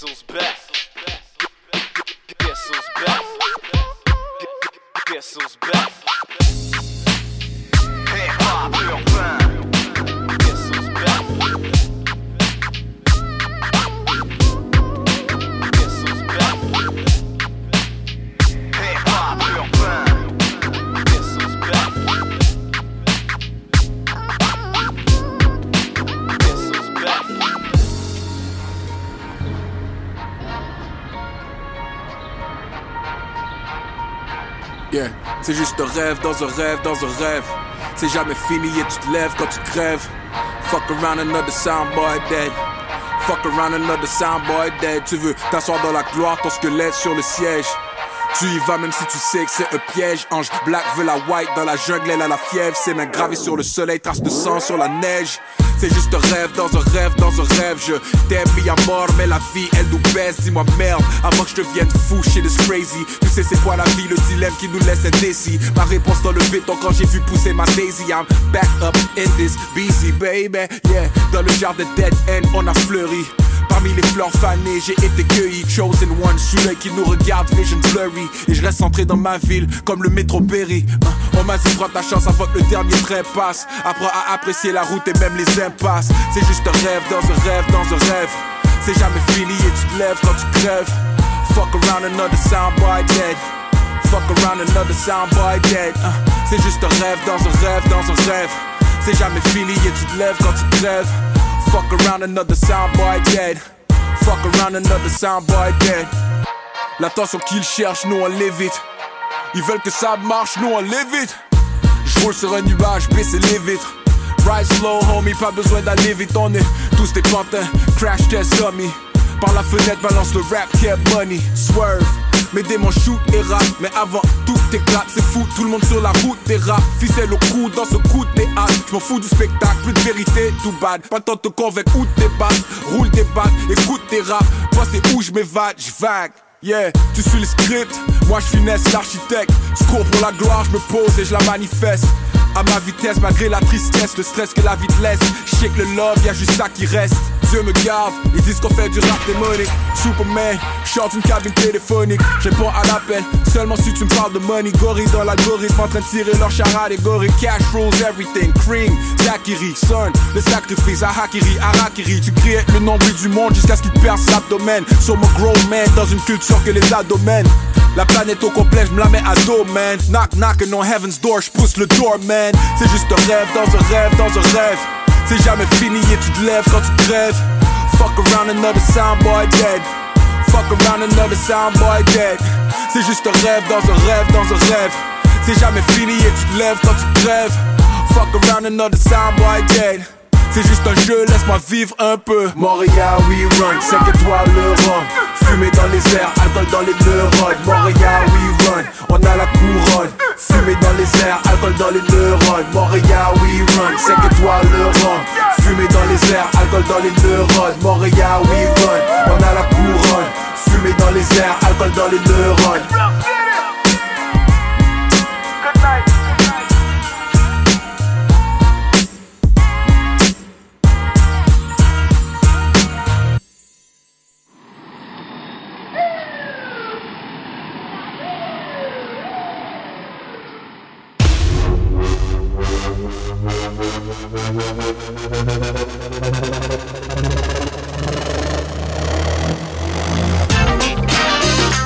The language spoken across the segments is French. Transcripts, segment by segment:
Pixels best. Un rêve dans un rêve dans un rêve. C'est jamais fini et tu te lèves quand tu crèves. Fuck around another soundboy dead. Fuck around another soundboy dead. Tu veux t'asseoir dans la gloire, ton squelette sur le siège. Tu y vas même si tu sais que c'est un piège. Ange black veut la white dans la jungle, elle a la fièvre. Ses mains gravées sur le soleil, traces de sang sur la neige. C'est juste un rêve dans un rêve dans un rêve. Je t'aime mis à mort, mais la vie elle nous baisse. Dis-moi merde, avant que je devienne fou, shit is crazy. Tu sais c'est quoi la vie, le dilemme qui nous laisse indécis. Ma réponse dans le béton quand j'ai vu pousser ma daisy. I'm back up in this busy baby. Yeah, dans le jardin dead end, on a fleuri. Parmi les fleurs fanées, j'ai été cueilli, chosen one, celui qui nous regarde, vision blurry. Et je reste centré dans ma ville, comme le métro Berry. Hein, On m'a dit, prends ta chance avant que le dernier train passe. Apprends à apprécier la route et même les impasses. C'est juste un rêve dans un rêve dans un rêve. C'est jamais fini et tu te lèves quand tu crèves. Fuck around another soundboy dead. Fuck around another soundboy dead. Hein, C'est juste un rêve dans un rêve dans un rêve. C'est jamais fini et tu te lèves quand tu crèves. Fuck around another soundboy dead. Fuck around another soundboy dead. L'attention qu'ils cherchent, nous on l'évite. Ils veulent que ça marche, nous on l'évite. Je roule sur un nuage, baisser les vitres. Ride slow, homie, pas besoin d'aller vite. On est tous des pantins, crash test dummy. Par la fenêtre, balance le rap, get money, swerve. Mes démons shoot et rap, mais avant tout éclate, c'est fou, tout le monde sur la route des rap, ficelle au cou dans ce coup de théâtre, je m'en fous du spectacle, plus de vérité, tout bad, pas temps de convaincre où t'es bad, roule des battes, écoute tes rap, moi c'est où je m'évade, je vague. Yeah, tu suis le script, moi je finesse l'architecte. Je cours pour la gloire, je me pose et je la manifeste. À ma vitesse, malgré la tristesse, le stress que la vie te laisse. Je sais que le love, y'a juste ça qui reste. Dieu me garde, ils disent qu'on fait du rap démonique. Superman, chante une cabine téléphonique. Je réponds à l'appel, seulement si tu me parles de money. Gorille dans l'algorithme en train de tirer leur charade et gorille. Cash rules everything, cream, Zakiri, son, le sacrifice, Ahakiri, Arakiri. Tu crées le nombre du monde jusqu'à ce qu'il perce l'abdomen. Sur mon grown man, dans une culture que les ados mènent. La planète au complet, je me la mets à dos, man. Knock, knockin' on heaven's door, je pousse le door, man. C'est juste un rêve dans un rêve dans un rêve. C'est jamais fini et tu te lèves quand tu crèves. Fuck around another soundboy dead. Fuck around another soundboy dead. C'est juste un rêve dans un rêve dans un rêve. C'est jamais fini et tu te lèves quand tu crèves. Fuck around another soundboy dead. C'est juste un jeu, laisse-moi vivre un peu. Montréal, we run, 5 étoiles le rhum. Fumée dans les airs, alcool dans les neurones. Montréal, we run, on a la couronne. Fumée dans les airs, alcool dans les neurones. Montréal, we run, 5 étoiles le rhum. Fumée dans les airs, alcool dans les neurones. Montréal, we run, on a la couronne. Fumée dans les airs, alcool dans les neurones.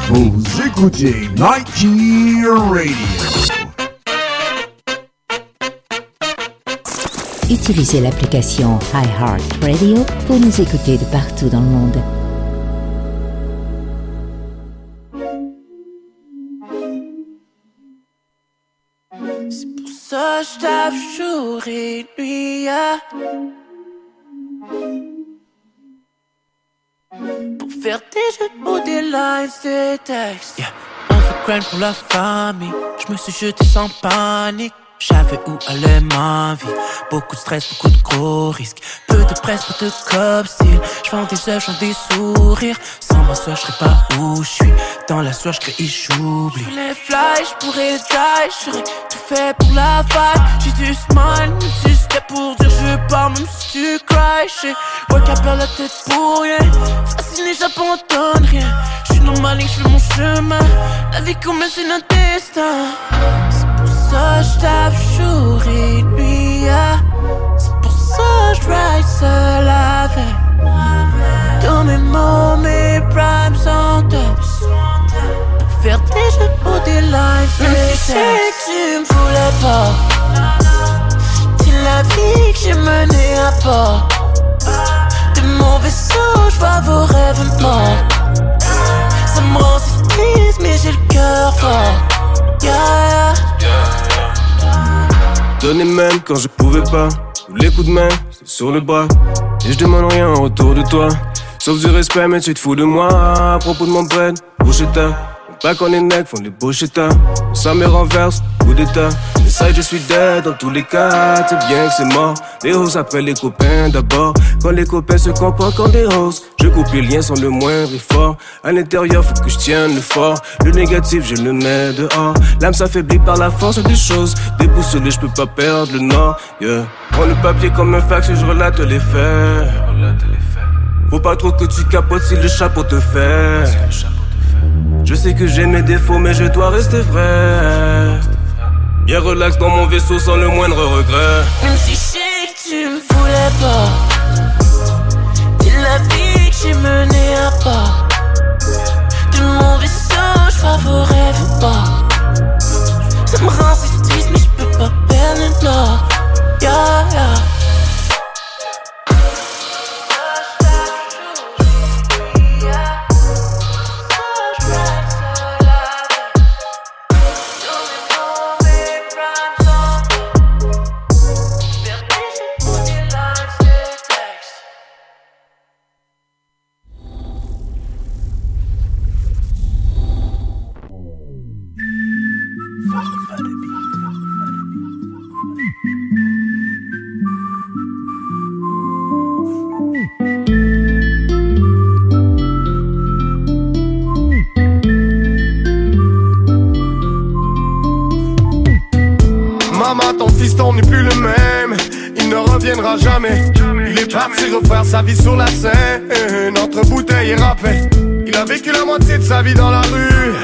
Vous écoutez Nike Radio. Utilisez l'application iHeartRadio pour nous écouter de partout dans le monde. Tape jour et nuit. ah. Pour faire des jeux de mots, des lines, des textes. Fait grind pour la famille. Je me suis jeté sans panique. J'avais où allait ma vie. Beaucoup de stress, beaucoup de gros risques. Peu de presse, peu de cop style. J'vends des œufs, j'vends des sourires. Sans ma soeur, j'serais pas où j'suis Dans la soirée, j'cris, j'oublie. Les fly, j'pourrais die. J'aurais tout fait pour la vibe. J'ai du smile, même si c'était pour dire je pars Même si tu cry, j'sais Ouais qu'à perdre la tête pour rien. Fasciné, j'abandonne rien. J'suis normal et j'fais mon chemin. La vie comme c'est un destin ça je tape nuit. C'est pour ça je ride seul avec. Tous mes mots, mes primes sont tops. Pour faire des jeux pour des lives. Même si c'est que tu me voulais pas. C'est la vie que j'ai menée à bord. De mon vaisseau, je vois vos rêves morts. Ça me rend si triste, mais j'ai le cœur fort. Yeah. Donnez même quand je pouvais pas. Les coups de main, sur le bras. Et je demande rien autour de toi. Sauf du respect, mais tu te fous de moi. À propos de mon bread, ta pas quand les mecs font des bullshittas. Ça me renverse, coup d'état. Mais ça, je suis dead dans tous les cas. C'est bien que c'est mort. Les roses après les copains d'abord. Quand les copains se comportent comme des roses. Je coupe les liens sans le moindre effort. À l'intérieur, faut que je tienne le fort. Le négatif, je le mets dehors. L'âme s'affaiblit par la force des choses. Déboussolé, je peux pas perdre le nord. Yeah. Prends le papier comme un fax et je relate les faits. Faut pas trop que tu capotes si le chapeau te fait. Je sais que j'ai mes défauts, mais je dois rester vrai. Bien relax dans mon vaisseau sans le moindre regret. Même si je sais que tu me voulais pas, c'est la vie que j'ai menée à part. De mon vaisseau, je vos rêves pas. Ça me rend si triste, mais je peux pas perdre le. Yeah, yeah. Refaire sa vie sur la scène, entre bouteilles et. Il a vécu la moitié de sa vie dans la rue.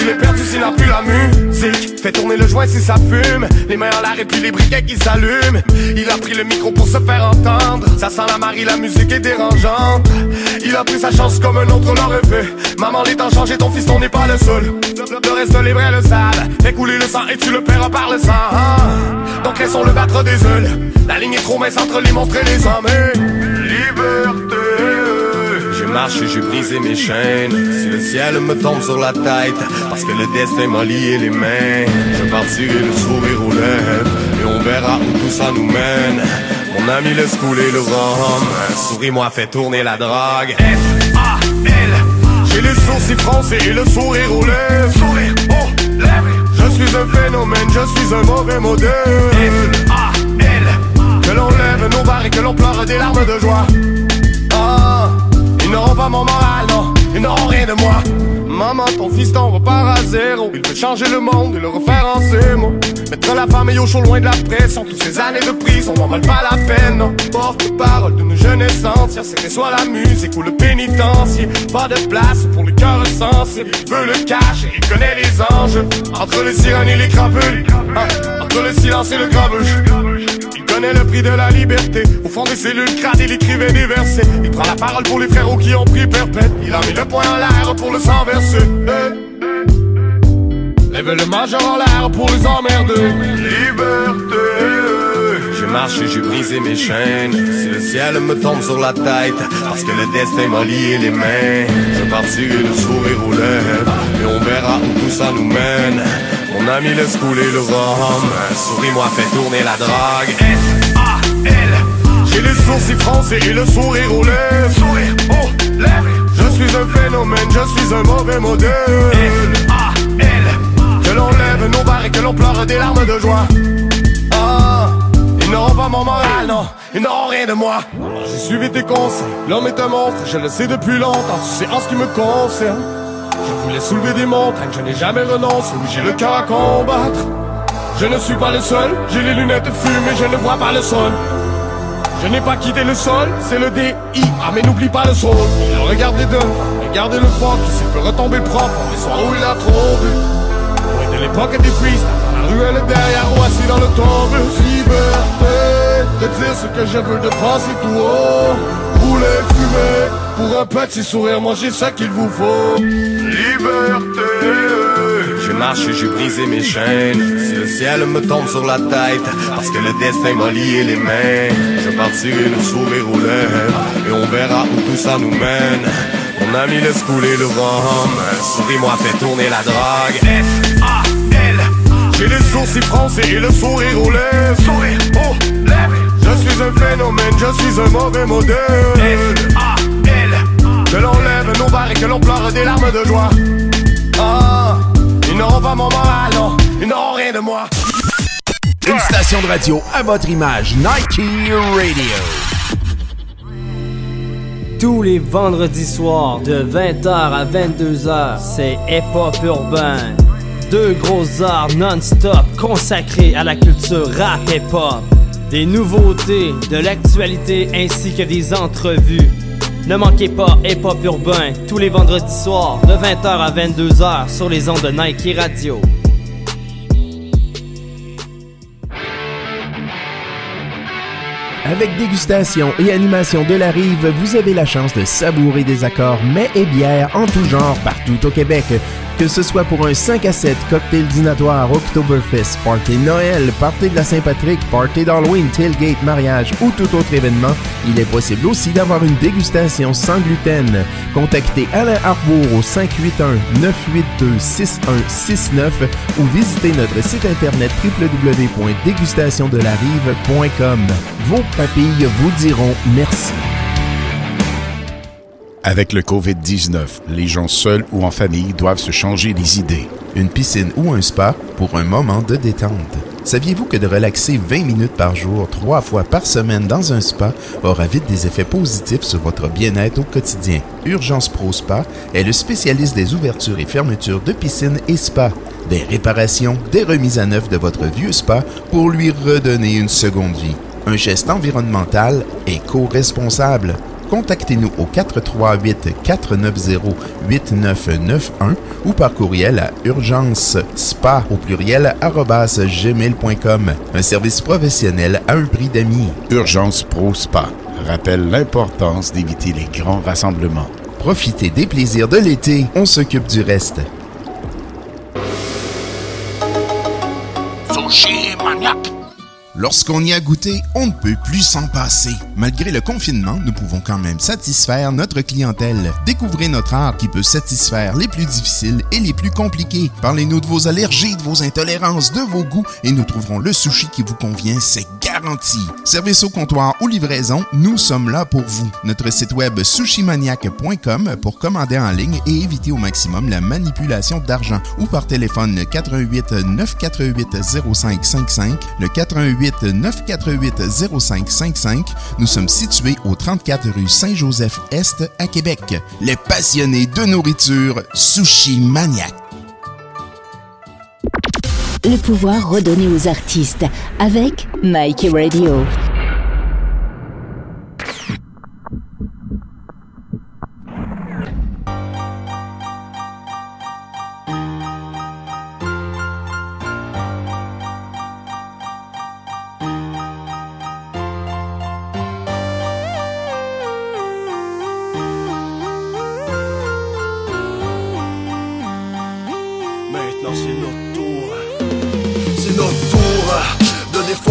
Il est perdu s'il n'a plus la musique. Fait tourner le joint si ça fume. Les mains en l'air et puis les briquets qui s'allument. Il a pris le micro pour se faire entendre. Ça sent la Marie, la musique est dérangeante. Il a pris sa chance comme un autre l'aurait fait. Maman les temps changé, ton fils on n'est pas le seul. Le reste les vrais le savent. Fais couler le sang et tu le paieras par le sang. Donc laissons-le battre des ailes La ligne est trop mince entre les monstres et les hommes Liberté marche et j'ai brisé mes chaînes. Si le ciel me tombe sur la tête, parce que le destin m'a lié les mains, je partirai le sourire aux lèvres, et on verra où tout ça nous mène. Mon ami laisse couler le rhum, souris-moi fait tourner la drague. F-A-L, j'ai les sourcils français et le sourire aux lèvres. Sourire aux lèvres. Je suis un phénomène, je suis un mauvais modèle. L'on lève nos barres et que l'on pleure des larmes de joie. Ah. Ils n'auront pas mon moral, non, ils n'auront rien de moi. Maman, ton fiston repart à zéro. Il veut changer le monde et le refaire en ces mots. Mettre la famille au chaud loin de la pression. Toutes ces années de prison n'en valent pas la peine. Porte-parole de nos jeunesse entière. C'était soit la musique ou le pénitencier. Pas de place pour le cœur sensible. Il veut le cacher, il connaît les anges. Entre les sirènes et les crapules. Hein, entre le silence et le grabuge le prix de la liberté. Au fond des cellules crades, il écrivait des versets. Il prend la parole pour les frérots qui ont pris perpète. Il a mis le poing en l'air pour le sang versé. Lève le majeur en l'air pour les emmerder. Liberté. J'ai marché, j'ai brisé mes chaînes. Si le ciel me tombe sur la tête, parce que le destin m'a lié les mains, je partirai le sourire aux lèvres. Et on verra où tout ça nous mène. Mon ami laisse couler le rhum. Souris-moi, fais tourner la drague. S-A-L J'ai les sourcils français et le sourire aux lèvres Sourire aux lèvres Je suis un phénomène, je suis un mauvais modèle. S-A-L Que l'on lève nos barres et que l'on pleure des larmes de joie. Mon moral, non, ils n'auront rien de moi. J'ai suivi tes conseils, l'homme est un monstre, je le sais depuis longtemps, sais en ce qui me concerne. Je voulais soulever des montagnes, je n'ai jamais renoncé, oui j'ai le cœur à combattre. Je ne suis pas le seul, j'ai les lunettes fumées, je ne vois pas le sol. Je n'ai pas quitté le sol, c'est le DIA, mais n'oublie pas le sol. Il a regardé deux, regardez le fort qui s'il peut retomber propre, les soirs où il a trop bu. De l'époque des dans la ruelle derrière ou assis dans le tourbus. Liberté, de dire ce que je veux, de penser tout haut. Fumer, pour un petit sourire, moi j'ai ça qu'il vous faut. Liberté. J'ai marché, j'ai brisé mes chaînes. Si le ciel me tombe sur la tête, parce que le destin m'a lié les mains, je partirai le sourire aux lèvres, et on verra où tout ça nous mène. Mon ami laisse couler le rhum, souris-moi, fait tourner la drogue. F-A-L. J'ai les sourcils français et le sourire aux lèvres. Sourire. Je suis un phénomène, je suis un mauvais modèle. F-A-L. Que l'on lève nos barres et que l'on pleure des larmes de joie. Ah, ils n'auront pas mon moral, non, ils n'auront rien de moi. Une station de radio à votre image, Nike Radio. Tous les vendredis soirs, de 20h à 22h, c'est Hip Hop Urbain. Deux grosses heures non-stop consacrées à la culture rap hip hop. Des nouveautés, de l'actualité ainsi que des entrevues. Ne manquez pas Hip Hop Urbain tous les vendredis soirs de 20h à 22h sur les ondes de Nike Radio. Avec dégustation et animation de la rive, vous avez la chance de savourer des accords mets et bières en tout genre partout au Québec. Que ce soit pour un 5 à 7 cocktail dînatoire, Oktoberfest, party Noël, party de la Saint-Patrick, party d'Halloween, tailgate, mariage ou tout autre événement, il est possible aussi d'avoir une dégustation sans gluten. Contactez Alain Harbour au 581-982-6169 ou visitez notre site internet www.dégustationdelarive.com. Vos vous diront merci. Avec le COVID-19, les gens seuls ou en famille doivent se changer les idées. Une piscine ou un spa pour un moment de détente. Saviez-vous que de relaxer 20 minutes par jour, trois fois par semaine dans un spa aura vite des effets positifs sur votre bien-être au quotidien? Urgence Pro Spa est le spécialiste des ouvertures et fermetures de piscines et spas, des réparations, des remises à neuf de votre vieux spa pour lui redonner une seconde vie. Un geste environnemental éco-responsable. Contactez-nous au 438-490-8991 ou par courriel à urgence spa au pluriel gmail.com. Un service professionnel à un prix d'amis. Urgence Pro Spa rappelle l'importance d'éviter les grands rassemblements. Profitez des plaisirs de l'été, on s'occupe du reste. Sushi Maniac. Lorsqu'on y a goûté, on ne peut plus s'en passer. Malgré le confinement, nous pouvons quand même satisfaire notre clientèle. Découvrez notre art qui peut satisfaire les plus difficiles et les plus compliqués. Parlez-nous de vos allergies, de vos intolérances, de vos goûts et nous trouverons le sushi qui vous convient, c'est garanti. Service au comptoir ou livraison, nous sommes là pour vous. Notre site web sushimaniac.com pour commander en ligne et éviter au maximum la manipulation d'argent ou par téléphone 88 948 0555 le 88 948 0555. Nous sommes situés au 34 rue Saint-Joseph-Est à Québec. Les passionnés de nourriture, Sushi Maniac. Le pouvoir redonné aux artistes avec Nike Radio.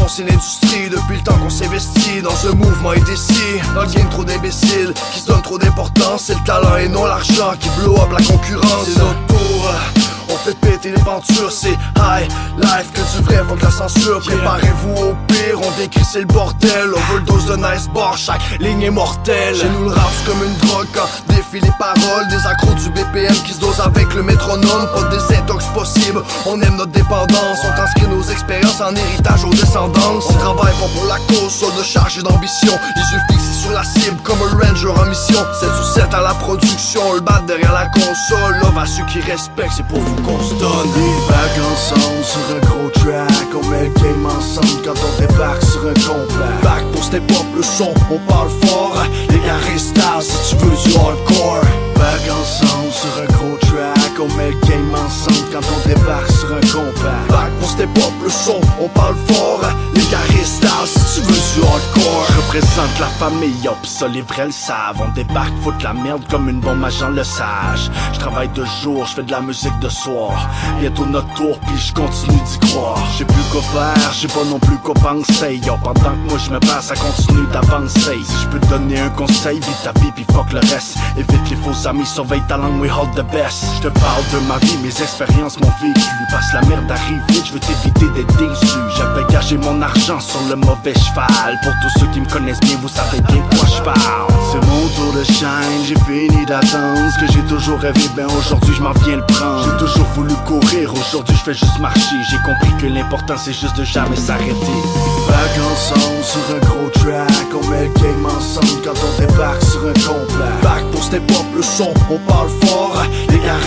Défoncer l'industrie depuis le temps qu'on s'investit dans ce mouvement indécis. Dans le game trop d'imbéciles qui se donnent trop d'importance. C'est le talent et non l'argent qui blow up la concurrence. C'est notre tour. On fait péter les C'est high life que du vrai, faut de la censure. Préparez-vous au pire, on décrit c'est le bordel. Overdose de nice bar, chaque ligne est mortelle. Chez nous le rap comme une drogue quand défile les paroles Des accros du BPM qui se dosent avec le métronome. Pas de désintox possible, on aime notre dépendance. On transcrit nos expériences en héritage aux descendances On travaille pas pour la cause, de charge et d'ambition. Yeux fixés sur la cible comme un ranger en mission. 7 sur 7 à la production, le bat derrière la console. Love à ceux qui respectent, c'est pour vous qu'on se donne. Back ensemble sur un gros track. On met le game ensemble quand on débarque sur un compact Step up le son, on parle fort. Les gars si tu veux du hardcore. Back ensemble sur un gros track On met le game ensemble quand on débarque sur un compact Back pour step up le son, on parle fort. Les gars si tu veux du hardcore. Je représente la famille, yop, ça les vrais le savent. On débarque, foutre la merde comme une bombe à Jean le sage Je travaille de jour, je fais de la musique de soir. Bientôt notre tour, puis je continue d'y croire. J'ai plus quoi faire, j'ai pas non plus quoi penser. Yo, pendant que moi je passe, ça continue d'avancer. Si je peux te donner un conseil, vis ta vie puis fuck le reste. Évite les faux amis, surveille ta langue, we hold the best. Je te parle de ma vie, mes expériences m'ont vécu. Passe la merde arrive vite, je veux t'éviter d'être déçu. J'avais gagé mon argent sur le mauvais cheval. Pour tous ceux qui me connaissent bien, vous savez bien de quoi je parle. C'est mon tour de shine, j'ai fini d'attendre. Ce que j'ai toujours rêvé, ben aujourd'hui je m'en viens le prendre. J'ai toujours voulu courir, aujourd'hui je fais juste marcher. J'ai compris que l'important c'est juste de jamais s'arrêter. Ensemble sur un gros track On met le game ensemble quand on débarque sur un compact Back pour step up le son, on parle fort. Les gars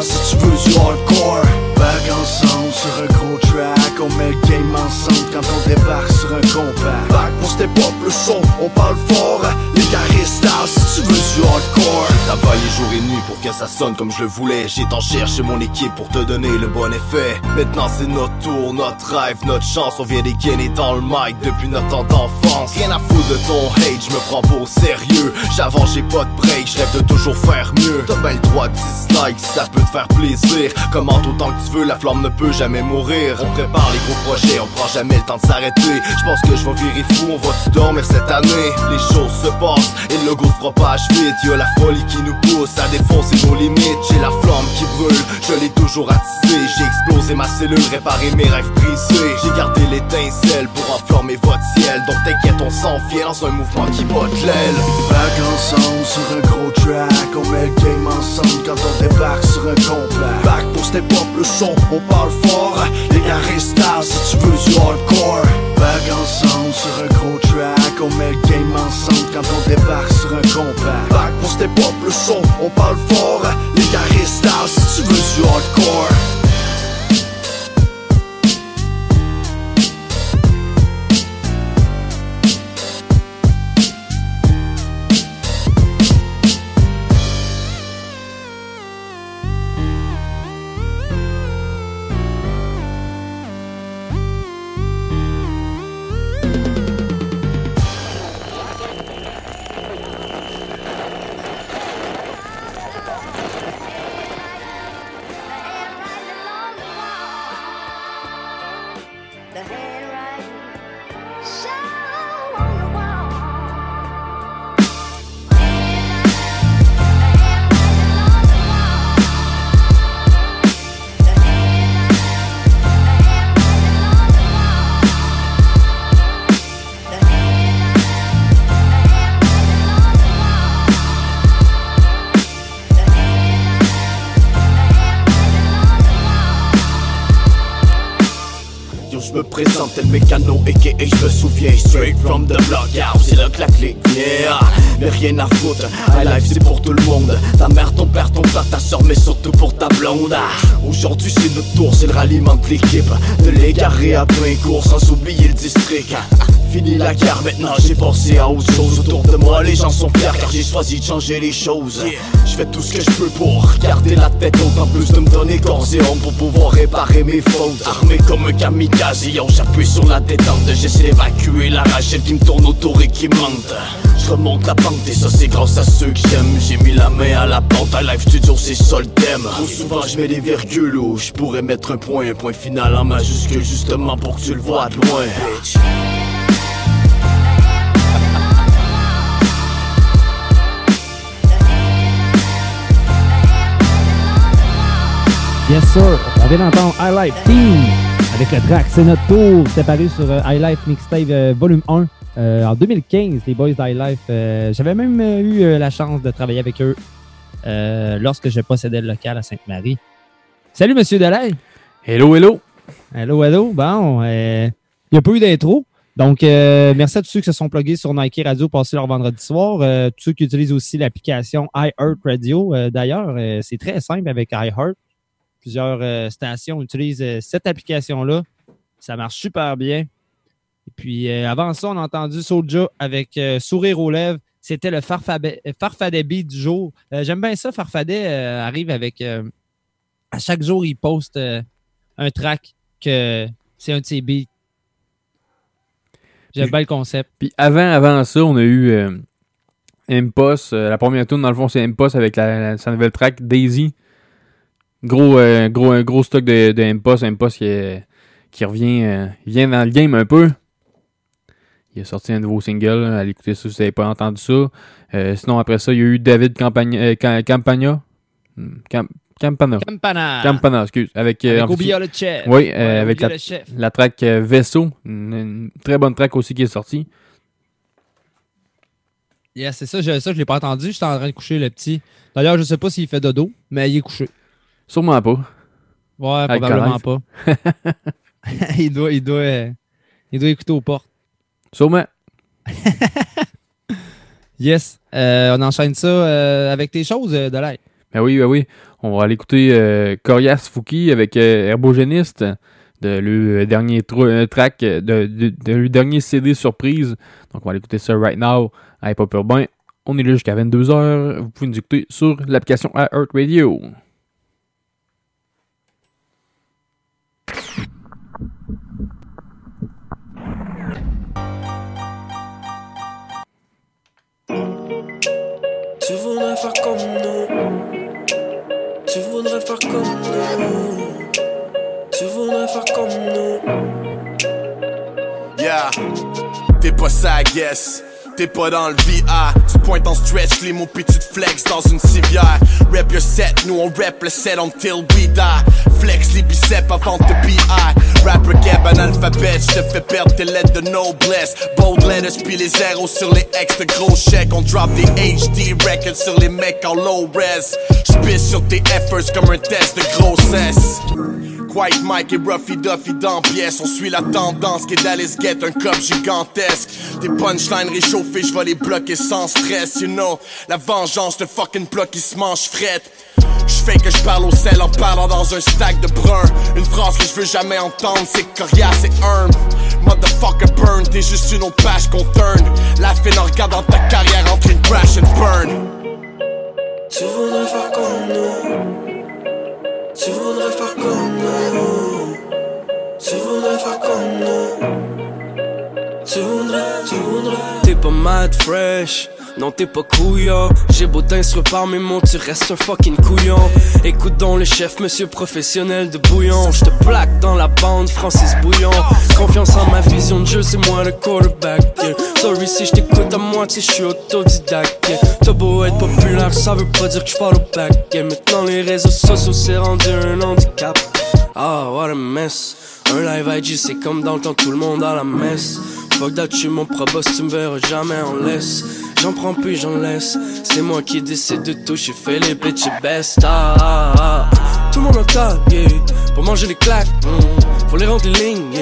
si tu veux du hardcore. Back ensemble sur un gros track. On met le game ensemble quand on débarque sur un compact Back pour step up le son, on parle fort. Les restent si tu veux du hardcore. Travailler jour et nuit pour que ça sonne comme je le voulais. J'ai tant cherché mon équipe pour te donner le bon effet. Maintenant c'est notre tour, notre rêve, notre chance. On vient dégainer dans le mic depuis notre temps d'enfance. Rien à foutre de ton hate, je me prends au sérieux. J'avance, j'ai pas de break, je rêve de toujours faire mieux. T'as bien le droit de dislike ça peut te faire plaisir. Commente autant que tu veux, la flamme ne peut jamais On prépare les gros projets, on prend jamais le temps de s'arrêter. Je pense que je vais virer fou, on va-tu dormir cette année. Les choses se passent et le logo se propage vite. Y'a la folie qui nous pousse à défoncer nos limites. J'ai la flamme qui brûle, je l'ai toujours attisé J'ai explosé ma cellule, réparé mes rêves brisés. J'ai gardé l'étincelle pour enflammer votre ciel. Donc t'inquiète, on s'en vient dans un mouvement qui botte l'aile. Back ensemble sur un gros track. On met le game ensemble quand on débarque sur un Back step up le son, on parle fort. Les gars restent si tu veux du hardcore. Back ensemble sur un gros track On met le game ensemble quand on débarque sur un compact Back pour step up le son, on parle fort. Les gars restent si tu veux du hardcore Mais rien à foutre, high life c'est pour tout le monde. Ta mère, ton père, ton frère, ta soeur mais surtout pour ta blonde. Aujourd'hui c'est notre tour, c'est le ralliement de l'équipe. De l'égarer à plein cours sans oublier le district Fini la guerre, maintenant j'ai pensé à autre chose Autour de moi. Les gens sont fiers car j'ai choisi de changer les choses. Je fais tout ce que je peux pour garder la tête haute En plus de me donner corps et âme pour pouvoir réparer mes fautes. Armé comme un kamikaze, yo j'appuie sur la détente J'essaie d'évacuer la rachette qui me tourne autour et qui monte Je remonte la pente et ça c'est grâce à ceux que j'aime. J'ai mis la main à la pente, à live studio c'est Trop souvent je mets des virgules où je pourrais mettre un point Un point final en majuscule justement pour que tu le vois de loin on vient d'entendre Highlight Team avec le track C'est notre tour. C'est paru sur euh, Highlight Mixtape euh, Volume 1 euh, en 2015, les Boys d'Highlife. J'avais même eu la chance de travailler avec eux lorsque je possédais le local à Sainte-Marie. Salut Monsieur Delay. Hello, hello. Hello, hello. Bon, il n'y a pas eu d'intro. Donc, merci à tous ceux qui se sont plugués sur Nike Radio passer leur vendredi soir. tous ceux qui utilisent aussi l'application iHeart Radio. D'ailleurs, c'est très simple avec iHeart plusieurs euh, stations utilisent euh, cette application-là. Ça marche super bien. Et puis, euh, avant ça, on a entendu Soulja avec Sourire aux lèvres. C'était le Farfadet beat du jour. J'aime bien ça. Farfadet arrive avec. à chaque jour, il poste un track que c'est un de ses beats. J'aime bien le concept. Puis avant, avant ça, on a eu Impos. la première tourne, dans le fond, c'est Impos avec la, sa nouvelle track Daisy. Gros, euh, gros, un gros stock de, de Impost. Impost qui, qui revient euh, vient dans le game un peu. Il a sorti un nouveau single. Allez écouter ça si vous n'avez pas entendu ça. Euh, sinon, après ça, il y a eu David Campagna. Campagna? Hmm, Campana. Campana. Campana, excuse. Avec, avec le chef. Oui, avec la, la, track Vaisseau. Une, très bonne track aussi qui est sortie. Yeah, c'est ça, je, ça, je l'ai pas entendu. J'étais en train de coucher le petit. D'ailleurs, je sais pas s'il fait dodo, mais il est couché. Sûrement pas. Ouais, probablement pas. il, doit, il, doit, euh, il doit écouter aux portes. Sûrement. yes. Euh, on enchaîne ça euh, avec tes choses, de l'air. Ben oui, ben oui. On va aller écouter Corias Fouki avec Herbogéniste de le dernier track, de, de, le dernier CD surprise. Donc on va aller écouter ça right now à Hip Urbain. On est là jusqu'à 22h. Vous pouvez nous écouter sur l'application iHeartRadio. Radio. T'es pas ça, guess. T'es pas dans le VA, tu pointes en stretch les mots pis tu te flex dans une civière. Rap your set, nous on rap le set until we die. Flex les biceps avant de BI. Rapper cab analphabet, j'te fais perdre tes lettres de noblesse. Bold letters pis les zéros sur les ex de gros chèques. On drop des HD records sur les mecs en low res. J'pisse sur tes efforts comme un test de grossesse. White Mike et Ruffy Duffy dans pièce. On suit la tendance qui est d'Alice Get un cop gigantesque. Des punchlines réchauffées, je vais les bloquer sans stress, you know. La vengeance de fucking bloc qui se mange frette. J'fais que je parle au sel en parlant dans un stack de brun. Une phrase que je veux jamais entendre, c'est coriace et humble. Motherfucker burn, t'es juste une autre page qu'on turn. La fin en regardant ta carrière entre une crash and burn. Tu voudrais faire comme nous. Tu voudrais faire comme nous. Tu voudrais faire comme nous. Tu voudrais, tu voudrais. T'es pas mad fresh. Non, t'es pas couillon. J'ai beau t'instruire par mes mots, tu restes un fucking couillon. Écoute donc le chef, monsieur professionnel de bouillon. Je te plaque dans la bande, Francis Bouillon. Confiance en ma vision de jeu, c'est moi le quarterback. Sorry si je t'écoute à moitié, je suis autodidacte. T'as beau être populaire, ça veut pas dire que je follow back. Maintenant, les réseaux sociaux, c'est rendu un handicap. Ah, what a mess. Un live IG, c'est comme dans le temps, tout le monde à la messe. Fuck that, tu mon boss, tu me verras jamais en laisse. J'en prends plus, j'en laisse. C'est moi qui décide de tout, j'ai fait les bitches best. Ah, ah, ah. Tout le monde en yeah. Pour manger les claques, mm. faut les rendre les lignes.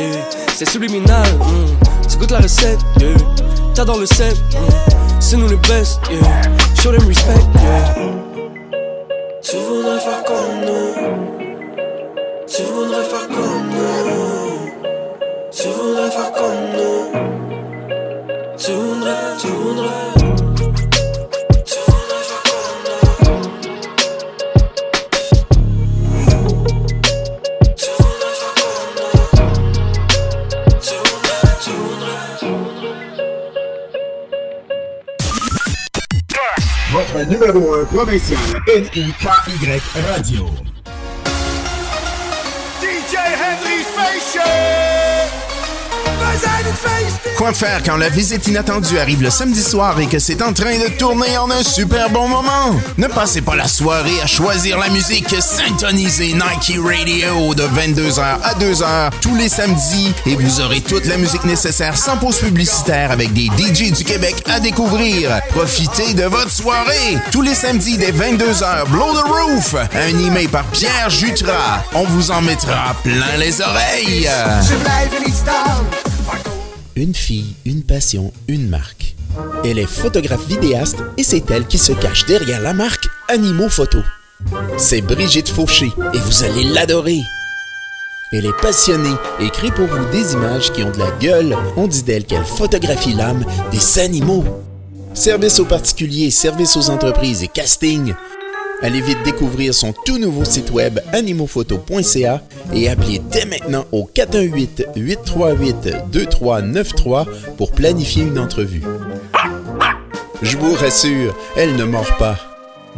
C'est subliminal, mm. tu goûtes la recette, yeah. T'adores le set, mm. c'est nous les best, yeah. Show them respect, yeah. Tu voudrais faire comme nous. Tu voudrais faire comme nous. Tu voudrais faire comme nous. Tu voudrais. Numéro 1 provincial NIKY Radio. Quoi faire quand la visite inattendue arrive le samedi soir et que c'est en train de tourner en un super bon moment? Ne passez pas la soirée à choisir la musique syntonisée Nike Radio de 22h à 2h tous les samedis et vous aurez toute la musique nécessaire sans pause publicitaire avec des DJ du Québec à découvrir. Profitez de votre soirée tous les samedis dès 22h. Blow the Roof, animé par Pierre Jutras. On vous en mettra plein les oreilles. Une fille, une passion, une marque. Elle est photographe vidéaste et c'est elle qui se cache derrière la marque Animaux Photo. C'est Brigitte Fauché et vous allez l'adorer. Elle est passionnée et crée pour vous des images qui ont de la gueule. On dit d'elle qu'elle photographie l'âme des animaux. Service aux particuliers, service aux entreprises et casting. Allez vite découvrir son tout nouveau site web animophoto.ca et appelez dès maintenant au 418-838-2393 pour planifier une entrevue. Je vous rassure, elle ne mord pas.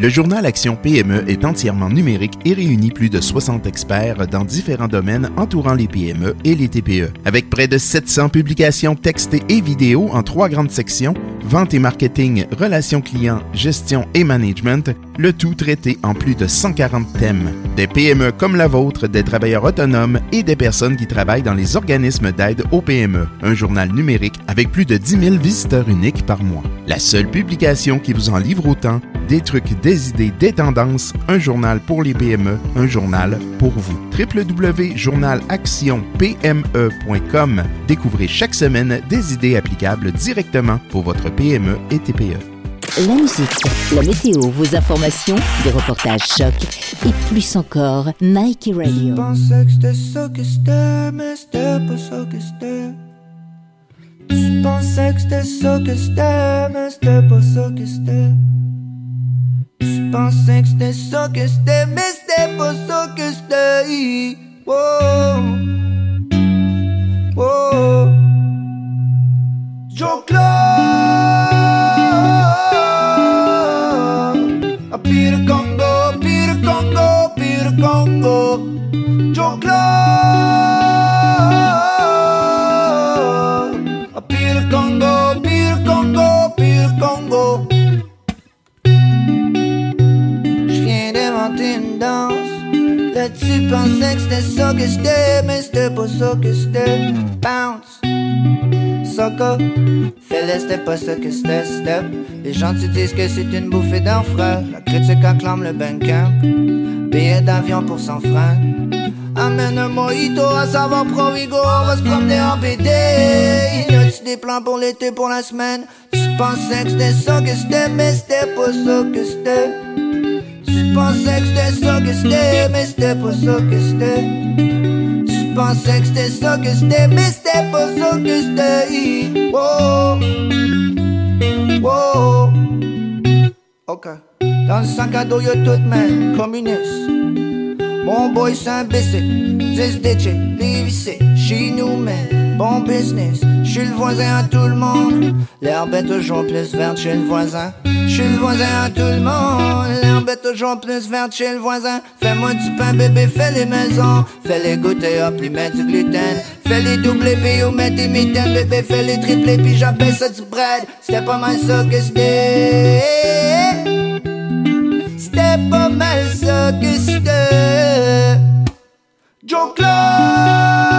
Le journal Action PME est entièrement numérique et réunit plus de 60 experts dans différents domaines entourant les PME et les TPE. Avec près de 700 publications textées et vidéos en trois grandes sections, vente et marketing, relations clients, gestion et management, le tout traité en plus de 140 thèmes. Des PME comme la vôtre, des travailleurs autonomes et des personnes qui travaillent dans les organismes d'aide aux PME. Un journal numérique avec plus de 10 000 visiteurs uniques par mois. La seule publication qui vous en livre autant, des trucs, des idées, des tendances, un journal pour les PME, un journal pour vous. www.journalactionpme.com. Découvrez chaque semaine des idées applicables directement pour votre PME et TPE. La musique, la météo, vos informations, des reportages chocs et plus encore, Nike Radio. Je pensais que c'était ça que c'était, mais c'était pas ça que c'était. Je pensais que c'était ça que c'était, mais c'était pas ça que c'était. Wow. Wow. Joe Club. A Peter Congo, Peter Congo, Peter Congo. Joe Club. A Peter Congo, Peter Congo, Peter Congo. Je viens d'inventer une danse. Là tu pensais que c'était ça que c'était, mais c'était pas ça que c'était. Bounce, Fais-le, c'était pas ça que c'était, step. Les gens te disent que c'est une bouffée d'enfer. La critique acclame le Bandcamp. Billet d'avion pour 100 francs. Amène un mojito à savoir Provigo, on va se promener en BD. Y a-tu des plans pour l'été, pour la semaine? Tu pensais que c'était ça que c'était, mais c'était pas ça que c'était. Tu pensais que c'était ça que c'était, mais c'était pas ça que c'était. Pensais que c'était ça que c'était, mais c'était pas ça que c'était. Wow. Ok. Dans le sac à dos, y'a tout, man. Communiste. Bon boy, c'est imbécile. 10 DJ, les vissés, chez nous, man. Bon business, j'suis le voisin à tout le monde. L'herbe est toujours plus verte chez le voisin. J'suis le voisin à tout le monde. L'herbe est toujours plus verte chez le voisin. Fais-moi du pain, bébé, fais les maisons. Fais les goûter, hop, lui mets du gluten. Fais les doublés, puis ou mets des mitaines, bébé, fais les triplés, puis j'appelle ça du bread. C'était pas mal ça que c'était. C'était pas mal ça que c'était. Joe.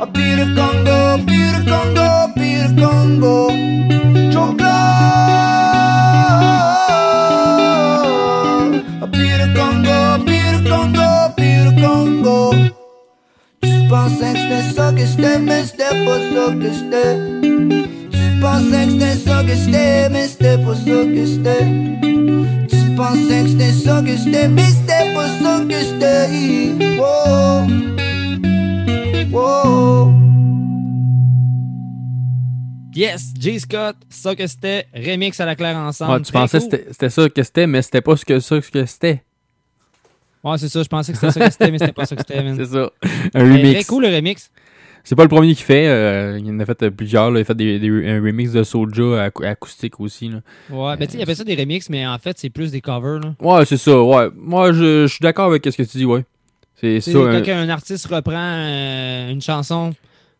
A Peter Congo, Peter Congo, Peter Congo. Club. A Peter Congo, Peter Congo, Peter Congo. Tu pensais que c'était ça que c'était, mais c'était pas ça que c'était. Tu pensais que c'était ça que c'était, mais c'était pas ça que c'était. Tu pensais que c'était ça que c'était, mais c'était pas ça que c'était. Wow. Oh. Wow. Yes, J. Scott, ça que c'était, remix à la claire ensemble. Ouais, tu pensais que c'était- c'était ça que c'était, mais c'était pas ce que ça que c'était. Ouais, c'est ça, je pensais que c'était ça que c'était, mais c'était pas ça que c'était. C'est ça. Un Mais remix. Très cool le remix. C'est pas le premier qu'il fait. euh, il en a fait euh, plusieurs. là. Il a fait des, des- un remix de Soulja acou- acoustique aussi. Là. Ouais, ben tu sais, il appelle ça des remixes, mais en fait, c'est plus des covers, là. Ouais, c'est ça. Ouais. Moi, je, je suis d'accord avec ce que tu dis, ouais. C'est ça. quand un- un artiste reprend euh, une chanson.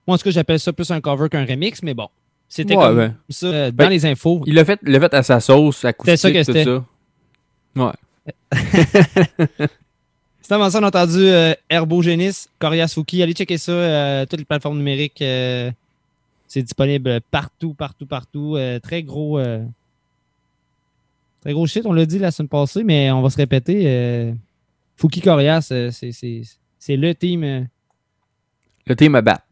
Moi, en tout cas, j'appelle ça plus un cover qu'un remix, mais bon. C'était Ouais, comme ben. ça euh, dans Ben, les infos. Il l'a fait, il l'a fait à sa sauce, acoustique, ça que tout ça. Ouais. C'est avant ça, on a entendu euh, Herbogénis, Coriasuki. Allez checker ça, euh, toutes les plateformes numériques. euh, c'est disponible partout, partout, partout. Très gros. très gros shit, on l'a dit la semaine passée, mais on va se répéter. Fouki Corias, c'est- le team. euh, Le team à battre.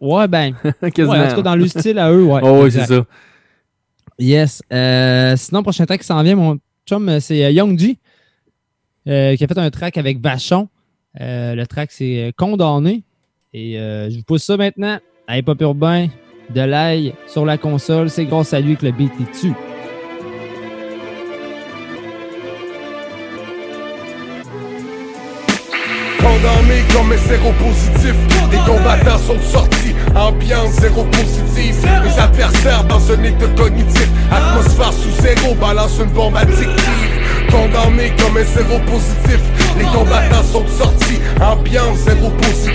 Ouais, ben. Quasiment. ouais, en tout cas, dans le style à eux, ouais. Oh, oui, c'est ça. Yes. Euh, sinon, prochain track qui s'en vient, mon chum, euh, c'est Young G, euh, qui a fait un track avec Vachon. Euh, le track, c'est Condamné. Et je vous pousse ça maintenant à Hip Urbain, de l'ail sur la console. C'est grâce à lui que le beat est dessus. Condamné comme un séropositif Les combattants sont sortis, ambiance zéro positive. Les adversaires dans un état cognitif. Atmosphère sous zéro, balance une bombe addictive Condamné comme un séropositif Les combattants sont sortis, ambiance zéro positive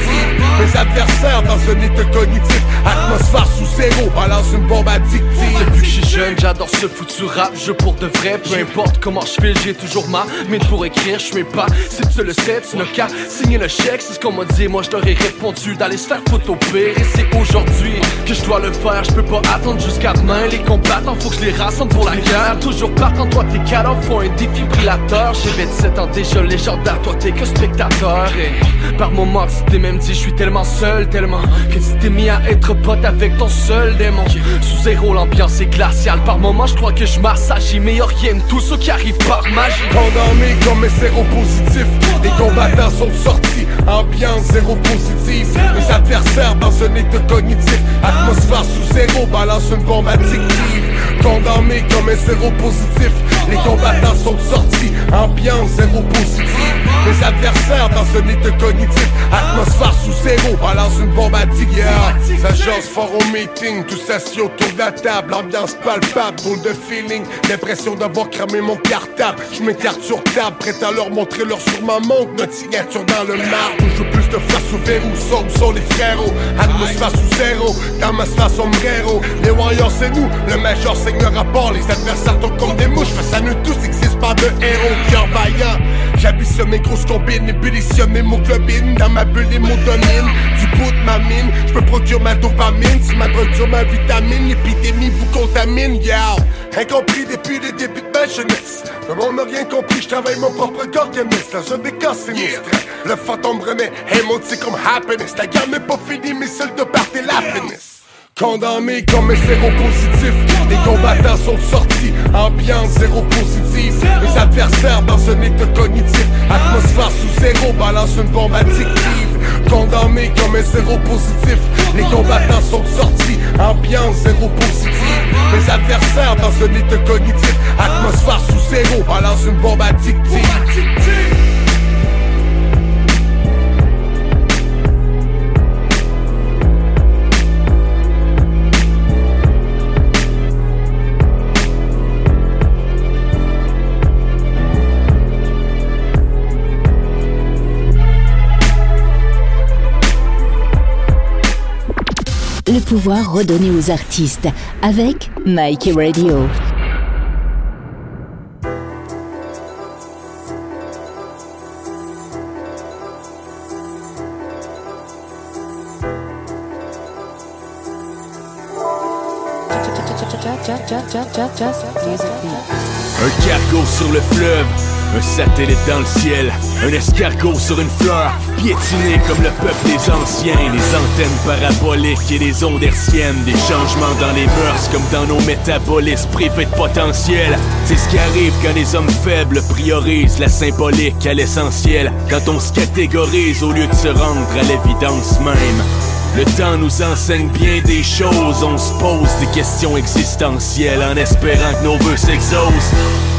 Les adversaires dans un état cognitif. Atmosphère sous zéro, balance une bombe addictive. Depuis que je suis jeune, j'adore ce foutu rap, je pour de vrai, peu importe comment je fais, j'ai toujours ma mine pour écrire, je mets pas, si tu le sais, tu n'as qu'à signer le chèque, c'est ce qu'on m'a dit, moi je répondu d'aller se faire photopérer, et c'est aujourd'hui que je dois le faire, je peux pas attendre jusqu'à demain, les combattants, faut que je les rassemble pour la guerre, toujours partant, toi t'es cadavre, faut un défibrillateur, j'ai 27 ans déjà légendaire, toi t'es que spectateur, et par moments tu t'es même dit, je suis tellement seul, tellement, que tu t'es mis à être pote avec ton seul démon, sous zéro l'ambiance est glaciale, par moments je crois que je massage, mais y'a rien de tout ce qui arrive par magie. Condamné comme un séropositif Les combattants sont sortis, ambiance zéro positive. Les adversaires dans un état cognitif. Atmosphère sous zéro, balance une bombe addictive. Condamné comme un séropositif Les combattants sont sortis, ambiance zéro positive Les adversaires dans un état cognitif. Atmosphère sous zéro, balance une bombe addictive yeah. S'agence fort au meeting, tous assis autour de la table. Ambiance palpable, boule de feeling. L'impression d'avoir cramé mon cartable. Je m'écarte sur table, prêt à leur montrer leur sur ma montre Notre signature dans le marbre. Veux plus de face au verrou, où sont les frérots. Atmosphère sous zéro, dans ma sphère sombrero. Les warriors c'est nous, le major saigne le rapport Les adversaires tombent comme des mouches, à nous tous existe pas de héros Cœur vaillant, j'ambitionne mes grosses combines Ébullitionne mes moglobines, dans ma bulle dominent Du bout de ma mine, je me procure ma dopamine. Si ma drogue sur ma vitamine, l'épidémie vous contamine, yeah. Incompris depuis le début de ma jeunesse. Le monde n'a rien compris, je travaille mon propre organisme La zone des cas sinistre. Le fantôme mode c'est comme happiness. La guerre n'est pas finie, mais celle de part et la finesse Condamné comme un séropositif Les combattants sont sortis, ambiance zéro positive. Les adversaires dans un état cognitif Atmosphère sous zéro, balance une bombe addictive. Condamné comme un séropositif Les combattants sont sortis, ambiance zéro positive. Les adversaires dans un état cognitif Atmosphère sous zéro, balance une bombe addictive Le pouvoir redonné aux artistes avec Nike Radio. Un cargo sur le fleuve, un satellite dans le ciel, un escargot sur une fleur, piétiné comme le peuple des anciens, les antennes paraboliques et les ondes hertziennes, des changements dans les mœurs comme dans nos métabolismes privés de potentiel. C'est ce qui arrive quand les hommes faibles priorisent la symbolique à l'essentiel, quand on se catégorise au lieu de se rendre à l'évidence même. Le temps nous enseigne bien des choses, on se pose des questions existentielles en espérant que nos vœux s'exaucent.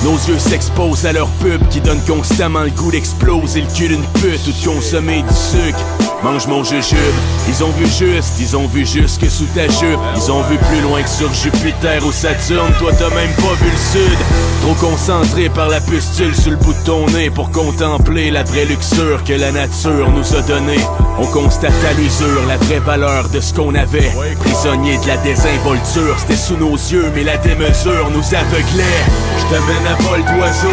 Nos yeux s'exposent à leur pub qui donne constamment le goût d'exploser le cul d'une pute ou de consommer du sucre. Mange mon jujube. Ils ont vu juste, ils ont vu juste que sous ta jupe. Ils ont vu plus loin que sur Jupiter ou Saturne. Toi, t'as même pas vu le sud. Trop concentré par la pustule sur le bout de ton nez pour contempler la vraie luxure que la nature nous a donnée. On constate à l'usure la vraie valeur de ce qu'on avait. Prisonnier de la désinvolture, c'était sous nos yeux, mais la démesure nous aveuglait. Je t'amène à vol d'oiseau,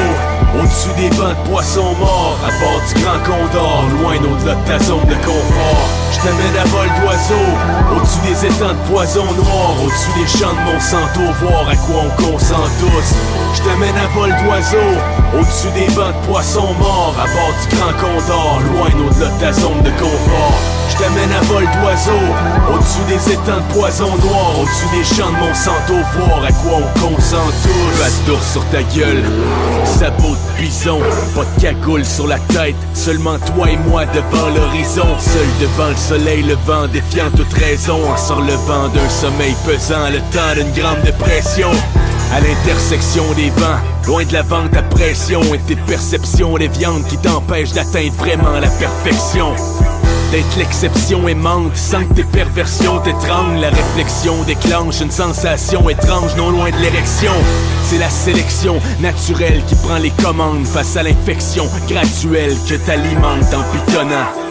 au-dessus des bancs de poissons morts, à bord du grand condor, loin au-delà de ta zone de confort. Je t'amène à vol d'oiseau, au-dessus des étangs de poison noir, au-dessus des champs de Monsanto, voir à quoi on consent tous. Je t'amène à vol d'oiseau, au-dessus des bancs de poissons morts, à bord du grand condor, loin au-delà de ta zone de confort. Je t'amène à vol d'oiseau, au-dessus des étangs de poison noir, au-dessus des champs de Monsanto, voir à quoi on consent tous. Pas sur ta gueule, sabot de bison, pas de cagoule sur la tête, seulement toi et moi devant l'horizon, seul devant le soleil, le vent défiant toute raison, en sort le vent d'un sommeil pesant, le temps d'une grande dépression. À l'intersection des vents, loin de la vente à pression. Et tes perceptions des viandes qui t'empêchent d'atteindre vraiment la perfection. D'être l'exception aimante sans que tes perversions t'étranglent. La réflexion déclenche une sensation étrange non loin de l'érection. C'est la sélection naturelle qui prend les commandes Face à l'infection graduelle que t'alimentes en pitonnant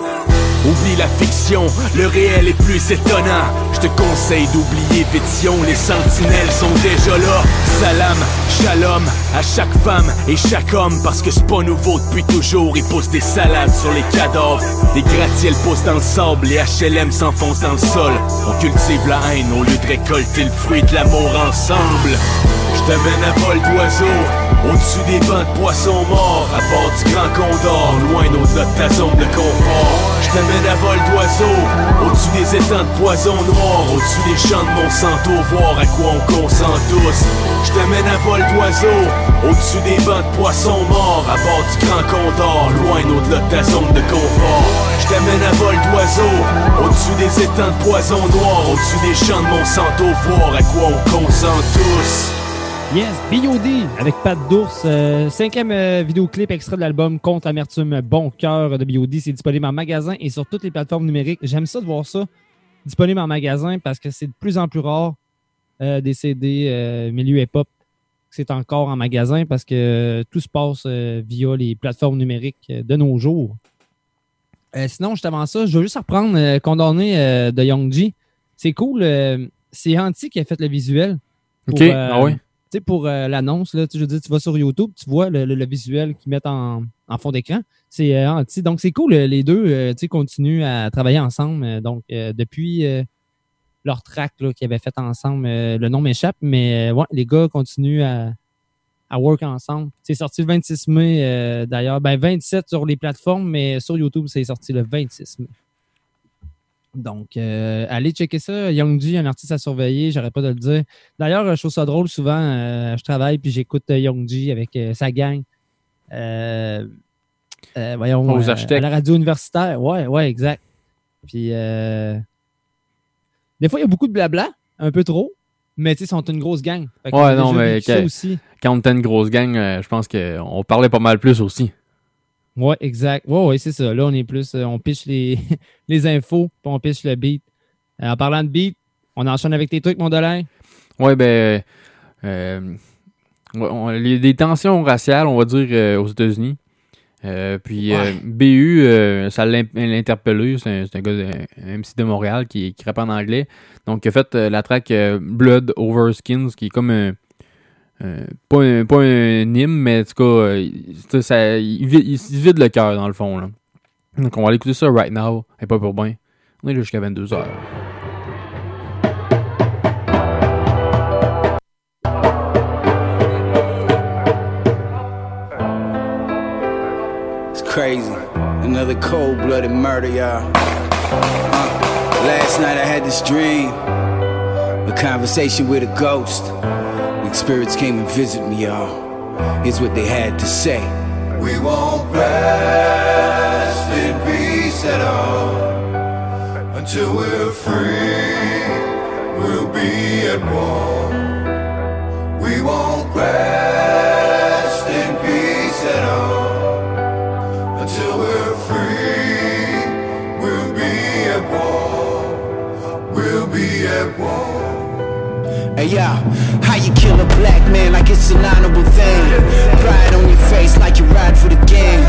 Oublie la fiction, le réel est plus étonnant. Je te conseille d'oublier Pétion, les sentinelles sont déjà là. Salam, shalom à chaque femme et chaque homme, parce que c'est pas nouveau depuis toujours. Ils posent des salades sur les cadavres, des gratte-ciels posent dans le sable, les HLM s'enfoncent dans le sol. On cultive la haine au lieu de récolter le fruit de l'amour ensemble. Je t'amène à vol d'oiseau, au-dessus des bancs de poissons morts, à bord du grand condor, loin au-delà de ta zone de confort. Je t'amène à vol d'oiseau, au-dessus des étangs de poison noir, au-dessus des champs de Monsanto, voir à quoi on consent tous. Je t'amène à vol d'oiseau, au-dessus des bancs de poissons morts, à bord du grand condor, loin au-delà de ta zone de confort. Je t'amène à vol d'oiseau, au-dessus des étangs de poison noir, au-dessus des champs de Monsanto, voir à quoi on consent tous. Yes, B.O.D. avec Pat d'ours. euh, cinquième euh, vidéoclip extrait de l'album Contre l'amertume Bon Cœur de B.O.D. C'est disponible en magasin et sur toutes les plateformes numériques. J'aime ça de voir ça disponible en magasin parce que c'est de plus en plus rare euh, des CD euh, milieu hip-hop. C'est encore en magasin parce que euh, tout se passe euh, via les plateformes numériques de nos jours. Euh, sinon, juste avant ça, je veux juste reprendre euh, Condamné euh, de Young G. C'est cool. euh, c'est Anti qui a fait le visuel. pour, Ok, ah ouais. Sais, pour euh, l'annonce, là, je veux dire, tu vas sur YouTube, tu vois le, le- visuel qu'ils mettent en, en fond d'écran. C'est euh, anti. Donc, c'est cool. euh, Les deux, euh, continuent à travailler ensemble. euh, donc, depuis leur track qu'ils avaient fait ensemble, le nom m'échappe, mais ouais, les gars continuent à, à work ensemble. C'est sorti le 26 mai, d'ailleurs. Ben, 27 sur les plateformes, mais sur YouTube, c'est sorti le 26 mai. Donc, euh, allez checker ça. Young G, un artiste à surveiller, j'arrête pas de le dire. D'ailleurs, je trouve ça drôle souvent. euh, je travaille puis j'écoute euh, Young G avec euh, sa gang. Voyons, Aux à la radio universitaire. Ouais, ouais, exact. Puis, des fois, il y a beaucoup de blabla, un peu trop, mais tu sais, ils sont une grosse gang. Ouais, non, mais quand, aussi. quand on était une grosse gang, je pense qu'on parlait pas mal plus aussi. Ouais, exact. Ouais, ouais, c'est ça. Là, on est plus, euh, on piche les, les infos, puis on piche le beat. Euh, en parlant de beat, on enchaîne avec tes trucs, mon dollar. Ouais, ben. euh, on- a des tensions raciales, on va dire, aux États-Unis. Puis euh, BU, ça l'a interpellé. C'est un, gars, de, un MC de Montréal qui, qui rappe en anglais. Donc, il a fait la track Blood Over Skins, qui est comme un. Euh, pas, un, pas un hymne, mais en tout cas, euh, il- ça- il, vide, il se vide le cœur dans le fond. Là. Donc, on va aller écouter ça right now. Et pas pour bien. On est là jusqu'à 22h. It's crazy. Another cold blooded murder, y'all. Uh, last night I had this dream. A conversation with a ghost. Spirits came and visited me, y'all, here's what they had to say. We won't rest in peace at all until we're free. We'll be at war. We won't rest in peace at all until we're free. We'll be at war. We'll be at war. Hey yo, how you kill a black man like it's an honorable thing? Pride on your face like you ride for the gang.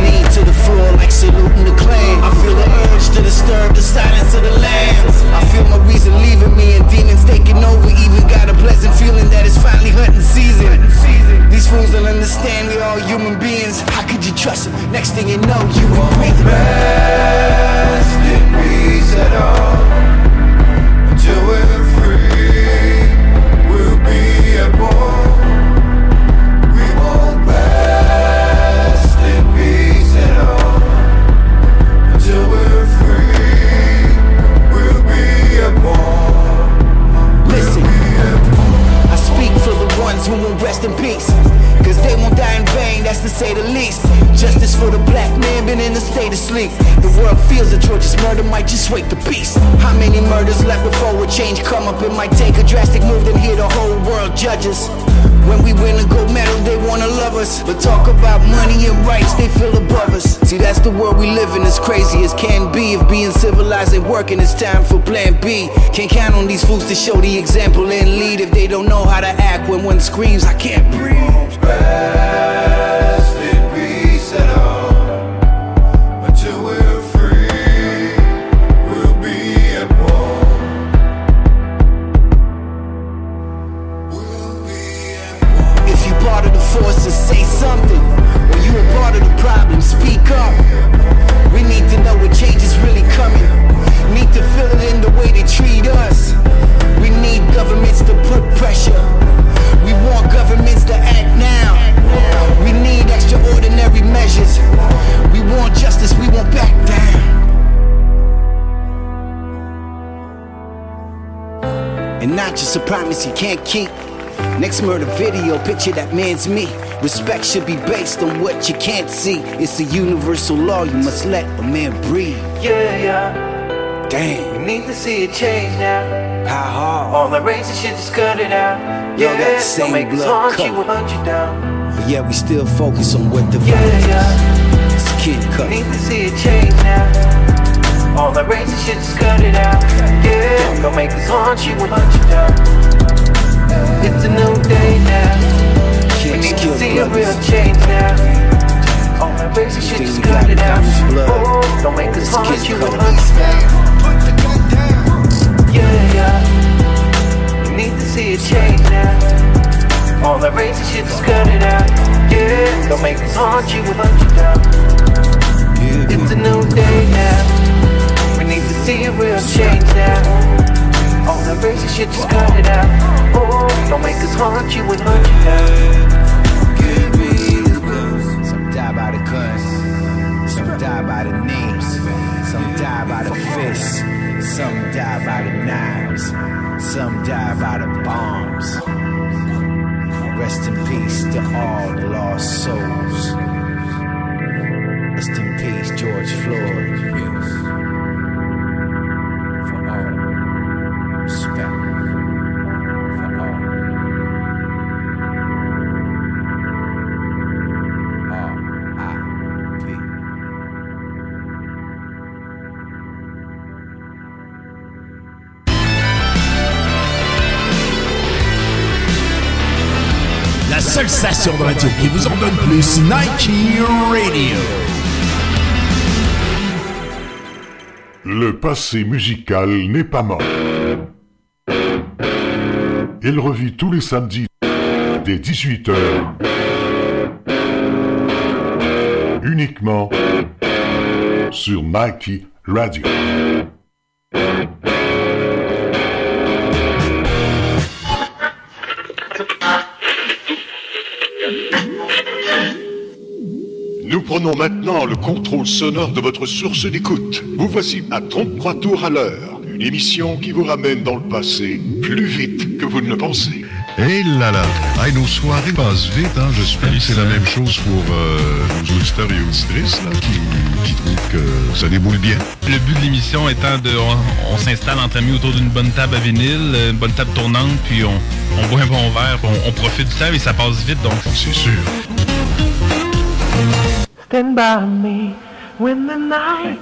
Knee to the floor like saluting the claim. I feel the urge to disturb the silence of the lambs. I feel my reason leaving me and demons taking over. Even got a pleasant feeling that it's finally hunting season. These fools don't understand we all human beings. How could you trust them? Next thing you know, you breathing. Rest in peace at all rest in peace. Cause they won't die in vain, that's to say the least. Justice for the black man, been in a state of sleep. The world feels that George's murder might just wake the beast. How many murders left before a change come up? It might take a drastic move, then hear the whole world judges. When we win a gold medal, they wanna love us. But talk about money and rights, they feel above us. See, that's the world we live in, as crazy as can be. If being civilized ain't working, it's time for plan B. Can't count on these fools to show the example and lead if they don't know how to act when one screams, I can't breathe. Can't keep. Next murder video, picture that man's me. Respect should be based on what you can't see. It's a universal law, you must let a man breathe. Yeah, yeah. Damn. We need to see a change now. How hard? All the racist shit, just cut it out. Yo, yeah, that same don't make us blood you color. and hunt you down. But yeah, we still focus on what the Yeah, yeah. Skin We cut. need to see a change now. All the racist shit, just cut it out. Yeah, don't make us haunt you and hunt you down. It's a new day now. We need to see a real change now. All that racist shit, just cut it out. Oh, don't make us haunt you and hunt. Yeah, yeah. We need to see a change now. All that racist shit, just cut it out. Yeah, don't make us haunt you and hunt you down. It's a new day now. We need to see a real change now. All that racist shit, just cut it out. Don't make us haunt you and hunt you. Some die by the gun, some die by the names, some die by the fists, some die by the knives, some die by the bombs. Rest in peace to all the lost souls. Rest in peace, George Floyd. Station de radio qui vous en donne plus, Nike Radio. Le passé musical n'est pas mort. Il revit tous les samedis dès 18h. Uniquement sur Nike Radio. Prenons maintenant le contrôle sonore de votre source d'écoute. Vous voici à 33 tours à l'heure. Une émission qui vous ramène dans le passé plus vite que vous ne le pensez. Hé là là! Hey, nos soirées passent vite, hein? J'espère que c'est la même chose pour euh, nos auditeurs et auditrices là, qui, qui trouvent que ça déboule bien. Le but de l'émission étant de. On, on s'installe entre amis autour d'une bonne table à vinyle, euh, une bonne table tournante, puis on, on boit un bon verre, puis on, on profite du temps et ça passe vite, donc. C'est sûr. Stand by me when the night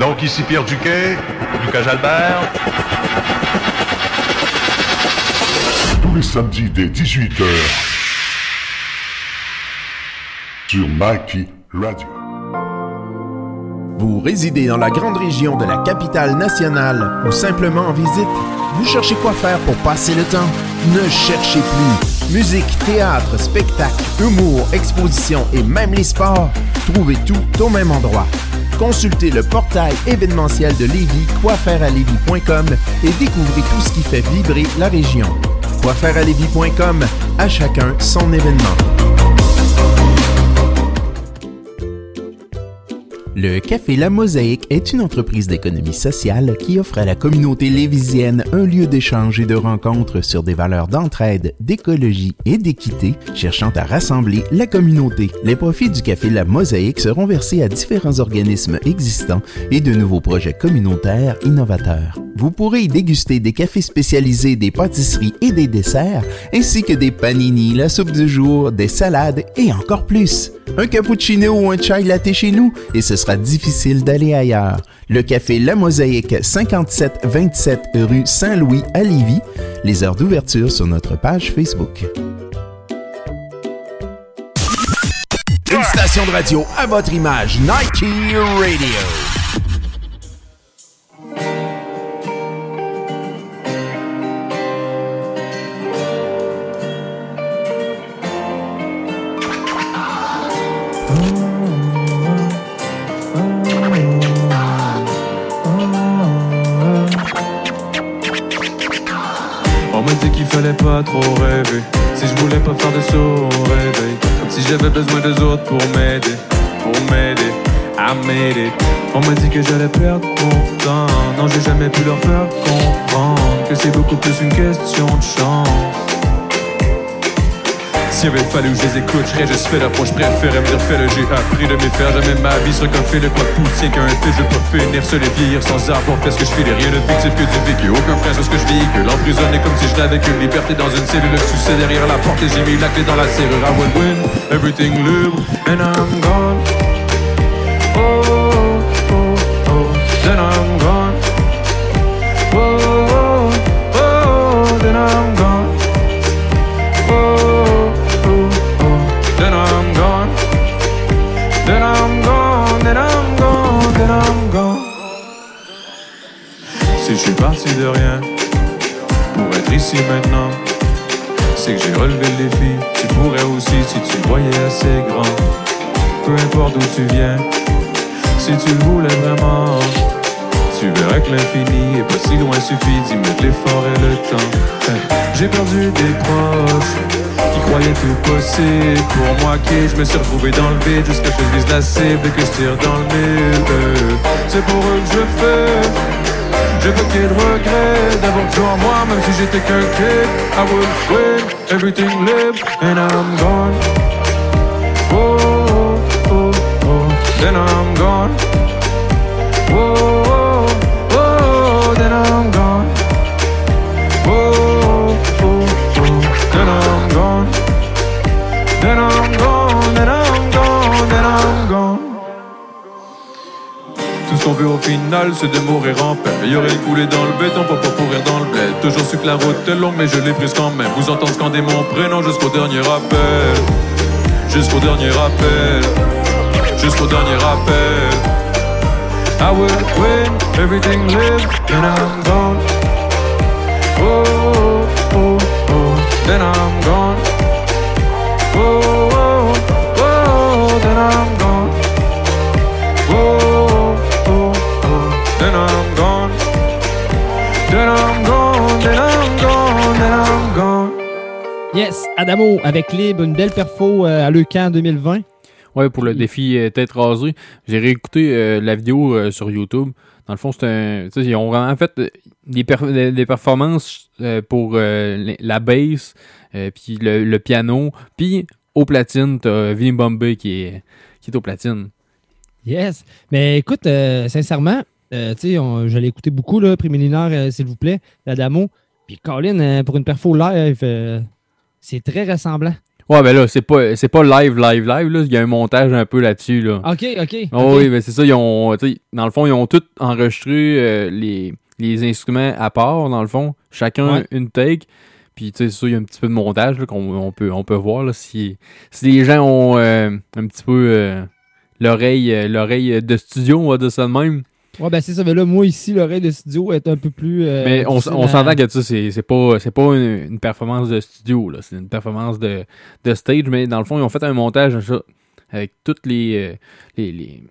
Donc ici Pierre Duquet, Lucas Jalbert. Tous les samedis dès 18h sur Mikey Radio. Vous résidez dans la grande région de la capitale nationale ou simplement en visite? Vous cherchez quoi faire pour passer le temps? Ne cherchez plus. Musique, théâtre, spectacle, humour, exposition et même les sports. Trouvez tout au même endroit. Consultez le portail événementiel de Lévis, quoifairealévis.com et découvrez tout ce qui fait vibrer la région. Quoifairealévis.com, à chacun son événement. Le Café La Mosaïque est une entreprise d'économie sociale qui offre à la communauté lévisienne un lieu d'échange et de rencontre sur des valeurs d'entraide, d'écologie et d'équité, cherchant à rassembler la communauté. Les profits du Café La Mosaïque seront versés à différents organismes existants et de nouveaux projets communautaires innovateurs. Vous pourrez y déguster des cafés spécialisés, des pâtisseries et des desserts, ainsi que des paninis, la soupe du jour, des salades et encore plus. Un cappuccino ou un chai latte chez nous difficile d'aller ailleurs. Le café La Mosaïque, 5727 rue Saint-Louis à Lévis. Les heures d'ouverture sur notre page Facebook. Une station de radio à votre image, Nike Radio. Fallait pas trop rêver. Si je voulais pas faire de sourds réveil. Comme si j'avais besoin des autres pour m'aider Pour m'aider made it On m'a dit que j'allais perdre mon temps. Non j'ai jamais pu leur faire comprendre Que c'est beaucoup plus une question de chance s'il avait fallu que je les écoute, je juste fait je préférais me dire fais le j'ai appris de mes faire jamais ma vie serait fait le quoi poutine qu'un fait, je pas finir seul et vieillir sans avoir fait ce que je fais, rien de fictif que du vécu, aucun frein sur ce que je vis, que l'emprisonné comme si je n'avais qu'une liberté dans une cellule. Sucée derrière la porte et j'ai mis la clé dans la serrure, I will win, everything libre, and I'm gone. Ici maintenant, c'est que j'ai relevé le défi. Tu pourrais aussi si tu voyais assez grand. Peu importe d'où tu viens, si tu le voulais vraiment. Tu verrais que l'infini est pas si loin, suffit d'y mettre l'effort et le temps. J'ai perdu des proches qui croyaient tout possible. Pour moi qui je me suis retrouvé dans le vide jusqu'à ce que je vise la cible et que je tire dans le mille. C'est pour eux que je fais. Je veux qu'ils regrettent d'avoir cru en moi même si j'étais qu'un kid. I will win, everything live and I'm gone. Oh, oh, oh, oh, then I'm gone. Oh, oh, oh, then I'm oh, oh, oh. Au final, c'est de mourir en paix. Meilleur est coulé dans le béton, pas pour pourrir dans le bled. Toujours su que la route est longue, mais je l'ai prise quand même. Vous entendez scander mon prénom jusqu'au dernier appel. Jusqu'au dernier appel. Jusqu'au dernier appel. I will win, everything live, and I'm gone. Oh, oh, oh, oh, then I'm gone. Oh, oh, Yes, Adamo avec Libre, une belle perfo euh, à Leucan 2020. Ouais, pour le défi euh, tête rasée. J'ai réécouté euh, la vidéo euh, sur YouTube. Dans le fond, c'est un. tu sais, Ils ont vraiment fait des, per- des- des performances euh, pour la bass, puis le, le piano. Puis au platine, t'as Vinny Bombay qui est, qui est au platine. Yes. Mais écoute, sincèrement, tu sais, on- je l'ai écouté beaucoup, là, préliminaire, s'il vous plaît, l'Adamo. Puis Colin, pour une perfo live, c'est très ressemblant. Ouais, ben là, c'est pas, c'est pas live, live, live, là. Il y a un montage un peu là-dessus, là. Ok, ok. Oh oui, ben c'est ça. Ils ont, dans le fond, ils ont tous enregistré euh, les, les instruments à part, dans le fond. Chacun Ouais. une take. Puis, tu sais, c'est ça, il y a un petit peu de montage là, qu'on on peut, on peut voir là, si, si les gens ont euh, un petit peu euh, l'oreille l'oreille de studio, on va dire ça de même. Ouais, ben c'est ça. Mais là, moi, ici, l'oreille de studio est un peu plus. euh, Mais on, on s'entend que sais, c'est pas, pas une, une performance de studio, là. C'est une performance de, de stage, mais dans le fond, ils ont fait un montage ça, avec toutes les, euh, les, les,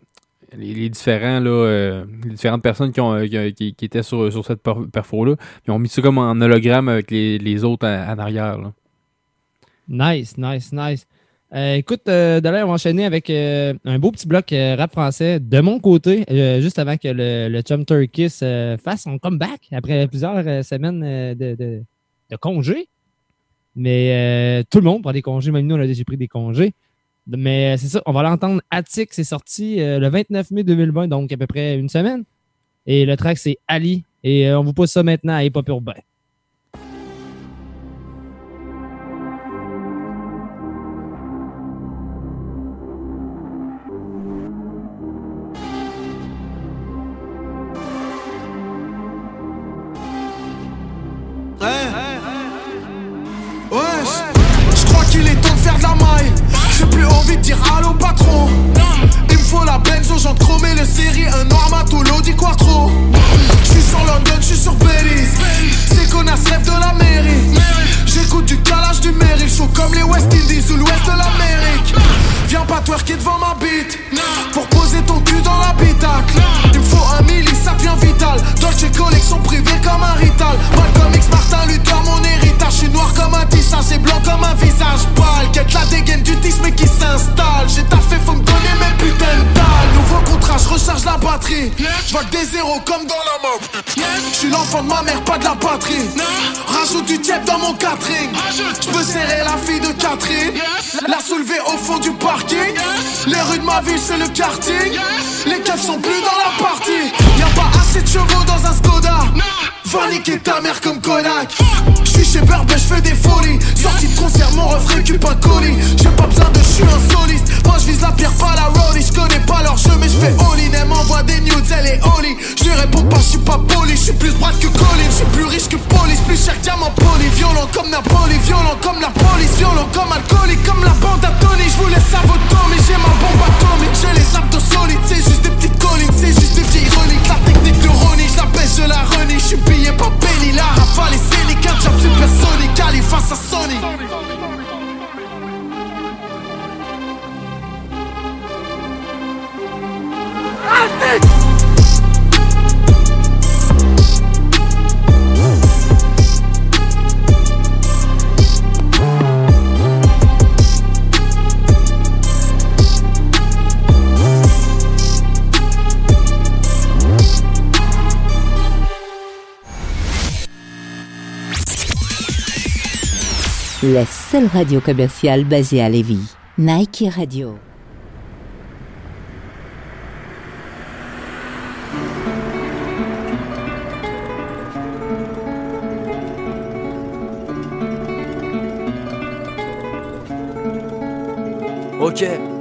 les- les différents, là, euh, les différentes personnes qui, ont, qui, qui- qui étaient sur, sur cette per- perfo-là. Ils ont mis ça comme en hologramme avec les, les autres en, en arrière, là. Nice, nice, nice. Euh, écoute, euh, on va enchaîner avec euh, un beau petit bloc euh, rap français de mon côté, euh, juste avant que le, le Chum Turkis fasse son comeback après plusieurs semaines de, de, de congés. Mais tout le monde prend des congés, même nous, on a déjà pris des congés. Mais c'est ça, on va l'entendre. Attic, c'est sorti le 29 mai 2020, donc à peu près une semaine. Et le track, c'est Ali. Et on vous pose ça maintenant à Hip Hop Urbain. Twerker devant ma bite pour poser ton cul dans l'habitacle. Il me faut un milli, ça devient vital. Dolce collection privée comme un rital. Malcolm X, Martin Luther, mon héritage. Je suis noir comme un tissage et blanc comme un visage pâle. Quête la dégaine du tis mais qui s'installe. J'ai taffé, je recharge la batterie. Je vois des zéros comme dans la map. Je suis l'enfant de ma mère, pas de la patrie. Rajoute du tiep dans mon catering. Je peux serrer la fille de Catherine. La soulever au fond du parking. Les rues de ma ville, c'est le karting. Les keufs sont plus dans la partie. Y'a pas assez de chevaux dans un Skoda. Va niquer ta mère comme Kodak. J'suis chez Burber, j'fais des folies. Sortie de concert, mon ref récup un colis. J'ai pas besoin de, j'suis un soliste. Moi j'vise la pierre, pas la rollie. J'connais pas leur jeu, mais j'fais all-in. Elle m'envoie des nudes, elle est holly. J'lui réponds pas, j'suis pas poli. J'suis plus brad que Colin. J'suis plus riche que police. Plus cher que diamant poli. Violent comme Napoli. Violent comme la police. Violent comme alcoolique. Comme la bande à Tony. J'vous laisse à votre mais j'ai ma bombe atomique. J'ai les abdos solides. C'est juste des petites collines. C'est juste des vieilles reliques. La technique de Ronnie. J'la pêche, je la renie. J'suis payé pas Benny. La rafale est scénique. Un job supersonique. Ali face à Sony. La seule radio commerciale basée à Lévis. Nike Radio.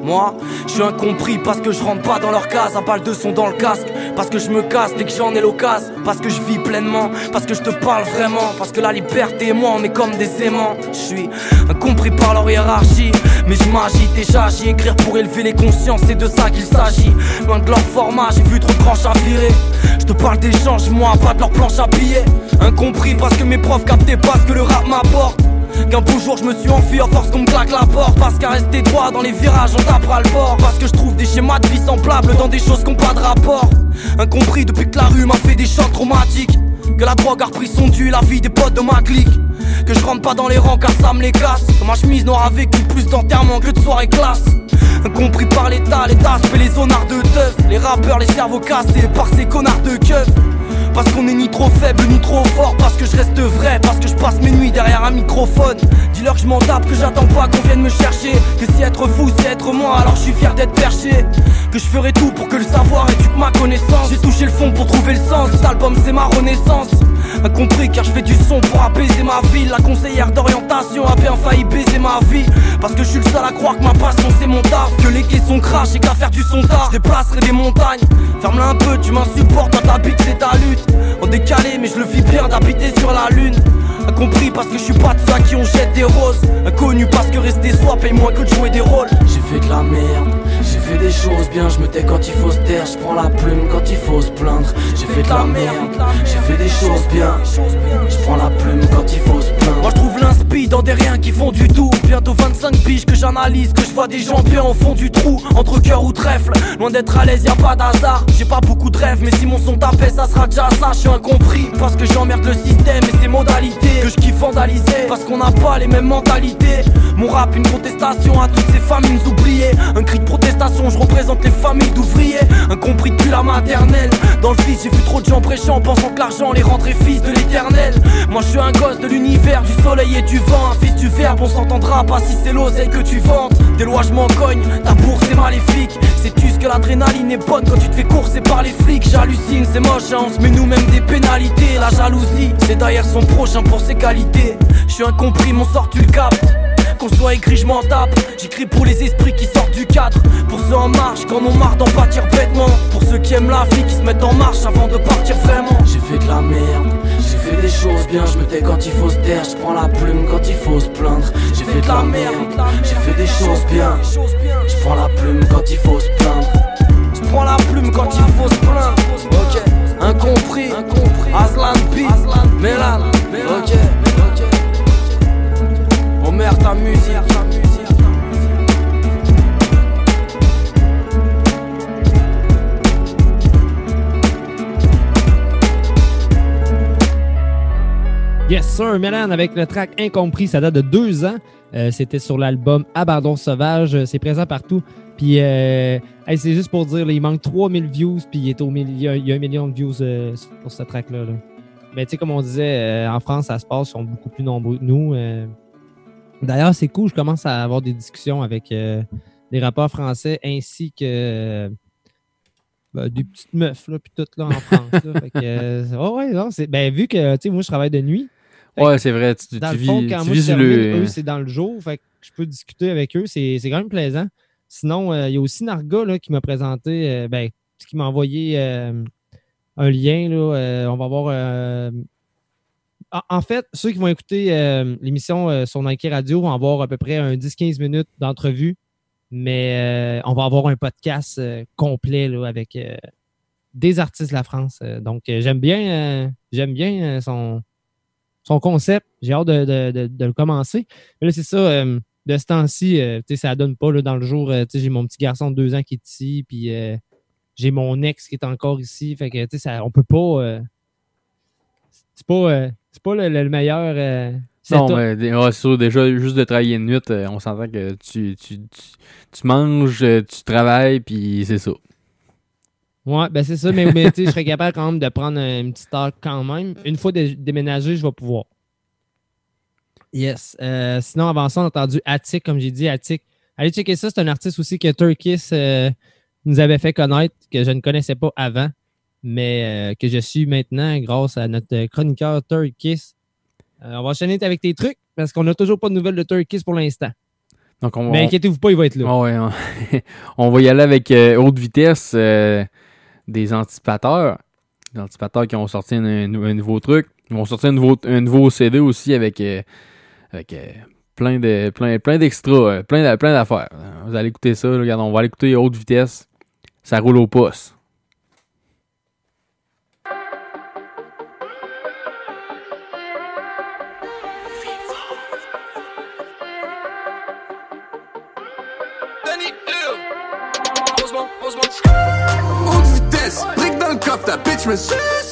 Moi, je suis incompris parce que je rentre pas dans leur case, à balle de son dans le casque, parce que je me casse dès que j'en ai l'occasion, parce que je vis pleinement, parce que je te parle vraiment, parce que la liberté et moi on est comme des aimants. Je suis incompris par leur hiérarchie, mais je m'agite et j'agis, écrire pour élever les consciences, c'est de ça qu'il s'agit. Loin de leur format, j'ai vu trop de tranches à virer. Je te parle d'échanges, moi, pas de leur planche à billets. Incompris parce que mes profs captaient pas ce que le rap m'apporte. Qu'un beau jour je me suis enfui à force qu'on me claque la porte. Parce qu'à rester droit dans les virages on tapera le bord. Parce que je trouve des schémas de vie semblables dans des choses qui n'ont pas de rapport. Incompris depuis que la rue m'a fait des chocs traumatiques. Que la drogue a repris son dû la vie des potes de ma clique. Que je rentre pas dans les rangs car ça me les casse Que ma chemise n'aura vécu plus d'enterrement que de soirée classe. Incompris par l'état, les tasses et les zonards de teuf. Les rappeurs, les cerveaux cassés par ces connards de keufs parce qu'on est ni trop faible ni trop fort Parce que je reste vrai Parce que je passe mes nuits derrière un microphone. Dis-leur que je m'en tape Que j'attends pas qu'on vienne me chercher. Que si être fou c'est être moi Alors je suis fier d'être perché. Que je ferai tout pour que le savoir éduque ma connaissance. J'ai touché le fond pour trouver le sens. Cet album c'est ma renaissance Incompris car je fais du son pour apaiser ma ville. La conseillère d'orientation a bien failli baiser ma vie. Parce que je suis le seul à croire que ma passion c'est mon taf. Que les quais sont crash et qu'à faire du son tard, je déplacerai des montagnes. Ferme-la un peu, tu m'insupportes, toi t'habites, c'est ta lutte. En décalé, mais je le vis bien d'habiter sur la lune. Incompris parce que je suis pas de ceux qui on jette des roses. Inconnu parce que rester soi paye moins que de jouer des rôles. J'ai fait de la merde, fait des choses bien. Je me tais quand il faut se taire, je prends la plume quand il faut se plaindre. J'ai fait de la merde, j'ai fait des choses bien. Je prends la plume quand il faut se plaindre. Moi je trouve l'inspi dans des riens qui font du tout. Bientôt 25 piges que j'analyse, que je vois des gens bien au fond du trou. Entre cœur ou trèfle, loin d'être à l'aise, y a pas d'hasard. J'ai pas beaucoup de rêves, mais si mon son tapait, ça sera déjà ça. Je suis incompris parce que j'emmerde le système et ses modalités. Que je kiffe vandaliser parce qu'on n'a pas les mêmes mentalités. Mon rap, une contestation à toutes ces familles oubliées. Un cri de protestation, je représente les familles d'ouvriers. Incompris depuis la maternelle. Dans le fils, j'ai vu trop de gens prêchant, pensant que l'argent les rendrait fils de l'éternel. Moi, je suis un gosse de l'univers, du soleil et du vent. Fils du verbe, on s'entendra pas si c'est l'oseille que tu vantes. Des lois, je m'en cogne, ta bourse est maléfique. Sais-tu ce que l'adrénaline est bonne quand tu te fais courser par les flics? J'hallucine, c'est moche, hein, on se met nous-mêmes des pénalités. La jalousie, c'est derrière son prochain pour ses qualités. Je suis incompris, mon sort, tu le captes. Qu'on soit écrit, je m'en tape. J'écris pour les esprits qui sortent du cadre. Pour ceux en marche, quand on marre d'en pâtir bêtement. Pour ceux qui aiment la vie, qui se mettent en marche avant de partir vraiment. J'ai fait de la merde, j'ai fait des choses bien. Je me tais quand il faut se taire, je prends la plume quand il faut se plaindre. J'ai fait de la merde, j'ai fait des choses bien. Je prends la plume quand il faut se plaindre. Je prends la plume quand il faut se plaindre. Ok, incompris, Aslan P, Mélan, ok, Yes, sir, Mélan avec le track Incompris, ça date de deux ans. Euh, C'était sur l'album Abandon Sauvage. Euh, C'est présent partout. Puis, euh, c'est juste pour dire, il manque 3000 views, puis il, au mil- il, y a, un million de views pour ce track-là. là. Mais tu sais, comme on disait, en France, ça se passe, ils sont beaucoup plus nombreux que nous. D'ailleurs, c'est cool, je commence à avoir des discussions avec euh, des rappeurs français ainsi que euh, ben, des petites meufs, là, puis tout là en France. là. Fait que, oh, ouais, non, ben, vu que, tu sais, moi, je travaille de nuit. Ouais, c'est vrai, tu- dans tu le fond, vis- quand moi, je termine, eux, c'est dans le jour. Fait que je peux discuter avec eux. C'est, c'est quand même plaisant. Sinon, euh, il y a aussi Narga là, qui m'a présenté, euh, ben, qui m'a envoyé euh, un lien. Là, on va voir. En, fait, ceux qui vont écouter euh, l'émission euh, sur Nike Radio vont avoir à peu près un 10-15 minutes d'entrevue. Mais euh, on va avoir un podcast euh, complet là, avec euh, des artistes de la France. Euh, donc, j'aime bien, j'aime bien son, son concept. J'ai hâte de, de- de- de le commencer. Mais là, c'est ça. de ce temps-ci, ça donne pas. Là, dans le jour, j'ai mon petit garçon de deux ans qui est ici, puis j'ai mon ex qui est encore ici. Fait que, ça- on peut pas. c'est pas, c'est pas le, le meilleur. euh, Non, mais ouais, c'est sûr, déjà, juste de travailler une nuit, euh, on s'entend que tu, tu, tu, tu manges, euh, tu travailles, puis c'est ça. Ouais, ben c'est ça, mais, mais tu sais, je serais capable quand même de prendre un- une petite heure quand même. Une fois dé- déménagé, je vais pouvoir. Yes. Euh, sinon, avant ça, on a entendu Attic, comme j'ai dit, Attic. Allez checker ça, c'est un artiste aussi que Turkis nous avait fait connaître, que je ne connaissais pas avant, mais euh, que je suis maintenant grâce à notre chroniqueur Turkis. Euh, on va enchaîner avec tes trucs, parce qu'on n'a toujours pas de nouvelles de Turkis pour l'instant. Donc on, Mais on- inquiétez-vous pas, il va être là. Ah ouais, on, on va y aller avec euh, haute vitesse des anticipateurs. Des anticipateurs qui ont sorti un, un nou- un nouveau truc. Ils vont sortir un nouveau, un nouveau CD aussi avec, euh, avec euh, plein de plein, plein d'extras, euh, plein, d'a- plein d'affaires. Vous allez écouter ça. là. Regarde, on va aller écouter haute vitesse. Ça roule au poste. Bitch me suce.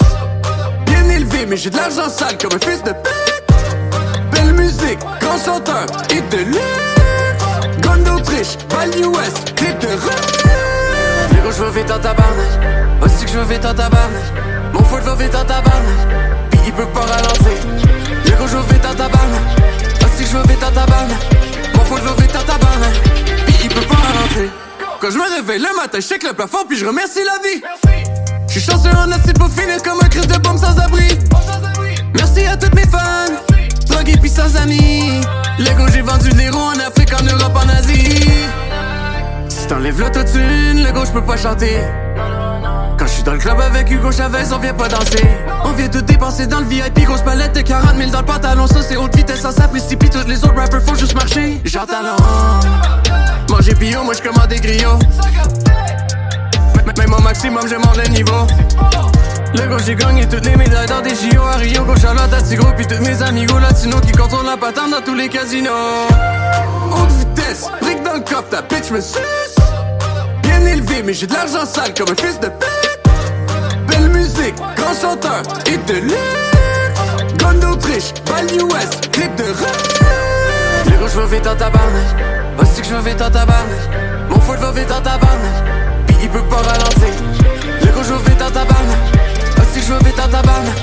Bien élevé, mais j'ai de l'argent sale comme un fils de pute. Belle musique, grand chanteur et de luxe. Gun d'Autriche, Val US, clip de rue. Les rouges vont vite en tabarnak. Aussi que je veux vite en tabarnak. Mon foot va vite en tabarnak. Puis il peut pas ralentir. Les rouges vont vite en tabarnak. Aussi que je veux vite en tabarnak. Mon foot va vite en tabarnak. Puis il peut pas ralentir. Quand je me réveille le matin, je check le plafond puis je remercie la vie. Je suis chanceux en c'est pour finir comme un crise de bombe sans abri. Merci à toutes mes fans, drogués puis sans amis. Lego, j'ai vendu des ronds en Afrique, en Europe, en Asie. Si t'enlèves l'autotune, Lego, je peux pas chanter. Quand je suis dans le club avec Hugo Chavez, on vient pas danser. On vient tout dépenser dans le VIP, grosse palette de 40 000 dans le pantalon. Ça, c'est haute vitesse, ça s'apprécie. Puis tous les autres rappers font juste marcher. J'entends Manger bio, moi je des griots. Même au maximum, je monte le niveau. Le gauche j'ai gagné toutes les médailles dans des JO à Rio, gauche à Tigro, pis tous mes amigos latinos qui contrôlent la patente dans tous les casinos. Haute vitesse, brique dans le coffre, ta bitch me suce. Bien élevé, mais j'ai de l'argent sale comme un fils de pute. Belle musique, grand chanteur et de lutte. Gun d'Autriche, balle US, clip de rue. Le gauche va vite en tabarnak. Aussi que je vais vite en tabarnak. Mon foot va vite en tabarnak. Il peut pas ralentir. Le gauche va vite en tabarnak. Aussi que je vais en tabarnak.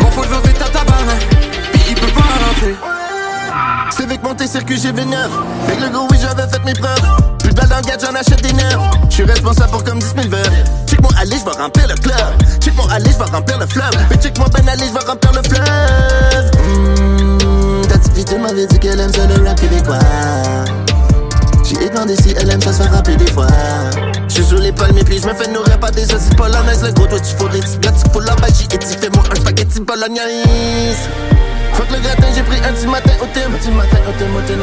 Mon foot va vite en tabarnak. Pis il peut pas ralentir. C'est avec mon circuit j'ai V9 Avec le gros oui j'avais fait mes preuves Plus de balles dans j'en achète des neufs Je suis responsable pour comme 10 000 verres Check moi aller je vais remplir le club Check moi aller je vais remplir le fleuve Mais check moi ben aller je vais remplir le fleuve Mmh, Ta petite dit qu'elle aime ça le rap québécois? J'ai demandé si elle aime ça se faire rapper des fois Je suis sur l'épaule mes pieds je me fais nourrir par des saucisses polonaises Le gros toi tu fous des petits gars tu fous la magie Et tu fais-moi un spaghetti bolognaise Fuck le gratin, j'ai pris un petit matin au thème. Un petit matin au thème, au thème.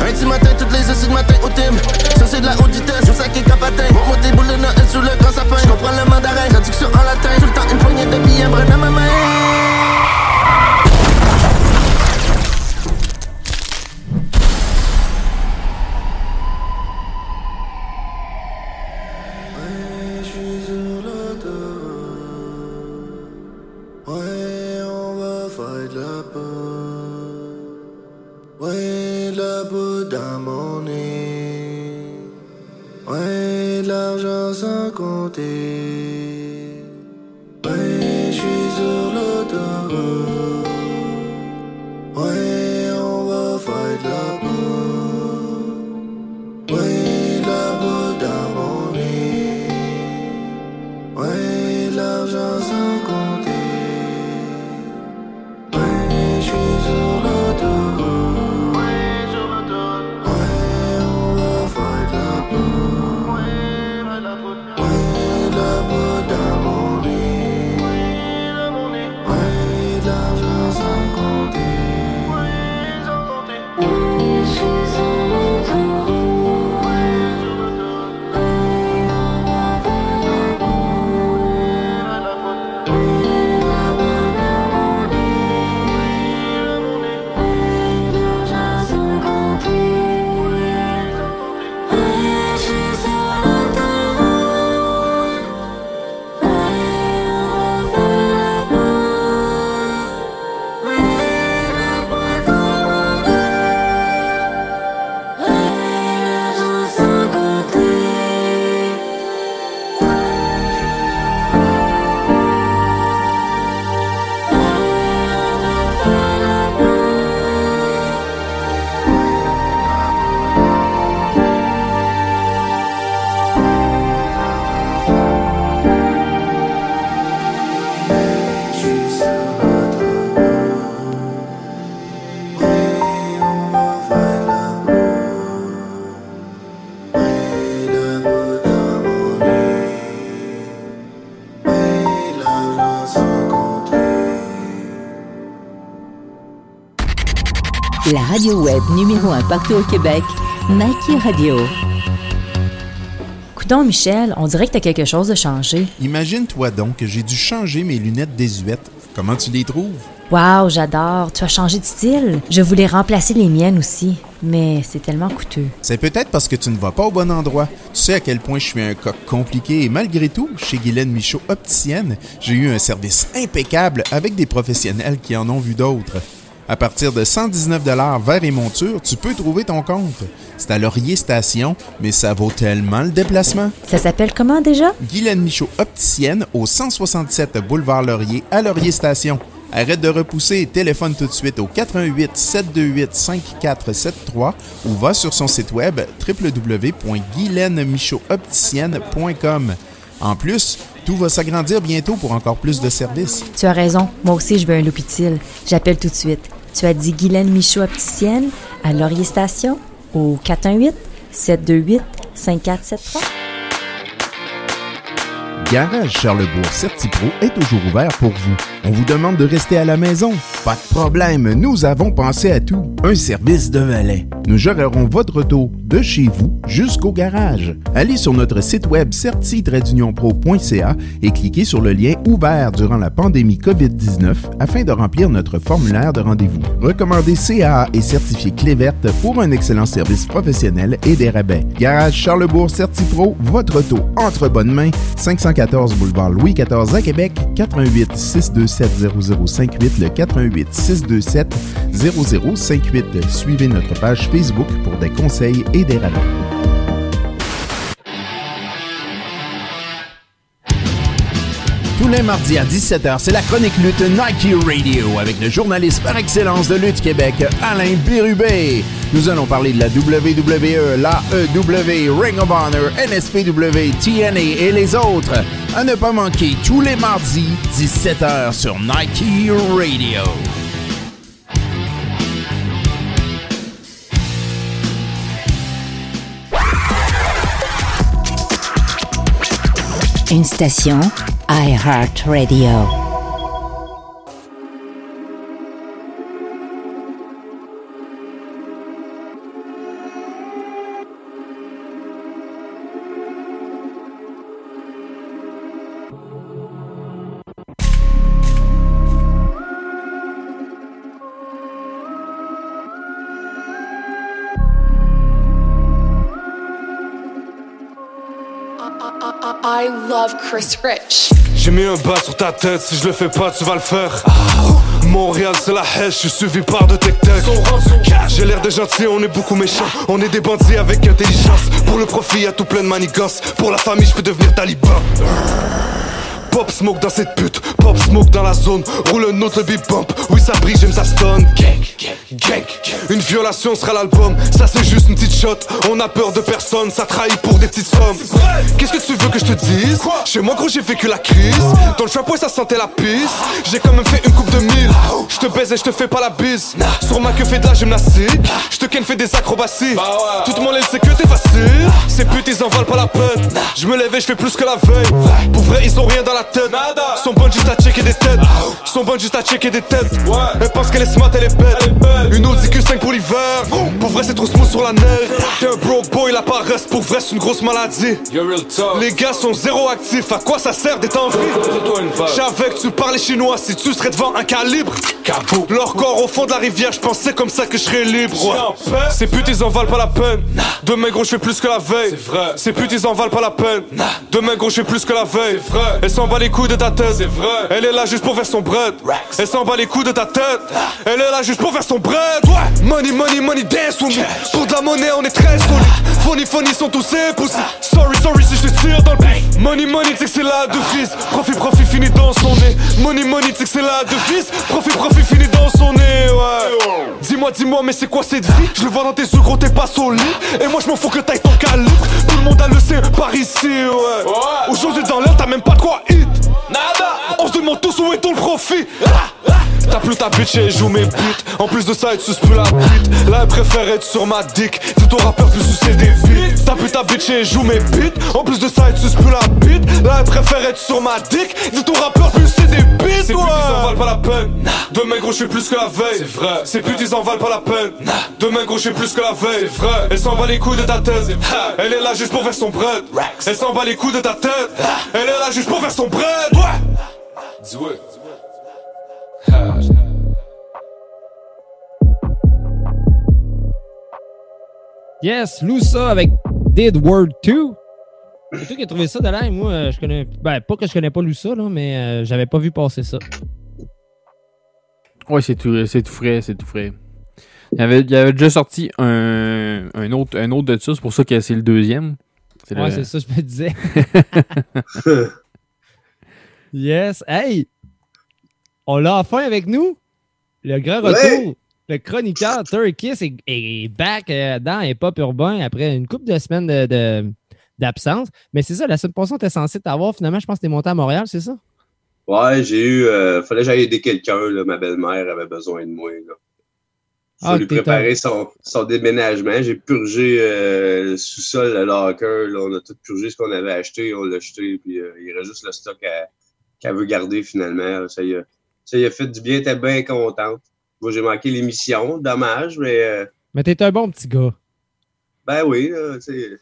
Un petit matin, toutes les de matin au thème. Ça c'est de la vitesse, je sac et capatin. Monte moi tes boules de sous le grand sapin. Je le mandarin, traduction en latin. Tout le temps, une poignée de billets, un brin à ma main. Radio web numéro un partout au Québec, Nike Radio. Coudon Michel, on dirait que t'as quelque chose de changé. Imagine-toi donc que j'ai dû changer mes lunettes désuètes. Comment tu les trouves? Wow, j'adore. Tu as changé de style. Je voulais remplacer les miennes aussi, mais c'est tellement coûteux. C'est peut-être parce que tu ne vas pas au bon endroit. Tu sais à quel point je suis un coq compliqué et malgré tout, chez Guylaine Michaud Opticienne, j'ai eu un service impeccable avec des professionnels qui en ont vu d'autres. À partir de 119 verre et monture, tu peux trouver ton compte. C'est à Laurier Station, mais ça vaut tellement le déplacement. Ça s'appelle comment déjà? Guylaine Michaud Opticienne au 167 Boulevard Laurier à Laurier Station. Arrête de repousser et téléphone tout de suite au 88 728 5473 ou va sur son site web www.guylainemichaudopticienne.com. En plus, tout va s'agrandir bientôt pour encore plus de services. Tu as raison. Moi aussi, je veux un look utile. J'appelle tout de suite. Tu as dit Guylaine Michaud opticienne à Laurier Station au 418 728 5473. Garage Charlebourg Certipro est toujours ouvert pour vous. On vous demande de rester à la maison? Pas de problème, nous avons pensé à tout. Un service de valet. Nous gérerons votre auto de chez vous jusqu'au garage. Allez sur notre site web certi-pro.ca et cliquez sur le lien ouvert durant la pandémie COVID-19 afin de remplir notre formulaire de rendez-vous. Recommandez CAA et certifié Clé verte pour un excellent service professionnel et des rabais. Garage Charlebourg Certipro, votre auto entre bonnes mains, 514 boulevard Louis XIV à Québec, 88 627 0058, le 88 627 0058. Suivez notre page Facebook pour des conseils et des. Tous les mardis à 17h, c'est la chronique lutte Nike Radio avec le journaliste par excellence de Lutte Québec, Alain Bérubé. Nous allons parler de la WWE, l'AEW, Ring of Honor, NSPW, TNA et les autres. À ne pas manquer tous les mardis, 17h sur Nike Radio. Une station iHeartRadio. I love Chris Rich. J'ai mis un bas sur ta tête, si je le fais pas, tu vas le faire. Montréal, c'est la hache, je suis suivi par de tech tech. J'ai l'air de gentil, on est beaucoup méchants. On est des bandits avec intelligence. Pour le profit, y'a tout plein de manigances. Pour la famille, je peux devenir taliban. Pop smoke dans cette pute, pop smoke dans la zone. Roule un autre le beat bump, oui ça brille, j'aime ça stun. Gang, gang, Une violation sera l'album, ça c'est juste une petite shot. On a peur de personne, ça trahit pour des petites sommes. Qu'est-ce que tu veux que je te dise? Chez moi gros j'ai vécu la crise. Dans le chapeau ça sentait la pisse. J'ai quand même fait une coupe de mille. Je te baise et je te fais pas la bise. Sur ma queue fait de la gymnastique. Je te ken fait des acrobaties. Tout le monde sait que t'es facile. Ces putes ils en valent pas la peine. Je me lève et je fais plus que la veille. Pour vrai ils ont rien dans la tête. Ils sont bonnes juste à checker des têtes. Ils sont bonnes juste à checker des têtes. Elle pense qu'elle est smart, elle est bête. Une Audi Q5 pour l'hiver. Pour vrai, c'est trop smooth sur la neige. T'es un broke boy, la paresse. Pour vrai, c'est une grosse maladie. Les gars sont zéro actifs. À quoi ça sert d'être en vie? J'avais que tu parlais chinois si tu serais devant un calibre. Leur corps au fond de la rivière, je pensais comme ça que je serais libre. ouais. Ces putes, ils en valent pas la peine. Demain, gros, je fais plus que la veille. Ces putes, ils en valent pas la peine. Demain, gros, je fais plus que la veille. Elle s'en bat les couilles de ta tête. C'est vrai. Elle est là juste pour faire son bread. Elle s'en bat les couilles de ta tête. Elle est là juste pour faire son bread. Ouais. Money, money, money, dance with me. Pour de la monnaie, on est très solide. Funny, funny sont tous époussés. Sorry, sorry si je te tire dans le pif. Money, money, tu sais que c'est la devise. Profit, profit, fini dans son nez. Money, money, tu sais que c'est la devise. Profit, profit, fini dans son nez. Ouais. Dis-moi, dis-moi, mais c'est quoi cette vie? Je le vois dans tes yeux, gros, t'es pas solide. Et moi, je m'en fous que t'ailles ton calibre. Tout le monde a le sien par ici, ouais. Aujourd'hui, dans l'air, t'as même pas de quoi On se demande tous où est ton profit. T'as plus ta bitch et elle joue mes beats. En plus de ça, elle te suce plus la bite. Là, elle préfère être sur ma dick. Dis ton rappeur plus sucer des beats. T'as plus ta bitch et elle joue mes beats. En plus de ça, elle te suce plus la bite. Là, elle préfère être sur ma dick. Dis ton rappeur plus sucer des beats. Ces putes, ils en valent pas la peine. Demain, gros, je suis plus que la veille. C'est vrai. Ces putes, ils en valent pas la peine. Demain, gros, je suis plus que la veille. C'est vrai. Elle s'en bat les couilles de ta tête. Elle est là juste pour faire son bread. Elle s'en bat les couilles de ta tête. Elle est là juste pour faire son bread. Ouais. Dis-ouais. Yes, Loussa avec Did Word 2. C'est toi qui as trouvé ça, Dalain? Moi, euh, je connais. Ben, pas que je connais pas Loussa, là, mais euh, j'avais pas vu passer ça. Ouais, c'est tout, c'est tout frais, c'est tout frais. Il y avait, il y avait déjà sorti un, un, autre, un autre de ça, c'est pour ça que c'est le deuxième. Ouais, le- c'est ça, je me disais. yes. Hey! On l'a enfin avec nous. Le grand Ouais. retour. Le chroniqueur Turkis est, est back euh, dans Hip Hop Urbain après une couple de semaines de- de- d'absence. Mais c'est ça, la semaine passée, on était censé t'avoir. Finalement, je pense que t'es monté à Montréal, c'est ça? Ouais, j'ai eu. euh, fallait que j'aille aider quelqu'un. Ma belle-mère avait besoin de moi, là. faut Ah, lui préparer son, son déménagement. J'ai purgé euh, le sous-sol, le locker. là. on a tout purgé ce qu'on avait acheté. On l'a jeté. Puis euh, il reste juste le stock à- qu'elle veut garder finalement. Ça y, a, ça y a fait du bien. Était bien contente. Moi, j'ai manqué l'émission. Dommage, mais euh, Mais t'es un bon petit gars. ben oui, sais,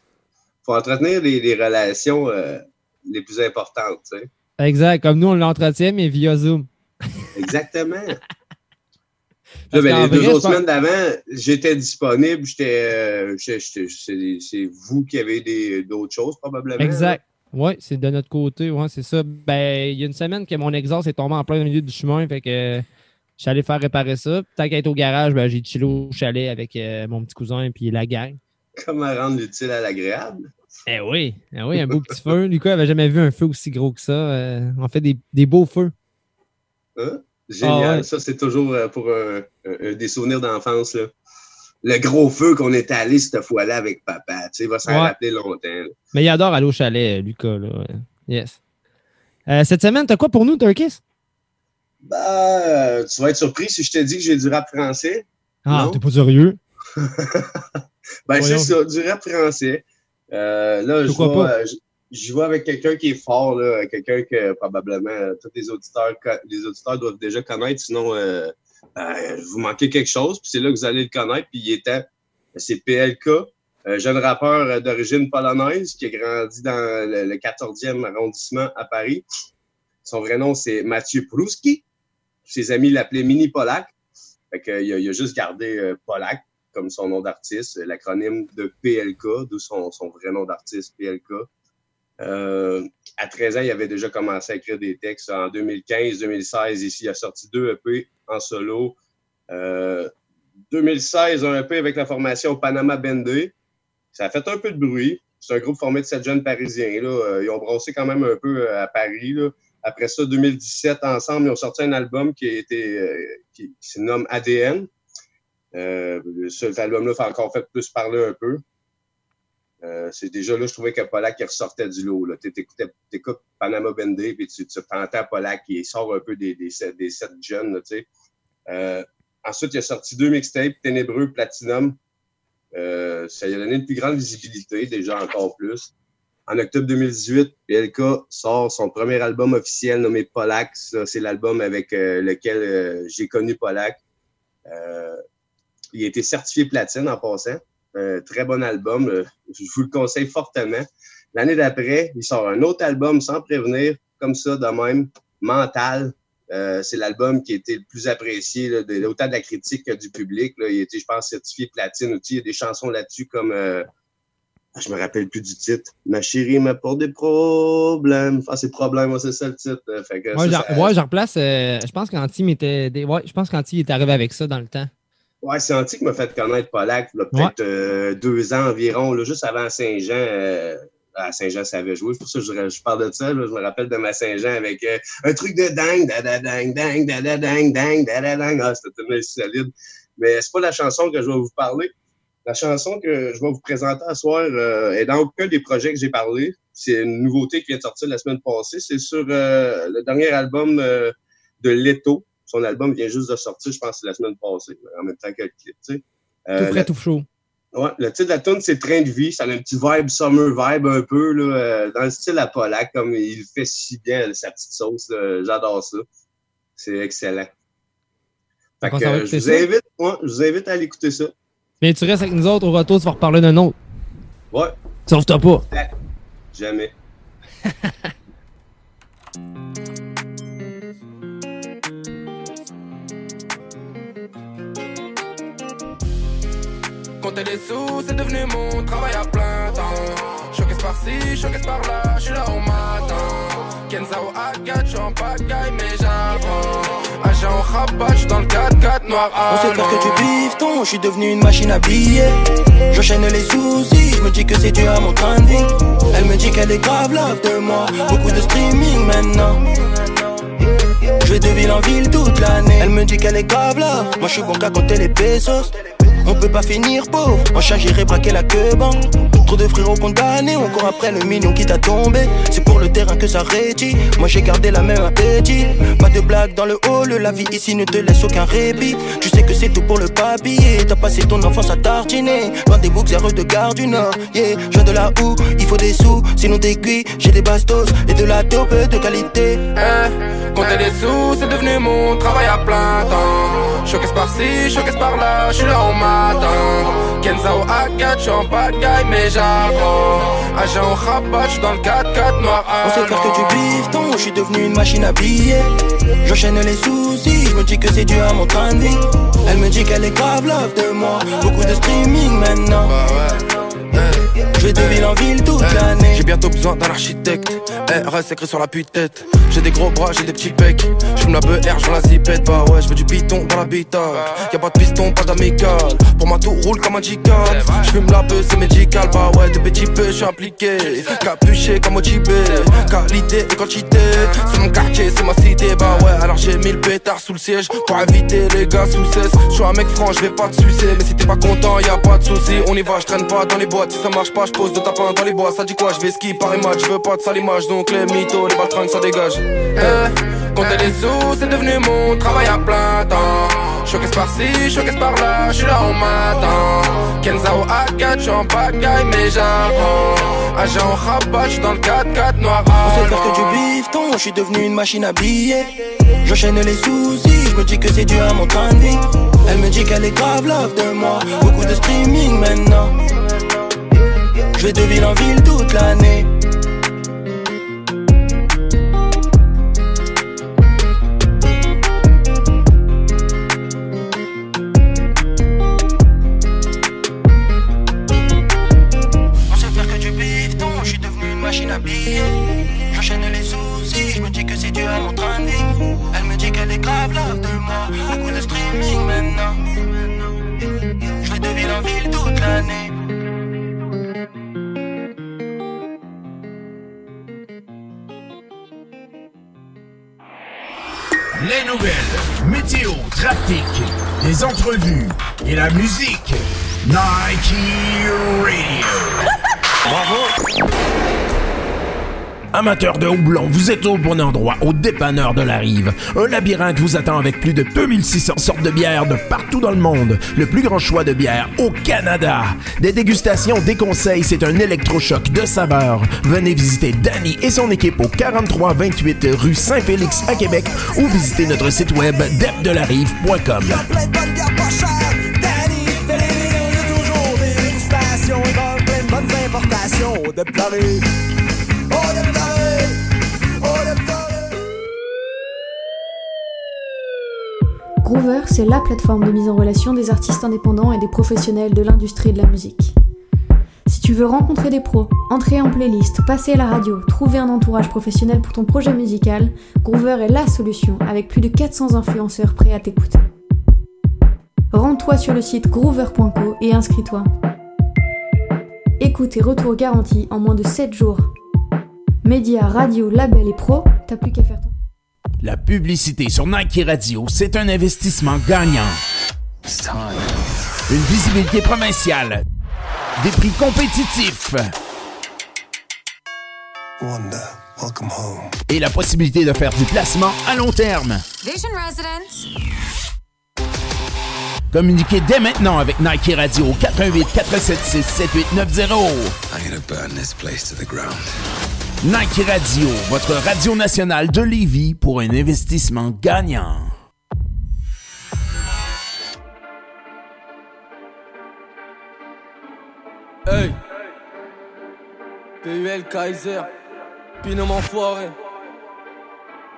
faut entretenir les, les relations euh, les plus importantes. tu sais. Exact. Comme nous, on l'entretient, mais via Zoom. Exactement. Là, ben, les deux autres semaines d'avant, j'étais disponible. J'étais, euh, c'est c'est vous qui avez des- d'autres choses, probablement. Exact. Oui, c'est de notre côté. Ouais, c'est ça. Ben, il y a une semaine que mon exhaust est tombé en plein milieu du chemin. Fait que je suis allé faire réparer ça. Tant qu'à être au garage, ben, j'ai chillé au chalet avec euh, mon petit cousin et la gang. Comment rendre l'utile à l'agréable? Eh oui, eh oui, un beau petit feu. Lucas avait jamais vu un feu aussi gros que ça. Euh, on fait des, des beaux feux. Hein? Génial. Ah ouais. Ça, c'est toujours euh, pour des souvenirs d'enfance. Le gros feu qu'on était allé cette fois-là avec papa. Tu sais, il va s'en Ouais. rappeler longtemps. là. Mais il adore aller au chalet, Lucas. Là. Yes. Euh, cette semaine, t'as quoi pour nous, Turkis? Bah, euh, tu vas être surpris si je te dis que j'ai du rap français. Ah, t'es pas sérieux? Ben, c'est ça, du rap français. Euh, là, je Pourquoi vais, pas? euh, j- j'y vais avec quelqu'un qui est fort, là, quelqu'un que probablement euh, tous les auditeurs, les auditeurs doivent déjà connaître, sinon euh, euh, vous manquez quelque chose, puis c'est là que vous allez le connaître, puis il était, c'est PLK, euh, jeune rappeur euh, d'origine polonaise qui a grandi dans le, le 14e arrondissement à Paris. Son vrai nom, c'est Mathieu Pruski. Ses amis l'appelaient Mini Polak. Que, il, a, juste gardé euh, Polak comme son nom d'artiste, l'acronyme de PLK, d'où son, vrai nom d'artiste, PLK. Euh, à 13 ans, il avait déjà commencé à écrire des textes. En 2015-2016, ici, il a sorti deux EP en solo. Euh, 2016, un EP avec la formation Panama Bendé. Ça a fait un peu de bruit. C'est un groupe formé de sept jeunes parisiens. Là. Euh, Ils ont brossé quand même un peu euh, à Paris. Là. Après ça, 2017, ensemble, ils ont sorti un album qui, a été, euh, qui, se nomme ADN. Euh, cet album-là fait encore fait plus parler un peu. Euh, c'est déjà là, je trouvais que Polak ressortait du lot. Tu écoutes Panama Bendé, puis tu, tu entends Polak qui sort un peu des, des, des sept jeunes. Là, euh, ensuite, il a sorti deux mixtapes, Ténébreux, Platinum. Euh, ça lui a donné une plus grande visibilité, déjà encore plus. En octobre 2018, PLK sort son premier album officiel nommé Polak. C'est l'album avec euh, lequel euh, j'ai connu Polak. Il a été certifié platine en passant. Un très bon album. Euh, Je vous le conseille fortement. L'année d'après, il sort un autre album sans prévenir, comme ça, de même, Mental. Euh, c'est l'album qui a été le plus apprécié, là, de, autant de la critique que du public. Là. Il a été, je pense, certifié platine aussi. Il y a des chansons là-dessus comme. euh, je me rappelle plus du titre. Ma chérie m'apporte des problèmes. Ah, c'est problème, ouais, c'est ça le titre. Euh, Fait que Ouais, ça, j'en ça- ouais, j'en replace. euh, je pense qu'Anti des- Ouais, je pense qu'Anti est arrivé avec ça dans le temps. Ouais, c'est Anti qui m'a fait connaître Polak, peut-être euh, deux ans environ, là, juste avant Saint-Jean. euh, à Saint-Jean, ça avait joué. C'est pour ça que je, je parle de ça. là. je me rappelle de ma Saint-Jean avec euh, un truc de dingue, da da dang, dang, da da dang, dang, da da. Ah, c'était tellement solide. Mais c'est pas la chanson que je vais vous parler. La chanson que je vais vous présenter à soir euh, est dans aucun des projets que j'ai parlé. C'est une nouveauté qui vient de sortir la semaine passée. C'est sur euh, le dernier album euh, de Leto. Son album vient juste de sortir, je pense, la semaine passée, en même temps que le clip. tu sais. Euh, tout frais, la- tout chaud. Ouais, le titre de la tune c'est Train de vie. Ça a un petit vibe summer vibe un peu, là, euh, dans le style à Polak, comme il fait si bien, sa petite sauce. J'adore ça. C'est excellent. Fait que, euh, je, vous invite, ouais, je vous invite à aller écouter ça. Mais tu restes avec nous autres au retour, tu vas reparler d'un autre. Ouais, Sauve-toi pas. jamais. Compter des sous, c'est devenu mon travail à plein temps. Showcase par-ci, showcase par-là, je suis là au matin. Kenzao Agat, je en pagaille, mais j'apprends. Agent au rabat, je suis dans le 4-4 noir On sait faire que tu bifton, je suis devenu une machine à billets. J'enchaîne les soucis, je me dis que c'est dû à mon train de vie. Elle me dit qu'elle est grave love de moi, beaucoup de streaming maintenant. Je vais de ville en ville toute l'année. Elle me dit qu'elle est grave là, moi je suis bon qu'à compter les pesos. On peut pas finir pauvre, en j'irai braquer la queue ban. Trop de frérots condamnés, on court après le million qui t'a tombé. C'est pour le terrain que ça rédit. Moi j'ai gardé la même appétit. Pas de blague dans le hall, la vie ici ne te laisse aucun répit. Tu sais que c'est tout pour le papier. T'as passé ton enfance à tartiner. Loin des heureux de gare du Nord. Yeah, je de là où il faut des sous, sinon des cuits. J'ai des bastos et de la taupe de qualité. Eh, compter des sous, c'est devenu mon travail à plein temps. Choquesse par-ci, choquesse par-là, je suis là au matin. Kenzao Agat, j'suis en pagaille, mais j'apprends. Agent au rabat, j'suis dans le 4-4 noir. On sait faire que du bifton, je suis devenu une machine à billets. J'enchaîne les soucis, je me dis que c'est dû à mon train de vie. Elle me dit qu'elle est grave love de moi, beaucoup de streaming maintenant. Je vais de ville en ville toute l'année. J'ai bientôt besoin d'un architecte. Eh, reste écrit sur la tête J'ai des gros bras, j'ai des petits pecs. J'fume la BR, j'vends la zipette. Bah ouais, j'veux du piton dans l'habitat. Y'a pas de piston, pas d'amical. Pour moi, tout roule comme un G4. J'fume la beuh, c'est médical. Bah ouais, de petits peu, j'suis impliqué. Capuché comme motivé. Qualité et quantité. C'est mon quartier, c'est ma cité. Bah ouais, alors j'ai mis le pétard sous le siège. Pour inviter les gars sous cesse. J'suis un mec franc, j'vais pas te sucer. Mais si t'es pas content, y'a pas de souci. On y va, j'traîne pas dans les boîtes. Si ça marche pas, j'pose de tapin dans les bois. Ça dit quoi, j'vais ski par match. J'veux pas de sale image. Donc les mythos, les baltringues, ça dégage. Eh, compter les sous, c'est devenu mon travail à plein temps. Choquesse par-ci, choquesse par-là, j'suis là au matin. Kenzao Agat, j'suis en pagaille, mais j'apprends. Agent rabat, j'suis dans le 4-4 noir. On sait faire que du bifton, je suis devenu une machine à billets. J'enchaîne les soucis, je me dis que c'est dû à mon vie. Elle me dit qu'elle est grave love de moi, beaucoup de streaming maintenant. Je vais de ville en ville toute l'année. À. Elle me dit qu'elle est grave love de moi, beaucoup de streaming maintenant. Je vais de ville en ville toute l'année. Les nouvelles, météo, trafic, les entrevues et la musique. Nike Radio. Bravo. Amateurs de houblon, vous êtes au bon endroit, au dépanneur de la rive. Un labyrinthe vous attend avec plus de 2600 sortes de bières de partout dans le monde. Le plus grand choix de bières au Canada. Des dégustations, des conseils, c'est un électrochoc de saveurs. Venez visiter Danny et son équipe au 4328 rue Saint-Félix à Québec ou visitez notre site web depdelarive.com. Groover, c'est la plateforme de mise en relation des artistes indépendants et des professionnels de l'industrie de la musique. Si tu veux rencontrer des pros, entrer en playlist, passer à la radio, trouver un entourage professionnel pour ton projet musical, Groover est la solution avec plus de 400 influenceurs prêts à t'écouter. Rends-toi sur le site groover.co et inscris-toi. Écoute et retour garantis en moins de 7 jours. Médias, radio, label et pro, t'as plus qu'à faire ton. La publicité sur Nike Radio, c'est un investissement gagnant. Une visibilité provinciale. Des prix compétitifs. Wanda, welcome home. Et la possibilité de faire du placement à long terme. Vision Residence. Communiquez dès maintenant avec Nike Radio au 418 476 7890. I'm gonna burn this place to the ground. Nike Radio, votre radio nationale de Lévis pour un investissement gagnant. Hey. PUL Kaiser Binôme enfoiré.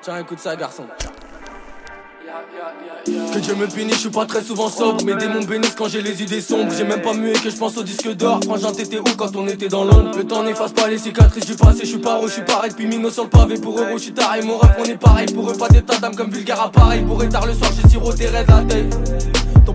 Tiens écoute ça garçon que Dieu me punisse, je suis pas très souvent sobre. Mes démons bénissent quand j'ai les idées sombres. J'ai même pas mué que je pense au disque d'or. Frangin, t'étais où quand on était dans l'ombre? Le temps n'efface pas les cicatrices du passé. Je suis pas je suis pareil depuis Mino sur le pavé. Pour eux, je suis taré. Mon rap, on est pareil. Pour eux, pas d'état d'âme comme vulgaire appareil. Pour tard le soir, j'ai siroté raide la tête.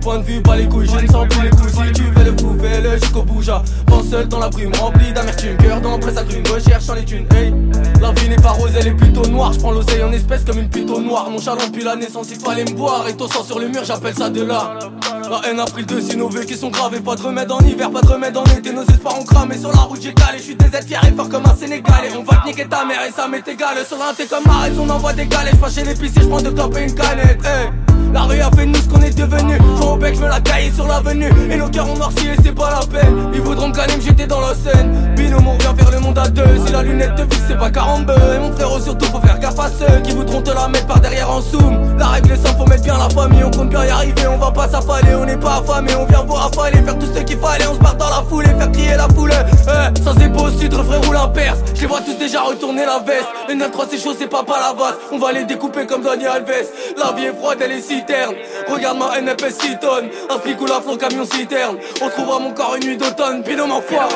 Point de vue, pas les couilles, je ne sens plus les coups. Si tu veux le coup, fais-le jusqu'au bout. Pense seul dans la brume, remplie d'amertume. Cœur dans presse à grume, recherche en les thunes. Hey, la vie n'est pas rose, elle est plutôt noire. Je prends l'oseille en espèce comme une plutôt noire. Mon chalon depuis la naissance, il fallait me boire. Et ton sang sur le mur, j'appelle ça de l'art. La haine a pris le dessus, nos vécus sont gravés. Pas de remède en hiver, pas de remède en été. Nos espoirs ont cramé sur la route, j'ai calé. Je suis des aides fier et fort comme un Sénégalais. On va te niquer ta mère et ça m'est égal. Sur l'un, t'es comme Marais, on envoie des galets. J'passe chez l'épicier, j'prends deux clopes et une canette. La rue a fait de nous ce qu'on est devenu. Joue au bec, je me la caille sur l'avenue. Et nos cœurs ont noirci et c'est pas la peine. Ils voudront me j'étais dans la scène. Binôme, on vient faire le monde à deux. Si la lunette te vise, c'est pas carambeu. Et mon frérot, surtout, faut faire gaffe à ceux qui voudront te la mettre par derrière en zoom. La règle est simple, faut mettre bien la famille. On compte bien y arriver, on va pas s'affaler. On n'est pas affamé, on vient voir affaler. Faire tout ce qu'il fallait, on se barre dans la foule et faire crier la foule. Eh, ça c'est beau au sud, refrain roule un perse. Je les vois tous déjà retourner la veste. Le 9-3 c'est chaud, c'est pas pas la vase. On va les découper comme Daniel Alves. La vie est froide, elle est Regarde ma NFS 6 tonnes. Un flic ou la flanc camion citerne. On trouvera mon corps une nuit d'automne. Binôme enfoiré.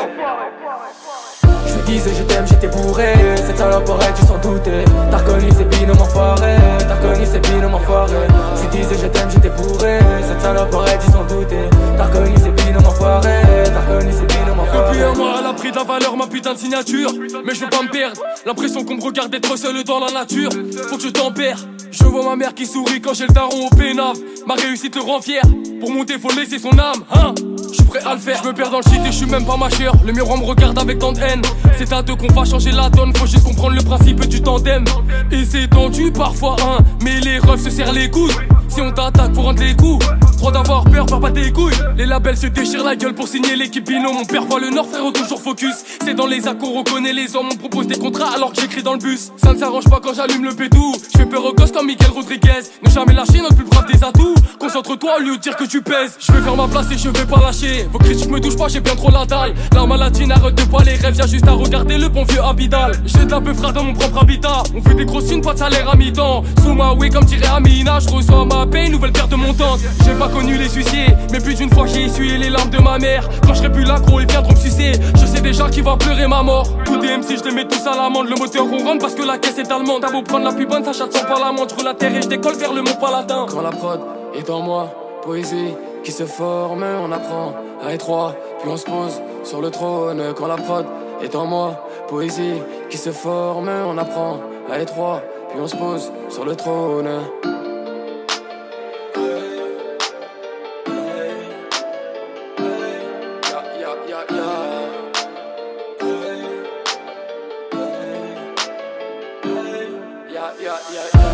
Je lui disais je t'aime, j'étais bourré. Cette salope aurait dû s'en douter. T'as reconnu ces binômes enfoirés T'as reconnu ces binômes enfoirés Je lui disais je t'aime, j'étais bourré. Cette salope aurait dû s'en douter. T'as reconnu ces binômes enfoirés T'as reconnu ces binômes enfoirés Depuis un mois, elle a pris de la valeur ma putain de signature. Mais je veux pas me perdre. L'impression qu'on me regarde être seul dans la nature. Faut que je t'en perds je vois ma mère qui sourit quand j'ai le daron au pénave Ma réussite le rend fier. Pour monter faut laisser son âme hein. Je suis prêt à le faire. Je me perds dans le shit et je suis même pas ma chère. Le miroir me regarde avec tant de haine C'est à deux qu'on va changer la donne Faut juste comprendre le principe du tandem. Et c'est tendu parfois hein Mais les refs se serrent les coudes. Si on t'attaque faut rendre les coups Trop d'avoir peur, peur pas tes couilles. Les labels se déchirent la gueule pour signer l'équipe binôme. Mon père voit le nord frérot toujours focus. C'est dans les accords on reconnaît les hommes On propose des contrats alors que j'écris dans le bus. Ça ne s'arrange pas quand j'allume le pétou Je fais peur aux gosses comme Miguel Rodriguez. Ne jamais lâcher notre plus brave des atouts. Concentre-toi au lieu de dire que tu pèses. Je vais faire ma place et je vais pas lâcher. Vos critiques me touchent pas j'ai bien trop la dalle. La maladie n'arrête de pas les rêves Y'a juste à regarder le bon vieux Abidal. J'ai de la peu dans mon propre habitat. On fait des grosses thunes pas de salaire à mi-temps. Sous ma way comme dirait Amina Je reçois ma paix nouvelle paire de montante J'ai pas connu les huissiers Mais plus d'une fois j'ai essuyé les larmes de ma mère. Quand je serai plus là gros ils viendront me sucer. Je sais déjà qui va pleurer ma mort. Tous des MC je les mets tous à l'amende. Le moteur ronronne parce que la caisse est allemande. T'as beau prendre la plus bonne ça chatte sans par la montre Je la terre et je décolle vers le mont Palatin Quand la prod est en moi Poésie qui se forme On apprend à étroit Puis on se pose sur le trône. Quand la prod est en moi Poésie qui se forme On apprend à étroit Puis on se pose sur le trône.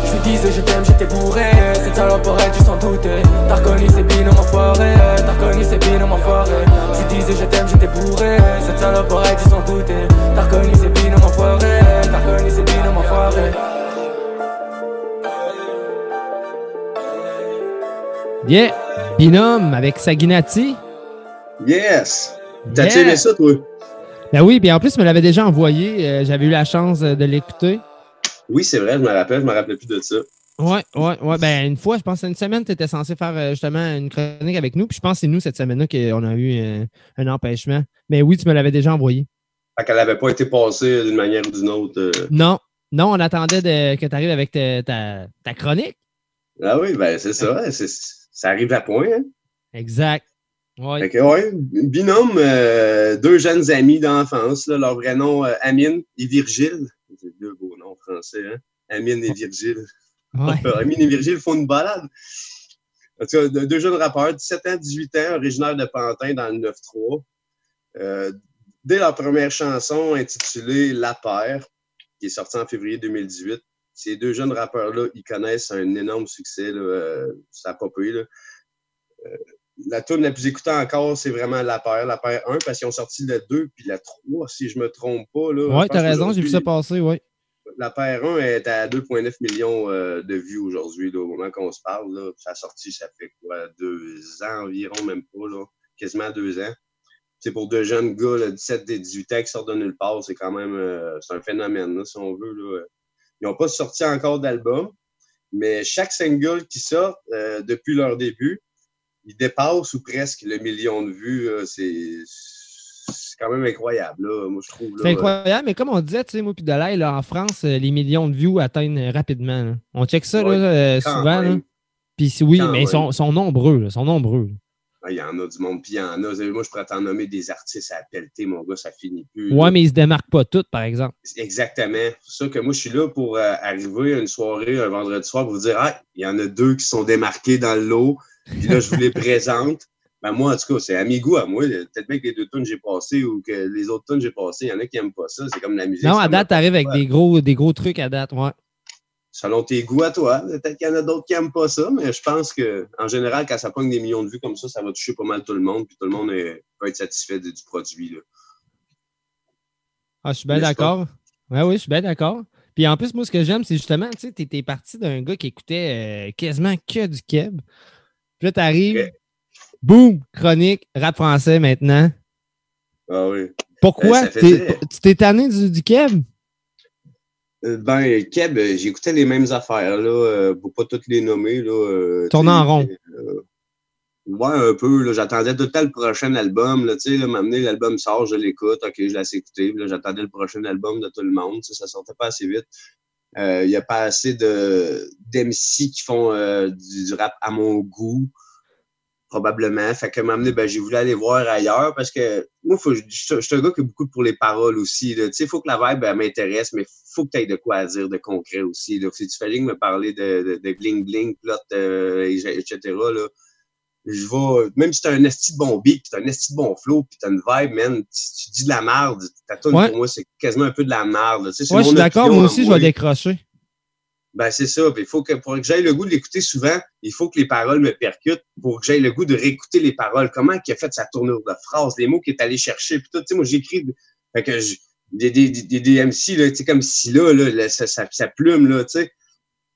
Je disais je t'aime, j'étais bourré Cette douter T'as reconnu ces binômes enfoirés T'as reconnu ces binômes enfoirés lui disais je t'aime, j'étais bourré Cette salope aurait dû s'en douter T'as reconnu ces binômes enfoirés T'as reconnu ces binômes enfoirés Yeah! Binôme avec Saginati. Yes! T'as Yeah. aimé ça, toi? Ben oui, puis en plus, tu me l'avais déjà envoyé. Euh, J'avais eu la chance euh, de l'écouter. Oui, c'est vrai, je me rappelle, je me rappelais plus de ça. Ouais, ouais, ouais. Ben, une fois, je pense, une semaine, tu étais censé faire euh, justement une chronique avec nous. Puis je pense que c'est nous cette semaine-là qu'on a eu euh, un empêchement. Mais oui, tu me l'avais déjà envoyé. Fait qu'elle n'avait pas été passée d'une manière ou d'une autre. euh. Non, non, on attendait de- que tu arrives avec ta, ta- ta chronique. Ah oui, ben c'est ça. ça arrive à point. Hein? Exact. Ouais. Fait que, ouais, binôme, euh, deux jeunes amis d'enfance, leur vrai nom, euh, Amine et Virgile. C'est deux beaux noms français, hein? Amine et Virgile. Amine et Virgile font une balade. En tout cas, deux jeunes rappeurs, 17 ans, 18 ans, originaires de Pantin dans le 9-3. Euh, dès leur première chanson intitulée La Paire, qui est sortie en février 2018, ces deux jeunes rappeurs-là, ils connaissent un énorme succès. Là, euh, ça a popé. Là. Euh, la tune la plus écoutée encore, c'est vraiment La Paire, La Paire 1, parce qu'ils ont sorti la 2 puis la 3, si je me trompe pas. Je t'as raison, j'ai vu ça passer, ouais. La paire 1 est à 2,9 millions euh, de vues aujourd'hui, au moment qu'on se parle. Là. Sa sortie, ça fait quoi, deux ans environ, même pas, quasiment deux ans. C'est pour deux jeunes gars, là, 17 et 18 ans, qui sortent de nulle part, c'est quand même euh, un phénomène, si on veut. Ils n'ont pas sorti encore d'album, mais chaque single qui sort euh, depuis leur début, ils dépassent ou presque le million de vues. C'est c'est quand même incroyable, là, moi, je trouve. C'est incroyable, mais comme on disait, tu sais, moi, puis là, en France, euh, les millions de views atteignent euh, rapidement. là. On check ça Ouais, là, euh, souvent. Puis oui, Quand mais ils sont, nombreux, là, sont nombreux. Il y en a du monde, puis il y en a. Moi, je pourrais t'en nommer des artistes à pelleter, mon gars, ça finit plus. Ouais, là. mais ils se démarquent pas toutes, par exemple. Exactement. C'est ça que moi, je suis là pour euh, arriver à une soirée, un vendredi soir, pour vous dire, ah, il y en a deux qui sont démarqués dans le lot. Puis là, je vous les présente. Ben moi, en tout cas, c'est à mes goûts à moi. Peut-être bien que les deux tonnes j'ai passées ou que les autres tonnes j'ai passées, il y en a qui n'aiment pas ça. C'est comme la musique. Non, à date, t'arrives avec des gros, des gros trucs à date, ouais. Selon tes goûts à toi. Peut-être qu'il y en a d'autres qui n'aiment pas ça, mais je pense que en général, quand ça pogne des millions de vues comme ça, ça va toucher pas mal tout le monde, puis tout le monde est- peut être satisfait de- du produit. Là. Ah, je suis bien d'accord. Ouais, oui, je suis bien d'accord. Puis en plus, moi, ce que j'aime, c'est justement, tu sais, t'étais parti d'un gars qui écoutait euh, quasiment que du keb. Puis là, t'arrives, boum, chronique, rap français maintenant. Ah oui. Pourquoi? Euh, ça T'es- Tu t'es tanné du, du keb? Euh, Ben, Keb, euh, j'écoutais les mêmes affaires, là, pour pas toutes les nommer. Là, sais, en rond. ouais, un peu. Là, j'attendais tout le temps le prochain album. Là, tu sais, là, m'amener l'album sort, je l'écoute, ok, je laisse écouter. Là, j'attendais le prochain album de tout le monde. Sais, ça sortait pas assez vite. Euh, Il y a pas assez de d'MC qui font euh, du, du rap à mon goût, probablement. Fait que m'amener, ben, j'ai voulu aller voir ailleurs parce que moi, faut, je, je suis un gars qui est beaucoup pour les paroles aussi. Tu sais, faut que la vibe elle m'intéresse, mais faut que tu aies de quoi à dire de concret aussi. Là. Si tu fallait me parler de, de, de bling bling, plot, euh, et- etc. Là, je vais, même si t'as un esti de bon beat, pis t'as un esti de bon flow, pis t'as une vibe, man, tu, tu dis de la merde, ta tune Ouais. pour moi, c'est quasiment un peu de la merde. Tu sais, Ouais, je suis d'accord. Moi aussi, je vais décrocher. Ben, c'est ça. Il faut que, pour que j'aille le goût de l'écouter souvent, il faut que les paroles me percutent pour que j'aille le goût de réécouter les paroles. Comment il a fait sa tournure de phrase, les mots qu'il est allé chercher. Puis tout, tu sais, moi, j'écris, fait que je- des, des, des, des MC, là, tu sais, comme si là, là, sa, sa plume, là, tu sais.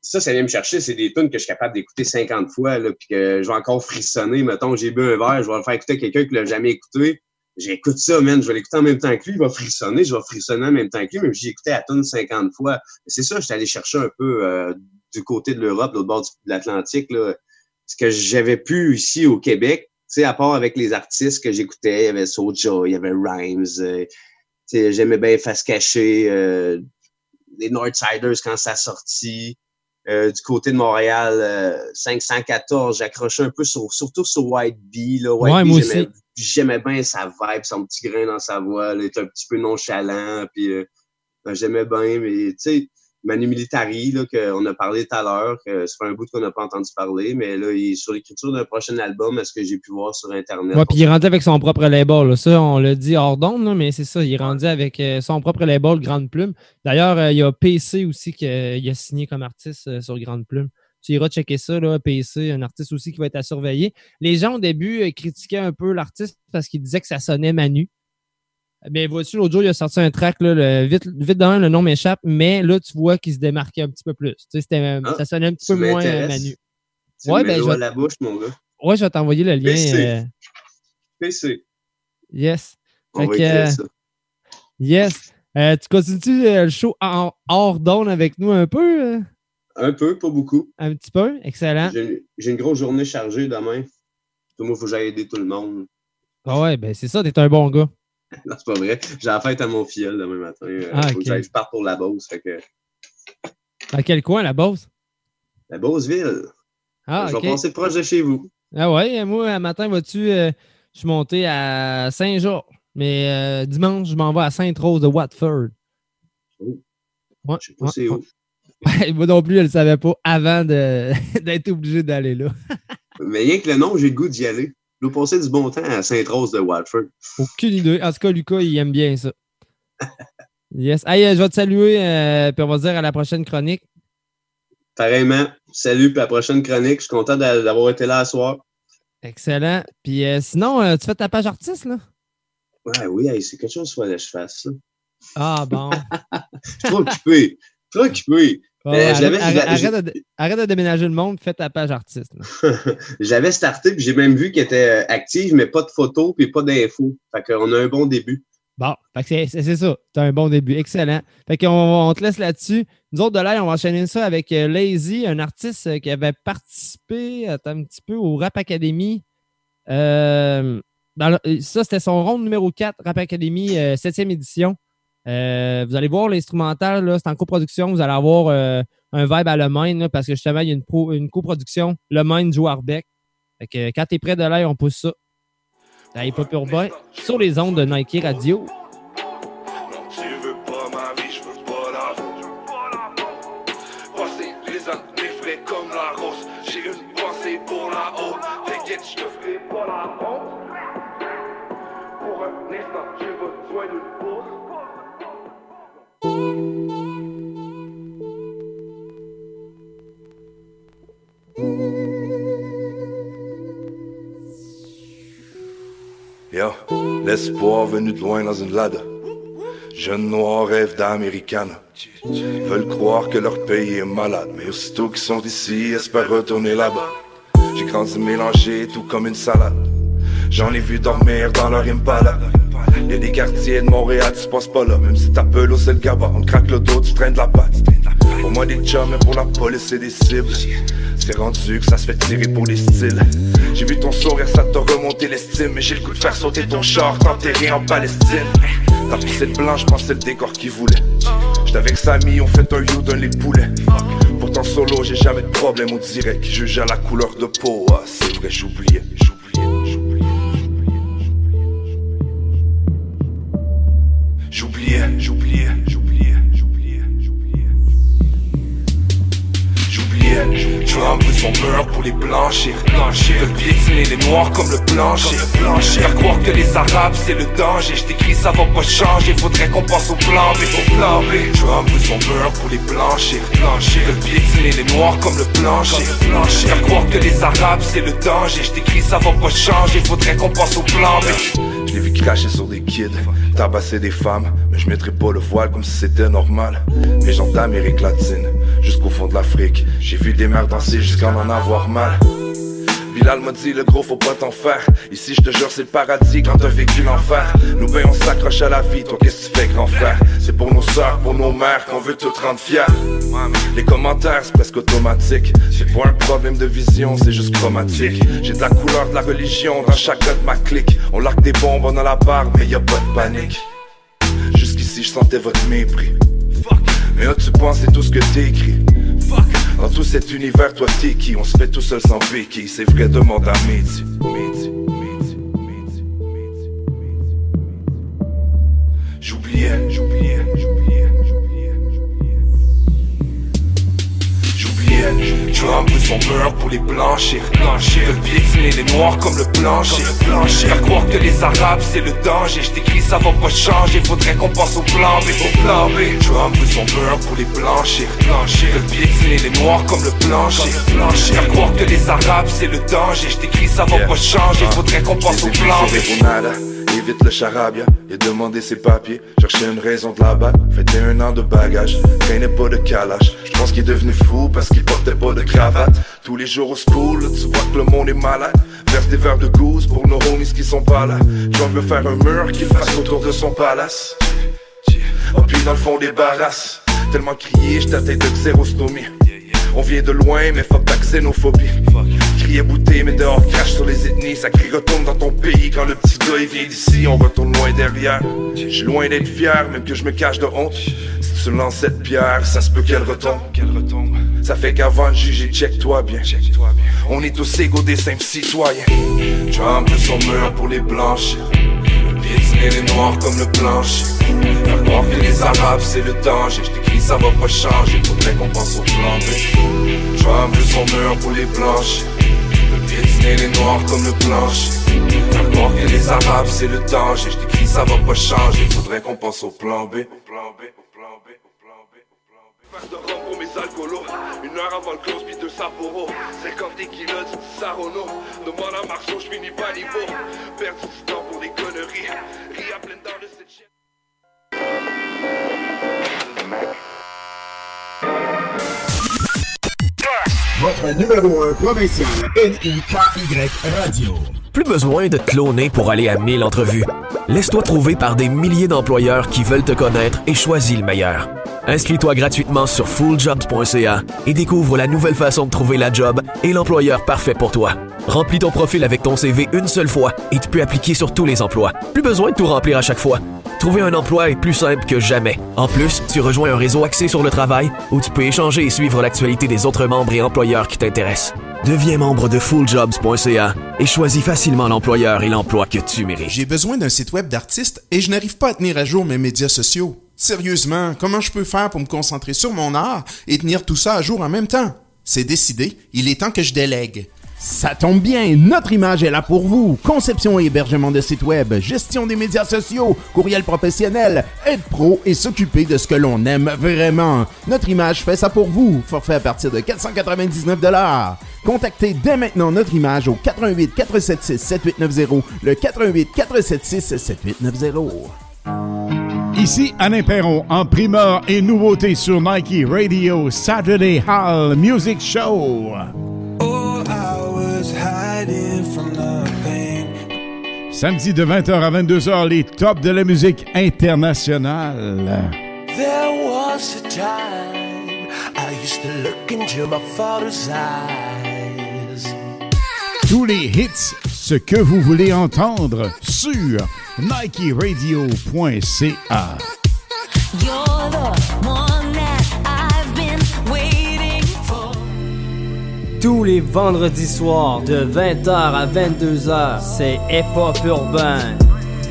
Ça, ça vient me chercher. C'est des tunes que je suis capable d'écouter 50 fois, là, puis que je vais encore frissonner. Mettons, j'ai bu un verre, je vais le faire écouter à quelqu'un qui l'a jamais écouté. J'écoute ça, man. Je vais l'écouter en même temps que lui. Il va frissonner. Je vais frissonner en même temps que lui. Même j'ai écouté la tune 50 fois. C'est ça, j'étais allé chercher un peu euh, du côté de l'Europe, l'autre bord de l'Atlantique, là. Ce que j'avais pu ici au Québec, tu sais, à part avec les artistes que j'écoutais, il y avait Soulja, il y avait Rhymes, euh, j'aimais bien Face Cachée, euh, les Northsiders quand ça sortit. Euh, du côté de Montréal, euh, 514, j'accrochais un peu sur, surtout sur White Bee. Là. White Ouais, Bee, j'aimais- aussi. J'aimais bien sa vibe, son petit grain dans sa voix. là, Il était un petit peu nonchalant. Puis, euh, j'aimais bien, mais tu sais, Manu Militari, là, qu'on a parlé tout à l'heure, que ça fait un bout qu'on n'a pas entendu parler, mais là, il est sur l'écriture d'un prochain album, à ce que j'ai pu voir sur Internet. Ouais, puis il rendu avec son propre label. là. Ça, on l'a dit hors d'onde, mais c'est ça. Il rendu avec euh, son propre label, Grande Plume. D'ailleurs, euh, il y a PC aussi qui a signé comme artiste euh, sur Grande Plume. Tu iras checker ça, là, PC, un artiste aussi qui va être à surveiller. Les gens, au début, critiquaient un peu l'artiste parce qu'ils disaient que ça sonnait Manu. Mais vois-tu, l'autre jour, il a sorti un track, là, le- vite, vite d'un, le nom m'échappe, mais là, tu vois qu'il se démarquait un petit peu plus. Tu sais, c'était, euh, Ah, ça sonnait un petit peu moins euh. Manu. Tu Ouais, ben, je à la bouche, mon gars. Ouais, je vais t'envoyer le lien. PC. euh, PC. Yes. On va que, euh, ça. Yes. Euh, tu continues euh, le show en hors d'onde avec nous un peu? euh? Un peu, pas beaucoup. Un petit peu? Excellent. J'ai une grosse journée chargée demain. Tout moi, il faut que j'aille aider tout le monde. Ah ouais, ben c'est ça, t'es un bon gars. Non, c'est pas vrai. J'ai la fête à mon filleul demain matin. Euh, Ah, je parte pour la Beauce. Fait que, Dans quel coin, la Beauce? la Beauceville. Ah, je vais passer proche de chez vous. Ah ouais, moi, un matin, vas-tu, euh, je suis monté à Saint-Georges. Mais euh, dimanche, je m'en vais à Sainte-Rose de Watford. Ouais, Je sais pas ouais, c'est où. ouais. Moi non plus, je ne le savais pas avant d'être obligé d'aller là. Mais rien que le nom, j'ai le goût d'y aller. Dois passer du bon temps à Sainte-Rose de Watford. Aucune idée. En tout cas, Lucas, il aime bien ça. Yes. Hey, euh, je vais te saluer, euh, puis on va dire à la prochaine chronique. Pareillement. Salut, puis à la prochaine chronique. Je suis content d'a- d'avoir été là ce soir. Excellent. Puis euh, sinon, euh, tu fais ta page artiste, là? Ouais, oui, hey, c'est quelque chose qu'il fallait que je fasse, ça. Ah, bon. Je suis trop occupé. Trop occupé. Euh, arrête, de, arrête de déménager le monde, fais ta page artiste. là. J'avais starté, puis j'ai même vu qu'elle était euh, active, mais pas de photos, puis pas d'infos. Fait qu'on a un bon début. Bon, c'est ça. Tu as un bon début. Excellent. Fait qu'on on te laisse là-dessus. Nous autres, de l'air, on va enchaîner ça avec euh, Lazy, un artiste euh, qui avait participé attends, un petit peu au Rap Academy. Euh, dans le- ça, c'était son ronde numéro 4, Rap Academy, 7e édition. Euh, vous allez voir l'instrumental, c'est en coproduction. Vous allez avoir euh, un vibe à Le Mine, là, parce que justement, il y a une, pro- une coproduction. Le Mine joue Arbeck. Fait que quand t'es près de l'air, on pousse ça. Dans Hip Hop Urbain, sur les ondes de Nike Radio. L'espoir venu de loin dans une lade. Jeunes noirs rêvent d'américaine. Veulent croire que leur pays est malade, mais aussitôt qu'ils sont ici, espèrent retourner là-bas? J'ai grandi mélangé, tout comme une salade. J'en ai vu dormir dans leur impala. Y'a des quartiers de Montréal, tu passes pas là. Même si t'appelles au c'est le gaba, on craque le dos, tu traînes de la patte. Pour moi, des chums, mais pour la police, c'est des cibles. C'est rendu que ça se fait tirer pour les styles. J'ai vu ton sourire, ça t'a remonté l'estime. Mais j'ai le coup de faire sauter ton char, t'enterrer en Palestine. T'as pissé de blanc, j'pense c'est le décor qu'il voulait. J'étais avec Samy, on fait un you d'un les poulets. Pourtant solo, j'ai jamais de problème au direct. Juge à la couleur de peau, ah, c'est vrai. J'oubliais, Son beurre pour les blanchir, blanchir. Veut piétiner les noirs comme le plancher, plancher. Faire croire que les arabes c'est le danger. Je t'écris, ça va pas changer. Faudrait qu'on passe au plan B, au plan B. Trump beurre pour les blanchir, blanchir. Veut piétiner les noirs comme le plancher, plancher. Faire croire que les arabes c'est le danger. Je t'écris, ça va pas changer. Faudrait qu'on passe au plan B. Je l'ai vu cracher sur des kids, tabasser des femmes, mais je mettrais pas le voile comme si c'était normal. Les gens d'Amérique latine, jusqu'au fond de l'Afrique, j'ai vu des mères danser jusqu'à en avoir mal. Bilal m'a dit le gros faut pas t'en faire. Ici je te jure c'est le paradis quand t'as vécu l'enfer. Nous ben on s'accroche à la vie, toi qu'est-ce que tu fais grand frère? C'est pour nos soeurs, pour nos mères qu'on veut tout rendre fiers Les commentaires c'est presque automatique. C'est pas un problème de vision, c'est juste chromatique. J'ai de la couleur de la religion dans chaque de ma clique. On largue des bombes, on a la barbe mais y a pas de panique. Jusqu'ici je sentais votre mépris. Mais là tu penses c'est tout ce que t'écris dans tout cet univers, toi t'es qui? On se fait tout seul sans béquille, c'est vrai, demande à Mehdi. J'oubliais, j'oubliais, j'oubliais, j'oubliais, j'oubliais. J'oubliais, Trump veut son beurre pour les blanchir, blanchir. Veut piétiner les noirs comme le plancher, plancher. Faire croire que les arabes c'est le danger. Je t'écris, ça va pas changer. Faudrait qu'on passe au plan B, au plan B. Trump veut son beurre pour les blanchir, blanchir. Veut piétiner les noirs comme le plancher, plancher. Faire croire que les arabes c'est le danger. Je t'écris, ça va pas changer. Faudrait qu'on passe au plan B. Évite le charabia et demander ses papiers. Chercher une raison de la battre. Fêter un an de bagage. Traînait pas de calage. Je pense qu'il est devenu fou parce qu'il portait pas de cravate. Tous les jours au school, tu vois que le monde est malade. Verse des verres de gousse pour nos homies qui sont pas là. J'en veux faire un mur qui fasse autour de son palace. Oh, puis dans le fond des. Tellement crié, tête de xérostomie. On vient de loin, mais fuck ta xénophobie. Crier bouté, mais dehors crache sur les ethnies. Ça crie retourne dans ton pays quand le petit gars il vient d'ici. On retourne loin derrière. J'suis loin d'être fier, même que je me cache de honte. Si tu lances cette pierre, ça se peut qu'elle retombe. Ça fait qu'avant de juger, check-toi bien. On est tous égaux des simples citoyens. Trump veut son mur pour les blanches. Piétiner les noirs comme le plancher. Faire croire que les arabes c'est le danger. Je t'écris, ça va pas changer. Faudrait qu'on pense au plan B. Trump veut son mur pour les blanches. Dessiner les noirs comme le plancher. Voir que les arabes c'est le danger. Je t'écris ça va pas changer. Faudrait qu'on pense au plan B. De rhum pour mes alcoolos. Une heure avant le close, puis deux Sapporo 50 kilos, Sarono. Demande à Marceau, je finis pas niveau. Perds du temps pour des conneries. Ria pleine dans le 7 Numéro 1 provincial Radio. Plus besoin de te cloner pour aller à 1000 entrevues. Laisse-toi trouver par des milliers d'employeurs qui veulent te connaître et choisis le meilleur. Inscris-toi gratuitement sur fulljobs.ca et découvre la nouvelle façon de trouver la job et l'employeur parfait pour toi. Remplis ton profil avec ton CV une seule fois et tu peux appliquer sur tous les emplois. Plus besoin de tout remplir à chaque fois. Trouver un emploi est plus simple que jamais. En plus, tu rejoins un réseau axé sur le travail où tu peux échanger et suivre l'actualité des autres membres et employeurs qui t'intéressent. Deviens membre de fulljobs.ca et choisis facilement l'employeur et l'emploi que tu mérites. J'ai besoin d'un site web d'artiste et je n'arrive pas à tenir à jour mes médias sociaux. Sérieusement, comment je peux faire pour me concentrer sur mon art et tenir tout ça à jour en même temps? C'est décidé, il est temps que je délègue. Ça tombe bien, notre image est là pour vous. Conception et hébergement de sites web, gestion des médias sociaux, courriel professionnel, aide pro et s'occuper de ce que l'on aime vraiment. Notre image fait ça pour vous. Forfait à partir de 499 Contactez dès maintenant notre image au 88 476 7890, le 88 476 7890. Ici Alain Perron en primeur et nouveauté sur Nike Radio Saturday Hall Music Show. Samedi de 20h à 22h, les tops de la musique internationale. There was a time I used to look into my father's eyes. Tous les hits, ce que vous voulez entendre sur NikeRadio.ca. You're the one Tous les vendredis soirs de 20h à 22h, c'est Hip Hop Urbain.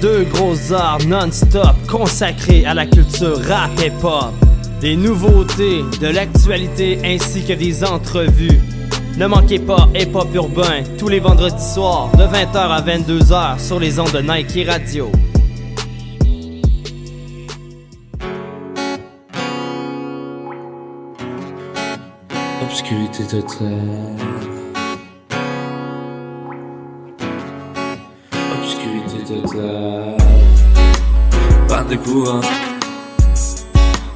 Deux grosses heures non-stop consacrées à la culture rap hip hop. Des nouveautés, de l'actualité ainsi que des entrevues. Ne manquez pas Hip Hop Urbain tous les vendredis soirs de 20h à 22h sur les ondes de Nike Radio. Obscurité totale. Obscurité totale. Pas de courant.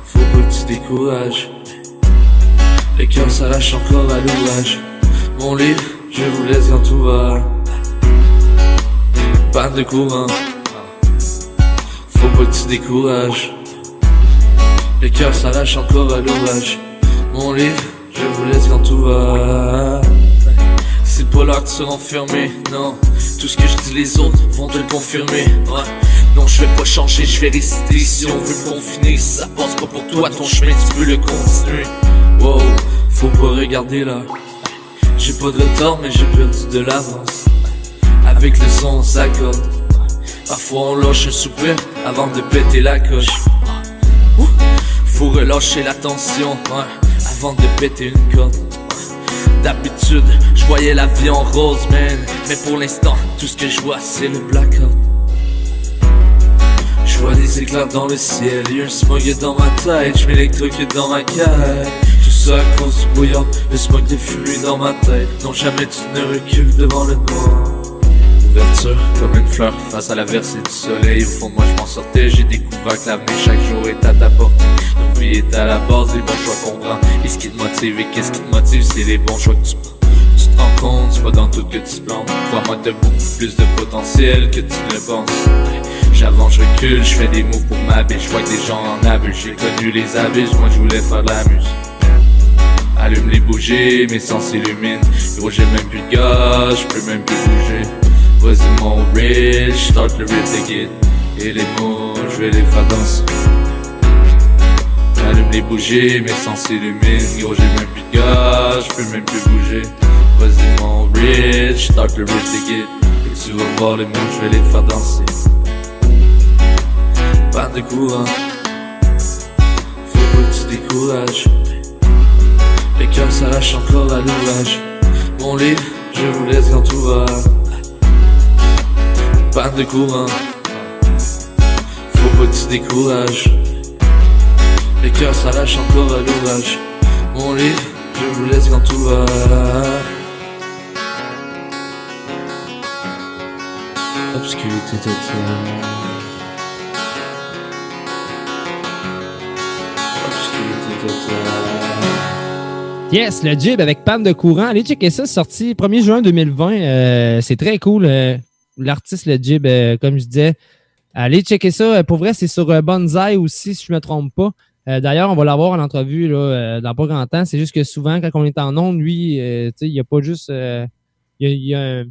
Faut que tu décourages. Les cœurs s'arrachent encore à l'ouvrage. Mon livre, je vous laisse quand tout va. Pas de courant. Faut pas que tu décourages. Les cœurs s'arrachent encore à l'ouvrage. Mon livre, je vous laisse quand tout va. C'est pas que tu seras enfermé, non. Tout ce que je dis, les autres vont te le confirmer. Ouais. Non, je vais pas changer, je vais résister. Si on veut me confiner, ça passe pas pour toi, ton chemin, tu peux le continuer. Wow, faut pas regarder là. J'ai pas de retard, mais j'ai perdu de l'avance. Avec le son, on s'accorde. Parfois, on lâche un soupir avant de péter la coche. Faut relâcher la tension, de péter une corde. D'habitude, je voyais la vie en rose, man. Mais pour l'instant, tout ce que je vois, c'est le blackout. Je vois des éclairs dans le ciel, y'a un smog dans ma tête, je m'électrocute dans ma cage. Tout ça à cause du bouillon, le smog de fumée dans ma tête. Non, jamais tu ne recules devant le noir. Comme une fleur face à la versée du soleil. Au fond, moi je m'en sortais, j'ai découvert que l'avenir chaque jour est à ta portée. Nos vies est à la base des bons choix qu'on prend. Et ce qui te motive et qu'est-ce qui te motive, c'est les bons choix que tu prends. Tu te rends compte, c'est pas dans tout que tu te plantes. Crois-moi, t'as beaucoup plus de potentiel que tu ne penses. J'avance, je recule, je fais des mots pour m'habiller. Je vois que des gens en abusent. J'ai connu les abysses, moi je voulais faire de la musique. Allume les bougies, mes sens s'illuminent. Gros, j'ai même plus de gaz, je peux même plus bouger. Vas-y, mon rich, start le rip again. Et les mots, je vais les faire danser. Allume les bougies, mes sens s'illuminent. Gros, j'ai même plus de gaz, je peux même plus bouger. Vas-y, mon rich, start le rip again. Et tu vas voir les mots, je vais les faire danser. Pas de courant, faut que tu décourages. Les cœurs s'arrachent encore à l'ouvrage. Mon livre, je vous laisse quand tout. Pas de courant, faut pas que tu décourages. S'arrachent encore à l'ouvrage. Mon livre, je vous laisse quand tout va. Obscurité totale. Obscurité totale. Yes, le Jib avec panne de courant. Allez checker ça, sorti 1er juin 2020. Euh, c'est très cool. euh, L'artiste, le Jib, euh, comme je disais. Allez checker ça. Euh, Pour vrai, c'est sur euh, Banzai aussi, si je ne me trompe pas. Euh, D'ailleurs, on va l'avoir en entrevue là, euh, dans pas grand temps. C'est juste que souvent, quand on est en ondes, lui, euh, il n'y a pas juste. il y a, il y a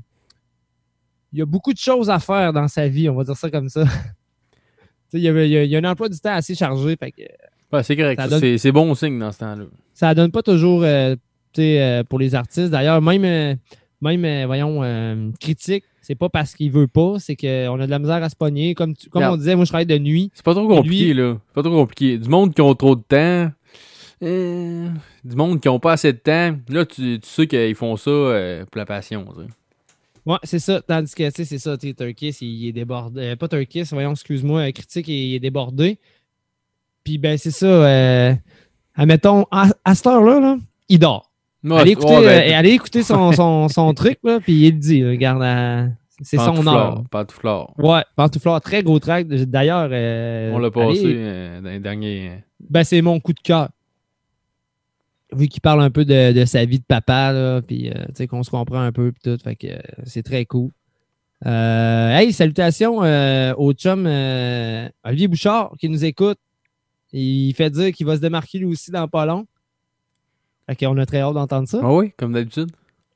il y a beaucoup de choses à faire dans sa vie, on va dire ça comme ça. Il y, a, il y a- un emploi du temps assez chargé. Fait que, Ouais, c'est correct. C'est bon signe dans ce temps-là. ça donne pas toujours pour les artistes. D'ailleurs, même, même voyons, critique, c'est pas parce qu'il veut pas, c'est qu'on a de la misère à se pogner. Comme, tu- comme on disait, moi je travaille de nuit. C'est pas trop compliqué, lui- là. C'est pas trop compliqué. Du monde qui ont trop de temps, euh, du monde qui ont pas assez de temps. Là, tu, tu sais qu'ils font ça euh, pour la passion. tu sais. Ouais, c'est ça. Tandis que, tu sais, c'est ça. Turkis, il, il est débordé. euh, pas Turkis, voyons, excuse-moi. Critique, il, est débordé. Puis, ben, c'est ça. Euh, admettons, à, à cette heure-là, là, il dort. Ouais, allez, écouter, ouais, ben- allez écouter son, son, son truc, là, puis il le dit. Regarde, euh, c'est son heure. Pantouflard. Ouais, Pantouflard, très gros track. D'ailleurs, euh, On l'a passé euh, dans les derniers. ben, c'est mon coup de cœur. Vu qu'il parle un peu de, de sa vie de papa, là, puis euh, tu sais, qu'on se comprend un peu, puis tout, fait que euh, c'est très cool. Euh, hey, salutations euh, au chum euh, Olivier Bouchard qui nous écoute. Il fait dire qu'il va se démarquer lui aussi dans pas long. Fait qu'on a très hâte d'entendre ça. Ah oui, comme d'habitude.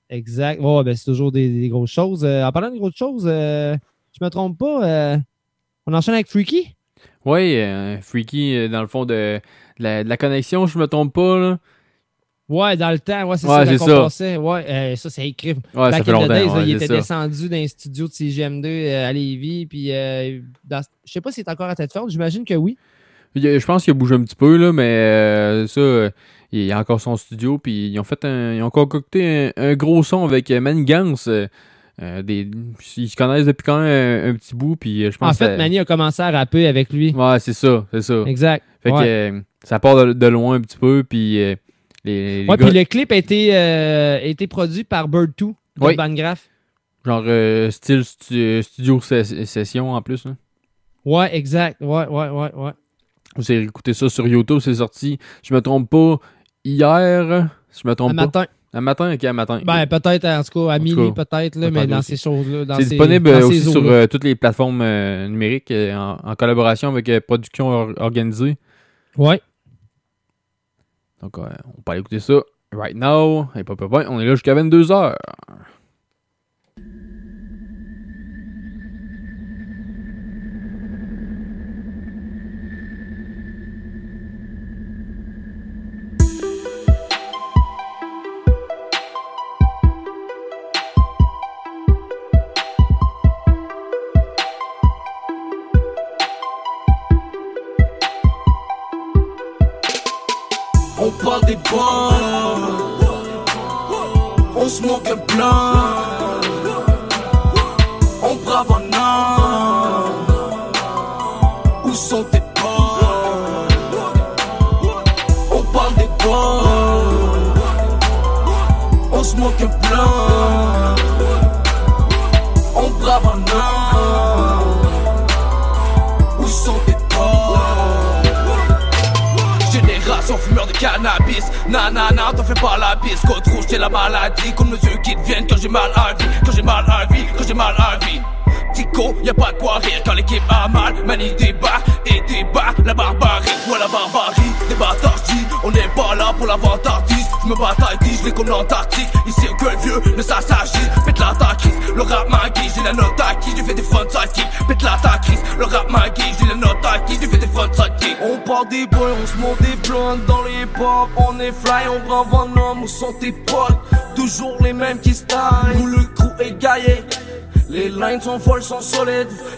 Exact. Ouais, ben, c'est toujours des, des grosses choses. Euh, en parlant de grosses choses, euh, je me trompe pas, euh, on enchaîne avec Freaky? Oui, euh, Freaky, dans le fond, de, de la, de la connexion, je me trompe pas. Là. Ouais, dans le temps, ouais, c'est Ouais, ça, c'est quand ça. on passait. Ouais, ça, c'est écrit. Ouais, ça Back fait the longtemps, days, là, il était ça. descendu dans un studio de CGM2 euh, à Lévis, puis dans- je sais pas si c'est encore à tête forte, j'imagine que oui. Je pense qu'il a bougé un petit peu, là, mais ça, il y a encore son studio, puis ils ont fait un, ils ont concocté un, un gros son avec euh, Manigance. euh, euh, des, ils se connaissent depuis quand même un, un petit bout, puis euh, je pense En fait, Manny a commencé à rapper avec lui. Ouais, c'est ça, c'est ça. Exact. Fait que euh, ça part de, de loin un petit peu, puis euh, les, les Ouais, gars- puis le clip a été, a été produit par Bird2, de Oui. Bangraph. genre style stu- studio ses- session en plus. Là. Ouais, exact. Ouais, ouais, ouais, ouais. Vous avez écouté ça sur YouTube, c'est sorti, je me trompe pas, hier, si je me trompe Un pas. matin. Un matin, ok, un matin. Ben, peut-être, en tout cas, à cas, peut-être, là, mais dans aussi. ces choses-là. C'est ces- disponible dans aussi sur euh, toutes les plateformes euh, numériques euh, en, en collaboration avec Production Or- Organisée. Ouais. Donc, on peut aller écouter ça right now. Et pas, pas, pas, on est là jusqu'à 22h.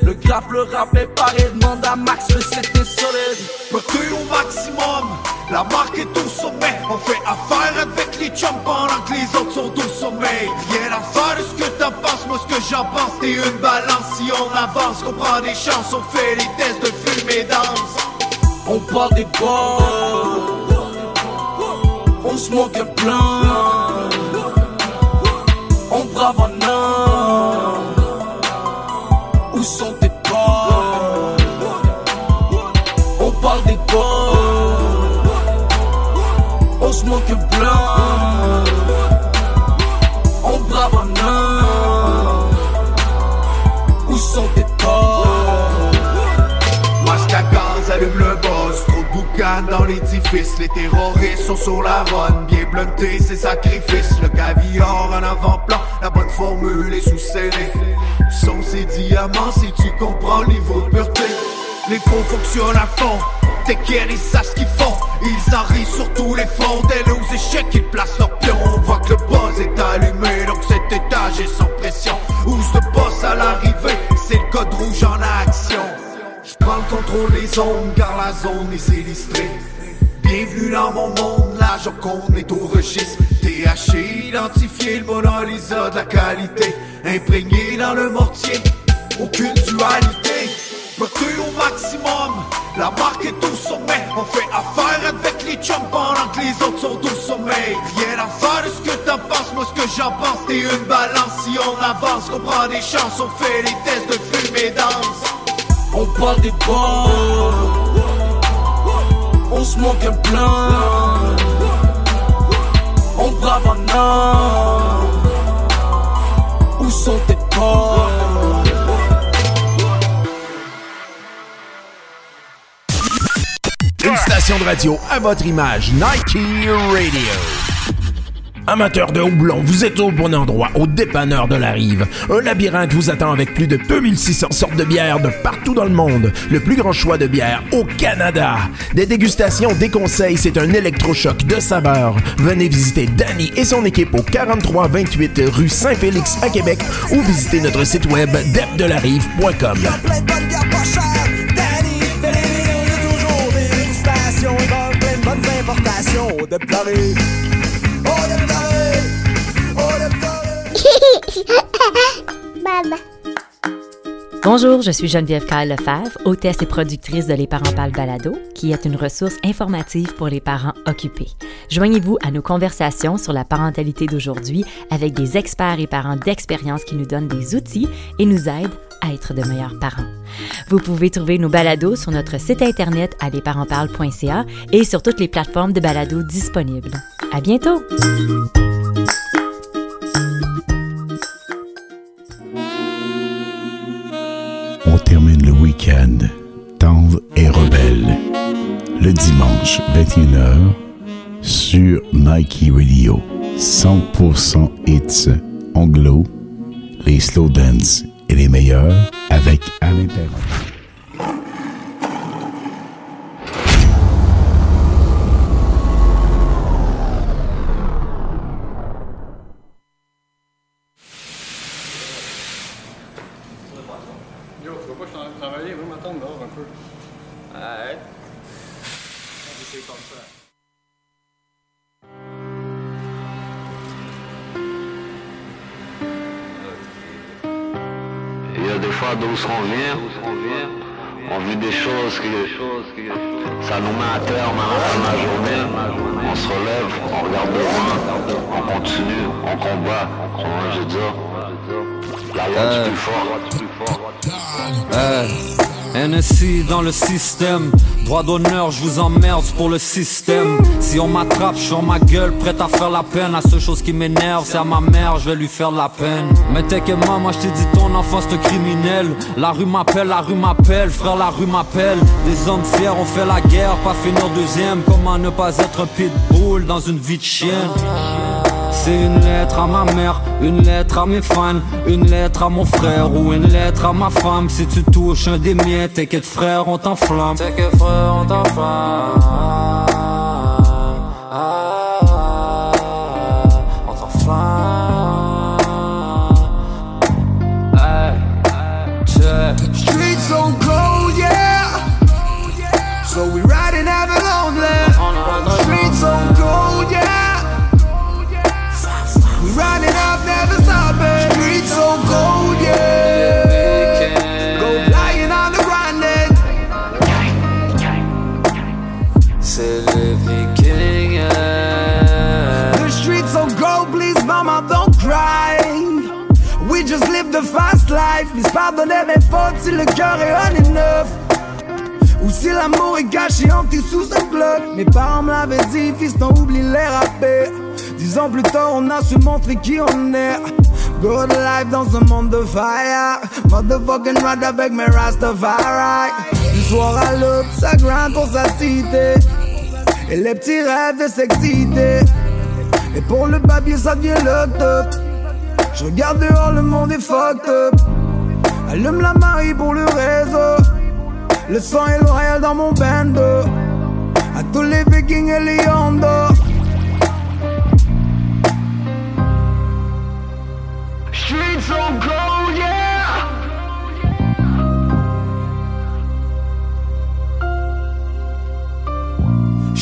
Le graphe, le rap est pareil. Demande à Max, le c'était solide. Petit au maximum, la marque est au sommet. On fait affaire avec les chums pendant que les autres sont au sommeil. Rien à faire de ce que t'en penses, moi ce que j'en pense, t'es une balance. Si on avance, qu'on prend des chances, on fait chances On fait les tests de et danse. On parle des bons On se manque un plein On brave un an. Où sont tes potes? Une station de radio à votre image, Nike Radio. Amateurs de houblon, vous êtes au bon endroit, au dépanneur de la rive. Un labyrinthe vous attend avec plus de 2600 sortes de bières de partout dans le monde. Le plus grand choix de bières au Canada. Des dégustations, des conseils, c'est un électrochoc de saveurs. Venez visiter Danny et son équipe au 4328 rue Saint-Félix à Québec ou visitez notre site web depdelarive.com. Plein de Bonjour, je suis Geneviève Kyle Lefebvre, hôtesse et productrice de Les Parents Parlent Balado, qui est une ressource informative pour les parents occupés. Joignez-vous à nos conversations sur la parentalité d'aujourd'hui avec des experts et parents d'expérience qui nous donnent des outils et nous aident à être de meilleurs parents. Vous pouvez trouver nos balados sur notre site internet à lesparentsparlent.ca et sur toutes les plateformes de balados disponibles. À bientôt! Tendre et rebelle. Le dimanche 21h sur Nike Radio. 100% hits anglo, les slow dance et les meilleurs avec Alain Perron. Fois d'où on vient, on vit des choses qui, ça nous met à terme à la fin de la journée. On se relève, on regarde devant, on continue, on combat. Comment je dis ça? La loi du plus fort. Eh, NSI dans le système, droit d'honneur, je vous emmerde pour le système. Si on m'attrape, je suis en ma gueule, prêt à faire la peine. La seule chose qui m'énerve, c'est à ma mère, je vais lui faire de la peine. Mais t'inquiète moi, moi je t'ai dit ton enfant c'est un criminel. La rue m'appelle, la rue m'appelle, frère la rue m'appelle. Des hommes fiers ont fait la guerre, pas finir deuxième. Comment ne pas être un pitbull dans une vie de chien? C'est une lettre à ma mère, une lettre à mes fans, une lettre à mon frère ou une lettre à ma femme. Si tu touches un des miens, t'inquiète frère, on t'enflamme. T'inquiète frère, on t'enflamme. Si le cœur est un et neuf. Ou si l'amour est caché en tes sous un. Mes parents me l'avaient dit, fils, t'en oublie les rappeurs. Dix ans plus tard, on a su montrer qui on est. Good life dans un monde de fire. Motherfucking ride avec mes Rastafari. Du soir à l'aube, ça grind pour sa cité. Et les petits rêves de s'exciter. Et pour le papier, ça devient le top. Je regarde dehors, le monde est fucked up. Allume la Marie pour le réseau. Le sang est loyal dans mon bando. À tous les Vikings et les Yondos. Streets on go, yeah!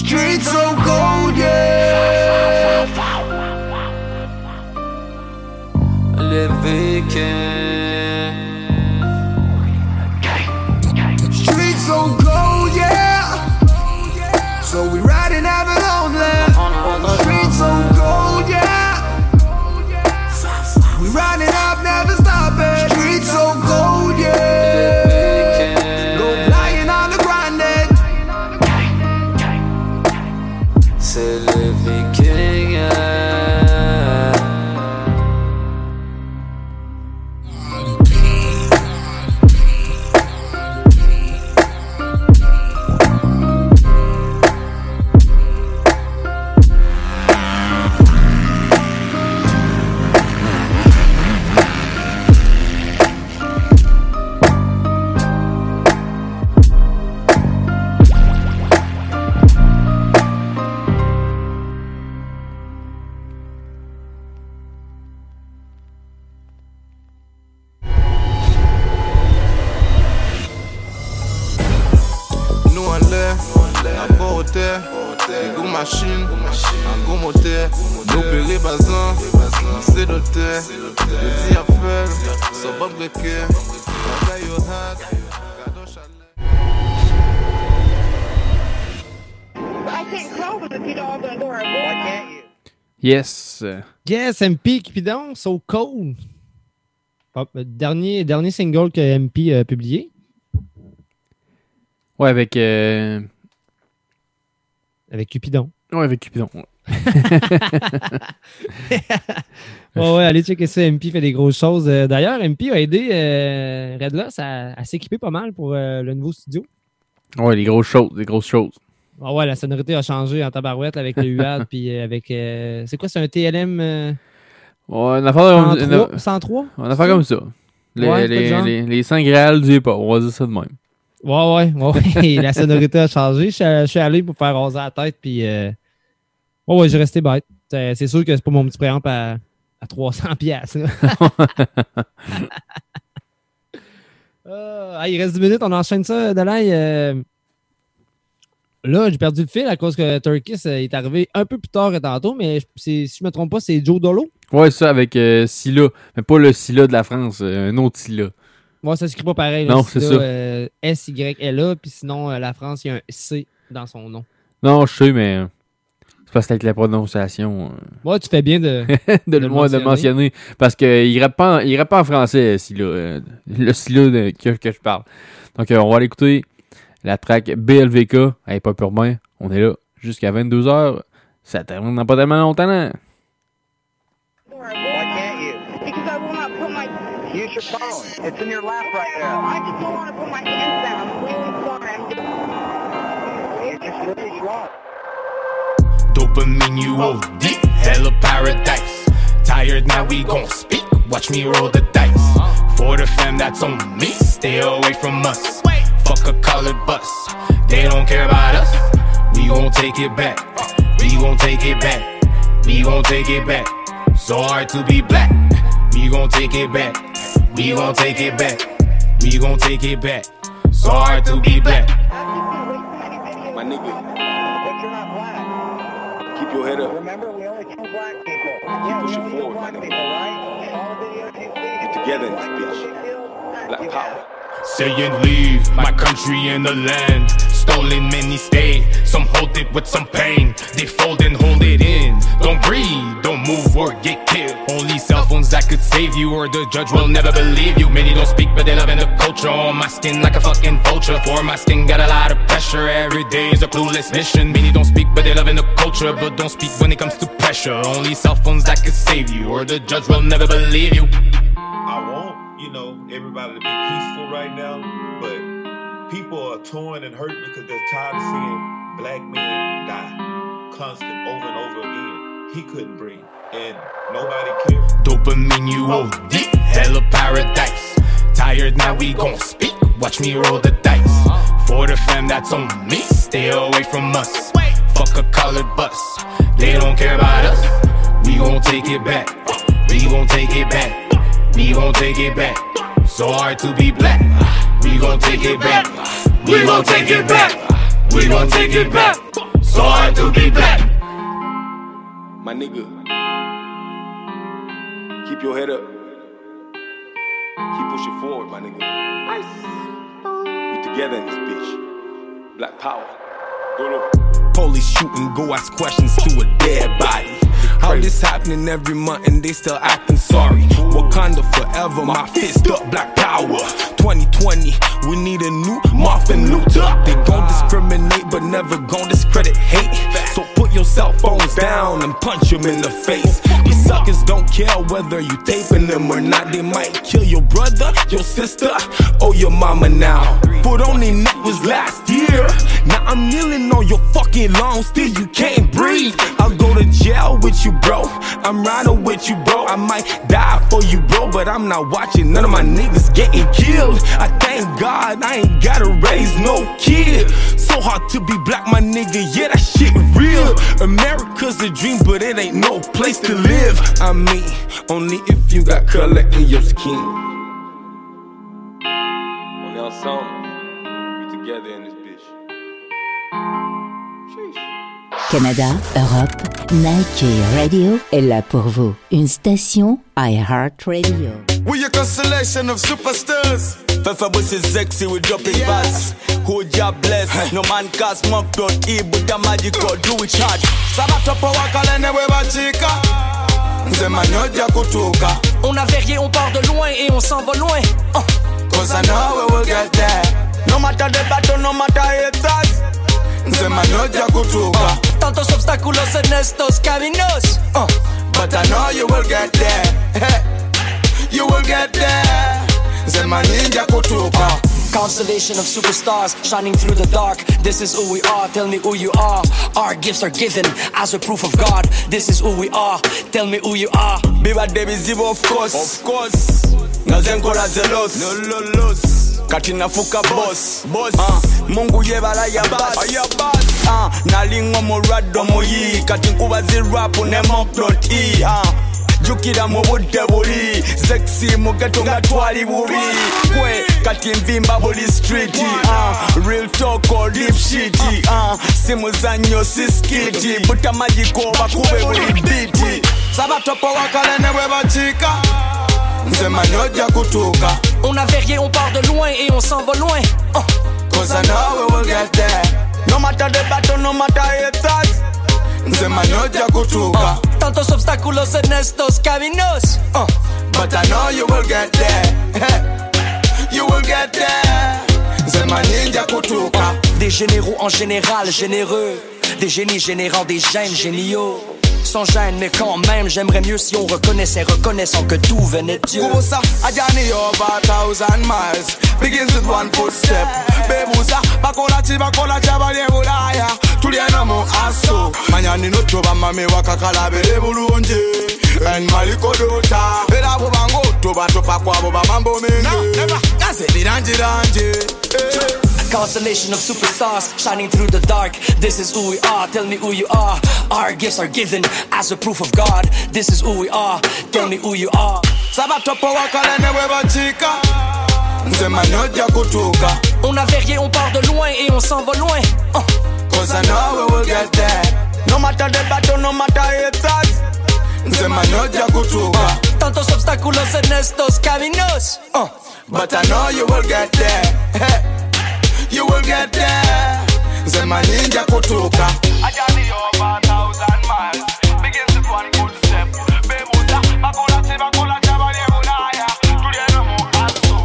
streets so cold, yeah. Les week-ends. Yes. Yes, MP Cupidon, So Cold. Dernier, dernier single que MP a publié. Ouais, avec. euh, Avec Cupidon. Ouais, avec Cupidon. ouais. Ouais, ouais, allez checker ça. MP fait des grosses choses. Euh, D'ailleurs, MP a aidé euh, Redloss à, à s'équiper pas mal pour euh, le nouveau studio. Ouais, les grosses choses, les grosses choses. Ah ouais, la sonorité a changé en tabarouette avec le UAD, puis euh, avec. euh, c'est quoi, c'est un TLM euh, Ouais, une affaire comme 103? une- 103? Une affaire comme ça. Les, Ouais, les, les, les 5 réals du hip-hop, on va dire ça de même. Ouais, ouais, ouais. la sonorité a changé. Je suis, je suis allé pour faire raser la tête, puis. euh, Ouais, ouais, j'ai resté bête. C'est c'est sûr que c'est pas mon petit préamp à, à 300 piastres. là. Euh, ah, il reste 10 minutes, on enchaîne ça, Dalai. Là, j'ai perdu le fil à cause que Turkis euh, est arrivé un peu plus tard que tantôt, mais si je me trompe pas, c'est Joe Dolo. Ouais, ça avec euh, Silla. Mais pas le Silla de la France, euh, un autre Silla. Moi, ça s'écrit pas pareil. Non, c'est ça. euh, S-Y-L-A, puis sinon, euh, la France, il y a un C dans son nom. Non, je sais, mais c'est parce que avec la prononciation. Moi, tu fais bien de, de, le, de mentionner. Parce qu'il rappe pas, en- il rappe pas en français, Silla. le Silla que, que je parle. Donc, on va aller écouter la track BLVK. Elle est pas pure main. On est là jusqu'à 22h. Ça termine dans pas tellement longtemps. là. Why can't you? Because I will not put my. Use your phone. It's in your lap right now. I just don't want to put my hands down. I'm really sorry. I'm just. Really drunk. Dopamine, you OD, hella paradise. Tired now, we gon' speak. Watch me roll the dice. For the fam that's on me, stay away from us. Fuck a colored bus, they don't care about us. We gon' take it back, we gon' take it back, we gon' take it back. So hard to be black, we gon' take it back, we gon' take it back, we gon' take it back. So hard to be black. My nigga. But you're not black. Keep your head up. Remember, we only kill black people. Keep pushing forward, my nigga. right? All the videos you see. Get together in this bitch. Black power. Saying leave my country and the land. Stolen many stay. Some hold it with some pain. They fold and hold it in. Don't breathe, don't move or get killed. Only cell phones that could save you, or the judge will never believe you. Many don't speak, but they love in the culture. On my skin like a fucking vulture. For my skin, got a lot of pressure. Every day is a clueless mission. Many don't speak, but they love in the culture. But don't speak when it comes to pressure. Only cell phones that could save you, or the judge will never believe you. I won't, you know, everybody to be peaceful right now, but people are torn and hurt because they're tired of seeing black men die constant over and over again. He couldn't breathe, and nobody cares. Dopamine, you oh, OD, hella paradise. Tired now, we gon' speak. Watch me roll the dice. For the fam that's on me, stay away from us. Fuck a colored bus, they don't care about us. We gon' take it back, we gon' take it back, we gon' take it back. So hard to be black, we gon' take it back, we gon' take it back, we gon' take it back. So hard to be black. My nigga, keep your head up. Keep pushing forward, my nigga. Nice. We together in this bitch. Black power. Dolo. Police shooting, go ask questions to a dead body. How this happening every month and they still acting sorry. Wakanda forever, my fist up, black power. 2020, we need a new Martin Luther. They gon' discriminate, but never gon' discredit hate. So your cell phones down and punch them in the face. These suckers don't care whether you taping them or not. They might kill your brother, your sister, or your mama now. Foot on their neck was last year. Now I'm kneeling on your fucking lawn, still you can't breathe. I'll go to jail with you, bro. I'm riding with you, bro. I might die for you, bro, but I'm not watching none of my niggas getting killed. I thank God I ain't gotta raise no kid. So hard to be black, my nigga. Yeah, that shit real. America's a dream, but it ain't no place to live. I mean, only if you got color in your skin. On est ensemble. We together in this bitch. Canada, Europe, Nike Radio est là pour vous. Une station iHeartRadio. We a constellation of superstars. Fefa boss is sexy, we drop it bass. Who job bless? No man cast mock dot e but the magic code do it hard. Sabato power kalene we bachika. Nze manyoja kutuka. On a verrier, on part de loin et on s'en va loin. Uh. Cause I know we will get there. No matter the battle, no matter haters. Nze manyoja kutuka. Tantos obstáculos en estos caminos. Uh. But I know you will get there. you will get there. Nze maninja kutuka. Constellation of superstars shining through the dark. This is who we are. Tell me who you are. Our gifts are given as a proof of God. This is who we are. Tell me who you are. Biba Debi Zibo, of course. Of course. Nazenkola zelos. Kati nafuka boss. Boss. Uh, Mungu yebala ya bass. Ya bass. Uh, nalingo morado moyi. Kati nkuba zirwapu ne mockdot e. Uh, jukira mu budde buli sexy mugeto nga twali bubi kwe kati nvimba buli street uh, real talk or deep shit uh, si muzanyo si skiti buta bakube buli biti sabatopo wakalene bwe bakiika nze manyi ojja kutuuka On a verrier, on part de loin et on s'en va loin. Uh. Cause I know we will get there No matter the battle, no matter haters Nze manyi ojja kutuuka Tantos obstáculos en estos caminos. Uh. But I know you will get there You will get there nja kutuuka Des généraux en général généreux. Des génies générant des gènes géniaux. Sans gêne, mais quand même, j'aimerais mieux si on reconnaissait, reconnaissant que tout venait de Dieu. Kubusa, a journey over a thousand miles. Begins with one footstep. Bebusa, bakola chi bakola cha bali bulaya. Tuliana mu aso. Manyani no toba mame wakakalabere bulungi En maliko dota. Era bubango toba topa kwabo bamambo mengi. Gaze birangirangi A constellation of superstars shining through the dark. This is who we are. Tell me who you are. Our gifts are given as a proof of God. This is who we are. Tell me who you are. Sabatopo wakalene bwe bakiika Nze manyi ojja kutuuka On a verrier, on part de loin et on s'en va loin. Uh. Cause I know we will get there No matter the battle, no matter haters Nze manyi ojja kutuuka Tantos obstáculos en estos caminos. Uh. But I know you will get there You will get there Nze manyi nja kutuuka A journey over a thousand miles Begins with one footstep Bebusa, bakola chi bakola cha bali bulaya Tuliana mu aso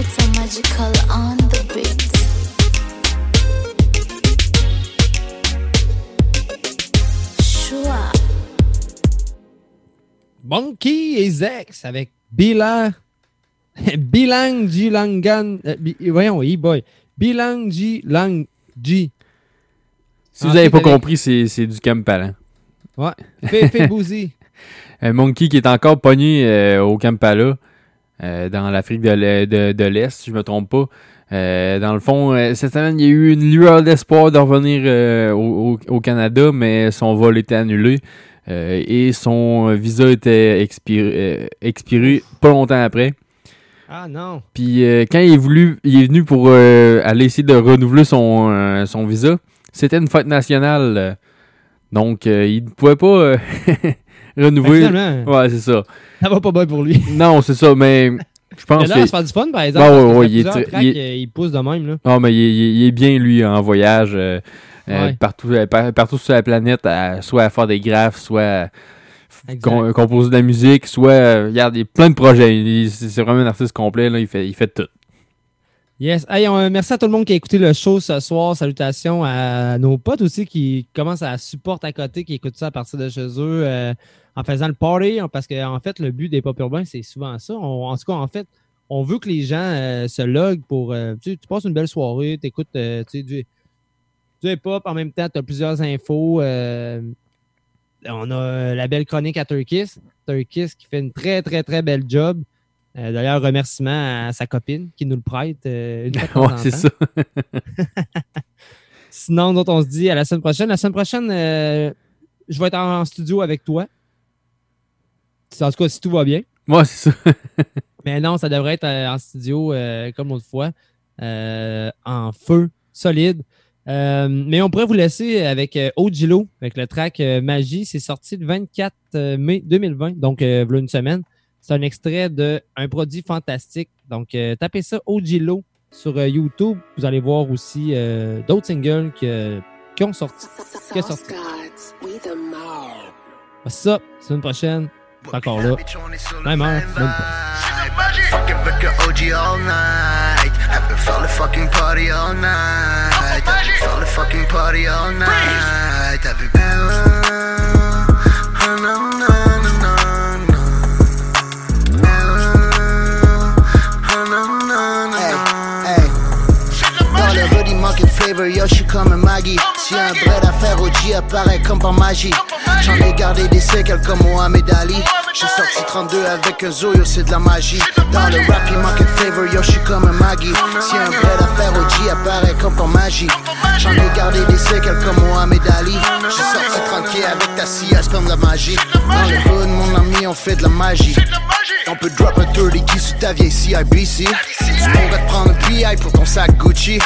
It's a magical on the beat. Sure. Monkey et Zex avec Bilan. Bilang Jilangan. euh, Bi- voyons, e-boy. Bilang Jilang Ji. Si vous n'avez pas compris, c'est du Kampala. Ouais. Féfé Bouzy. Un monkey qui est encore pogné euh, au Kampala, euh, dans l'Afrique de l'E- de- de l'Est, si je me trompe pas. Euh, dans le fond, euh, cette semaine, il y a eu une lueur d'espoir de revenir euh, au, au- Canada, mais son vol était annulé euh, et son visa était expiré, euh, expiré pas longtemps après. Ah non. Puis euh, quand il est, voulu, il est venu pour euh, aller essayer de renouveler son, euh, son visa, c'était une fête nationale. donc, il ne pouvait pas finalement, ouais, c'est ça. Ça va pas bien pour lui. Non, c'est ça, mais je pense Mais là, que... se faire du fun, par exemple. Ouais, ouais, ça il est fait il il pousse de même, là. Ah, mais il est, il bien, lui, en voyage, Ouais. partout, par- partout sur la planète, à- soit à faire des graphes, soit à com- composer de la musique, soit, euh, regarde, il y a plein de projets. C'est vraiment un artiste complet, là, il fait, il fait tout. Yes. Hey, on- merci à tout le monde qui a écouté le show ce soir. Salutations à nos potes aussi qui commencent à supporter à côté, qui écoutent ça à partir de chez eux euh, en faisant le party. hein, Parce que en fait, le but des pop urbains, c'est souvent ça. On- en tout cas, en fait, on veut que les gens euh, se loguent pour. euh, tu, sais, tu passes une belle soirée, tu écoutes du, du hip-hop en même temps, tu as plusieurs infos. Euh, on a la belle chronique à Turkis. Turkis qui fait une très, très, très belle job. Euh, D'ailleurs, remerciement à sa copine qui nous le prête euh, une fois Ouais, c'est ça. Sinon, d'autres, on se dit à la semaine prochaine. La semaine prochaine, euh, je vais être en, en studio avec toi. En tout cas, si tout va bien. Moi, c'est ça. Mais non, ça devrait être euh, en studio euh, comme l'autre fois, euh, en feu, solide. Euh, mais on pourrait vous laisser avec euh, Ojilo, avec le track euh, Magie. C'est sorti le 24 euh, mai 2020, donc euh, voilà une semaine. C'est un extrait de Un produit fantastique. Donc, euh, tapez ça Ojilo sur YouTube. Vous allez voir aussi euh, d'autres singles que- qui ont sorti. Qui ont sorti. C'est ça, semaine prochaine. Encore là. Même heure, même Fuck avec un OG all night. Elle peut faire le fucking party all night. Elle peut faire le fucking party all night. Avec Ah, ah, non, non, non, non, non. Ah, non, non, non, non. Dans le hoodie manque flavor, yo, j'suis comme un Maggie. Si un bread à faire OG apparaît comme par magie. J'en ai gardé des séquelles comme Mohamed Ali. J'ai sorti 32 avec un Zoyo, c'est de la magie. Dans le rap, il manque de flavor, yo, j'suis comme un Maggie. Si un bread à faire apparaît comme par magie. J'en ai gardé des séquelles comme Mohamed Ali. J'ai sorti 30 k avec ta c'est comme la magie. Dans le hood, mon ami, on fait de la magie. On peut drop un 30 qui sous ta vieille CIBC. Tu pourrais te prendre un PI pour ton sac Gucci.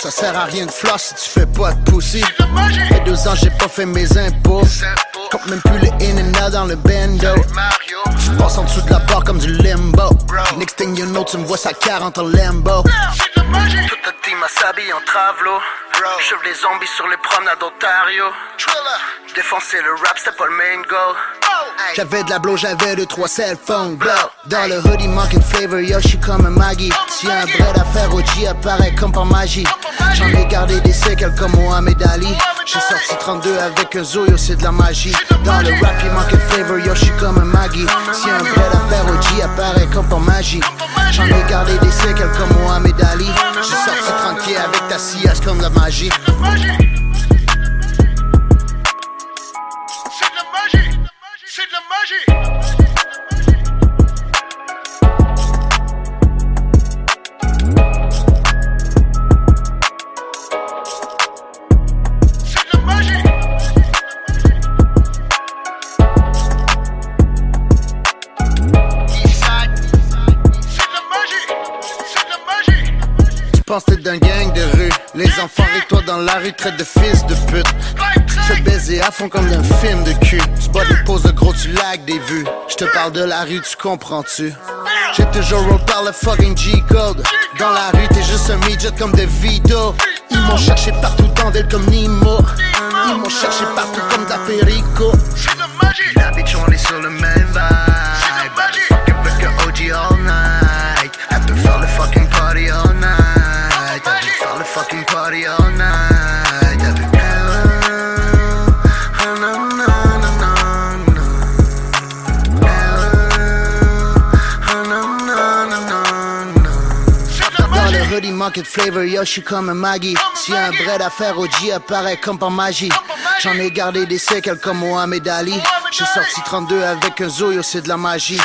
Ça sert à rien de floss si tu fais pas de pussy. Fait deux ans, j'ai pas fait mes impôts. Compte même plus les in and out dans le bando. Tu passes en dessous de la barre comme du limbo. Next thing you know, tu me vois sa 40 en limbo. Toute la team a s'habille en travelo. Chauve les zombies sur les promenades d'Ontario. Défoncer le rap, c'était pas le main goal. J'avais de la blow, j'avais deux, trois cell phones, blow. Dans le hoodie, manque flavor, yo, j'suis comme un Maggie. Si un bread à faire OG apparaît comme par magie. J'en ai gardé des séquelles comme Mohamed Ali. J'ai sorti 32 avec un Zoyo, c'est de la magie. Dans le rap, il manque flavor, yo, j'suis comme un Maggie. Si un bread à faire OG apparaît comme par magie. J'en ai gardé des séquelles comme Mohamed Ali. J'ai sorti 30 pieds avec ta science comme la magie. C'est de la magie. Tu penses t'es d'un gang de rue. Les enfants avec toi dans la rue traitent de fils de pute. Tu te baiser à fond comme d'un film de cul. Tu bois des poses de gros, tu lags des vues. Je te parle de la rue, tu comprends-tu? J'ai toujours roll par le fucking G-code. Dans la rue, t'es juste un midget comme De Vito. Ils m'ont cherché partout dans d'elle comme Nemo. Ils m'ont cherché partout comme Perico La bitch, on est sur le même vibe de flavor, yo, j'suis comme un Maggie. Si un bread à faire OG apparaît comme par magie. J'en ai gardé des séquelles comme Mohamed Ali. J'ai sorti 32 avec un Zoyo, c'est de la magie.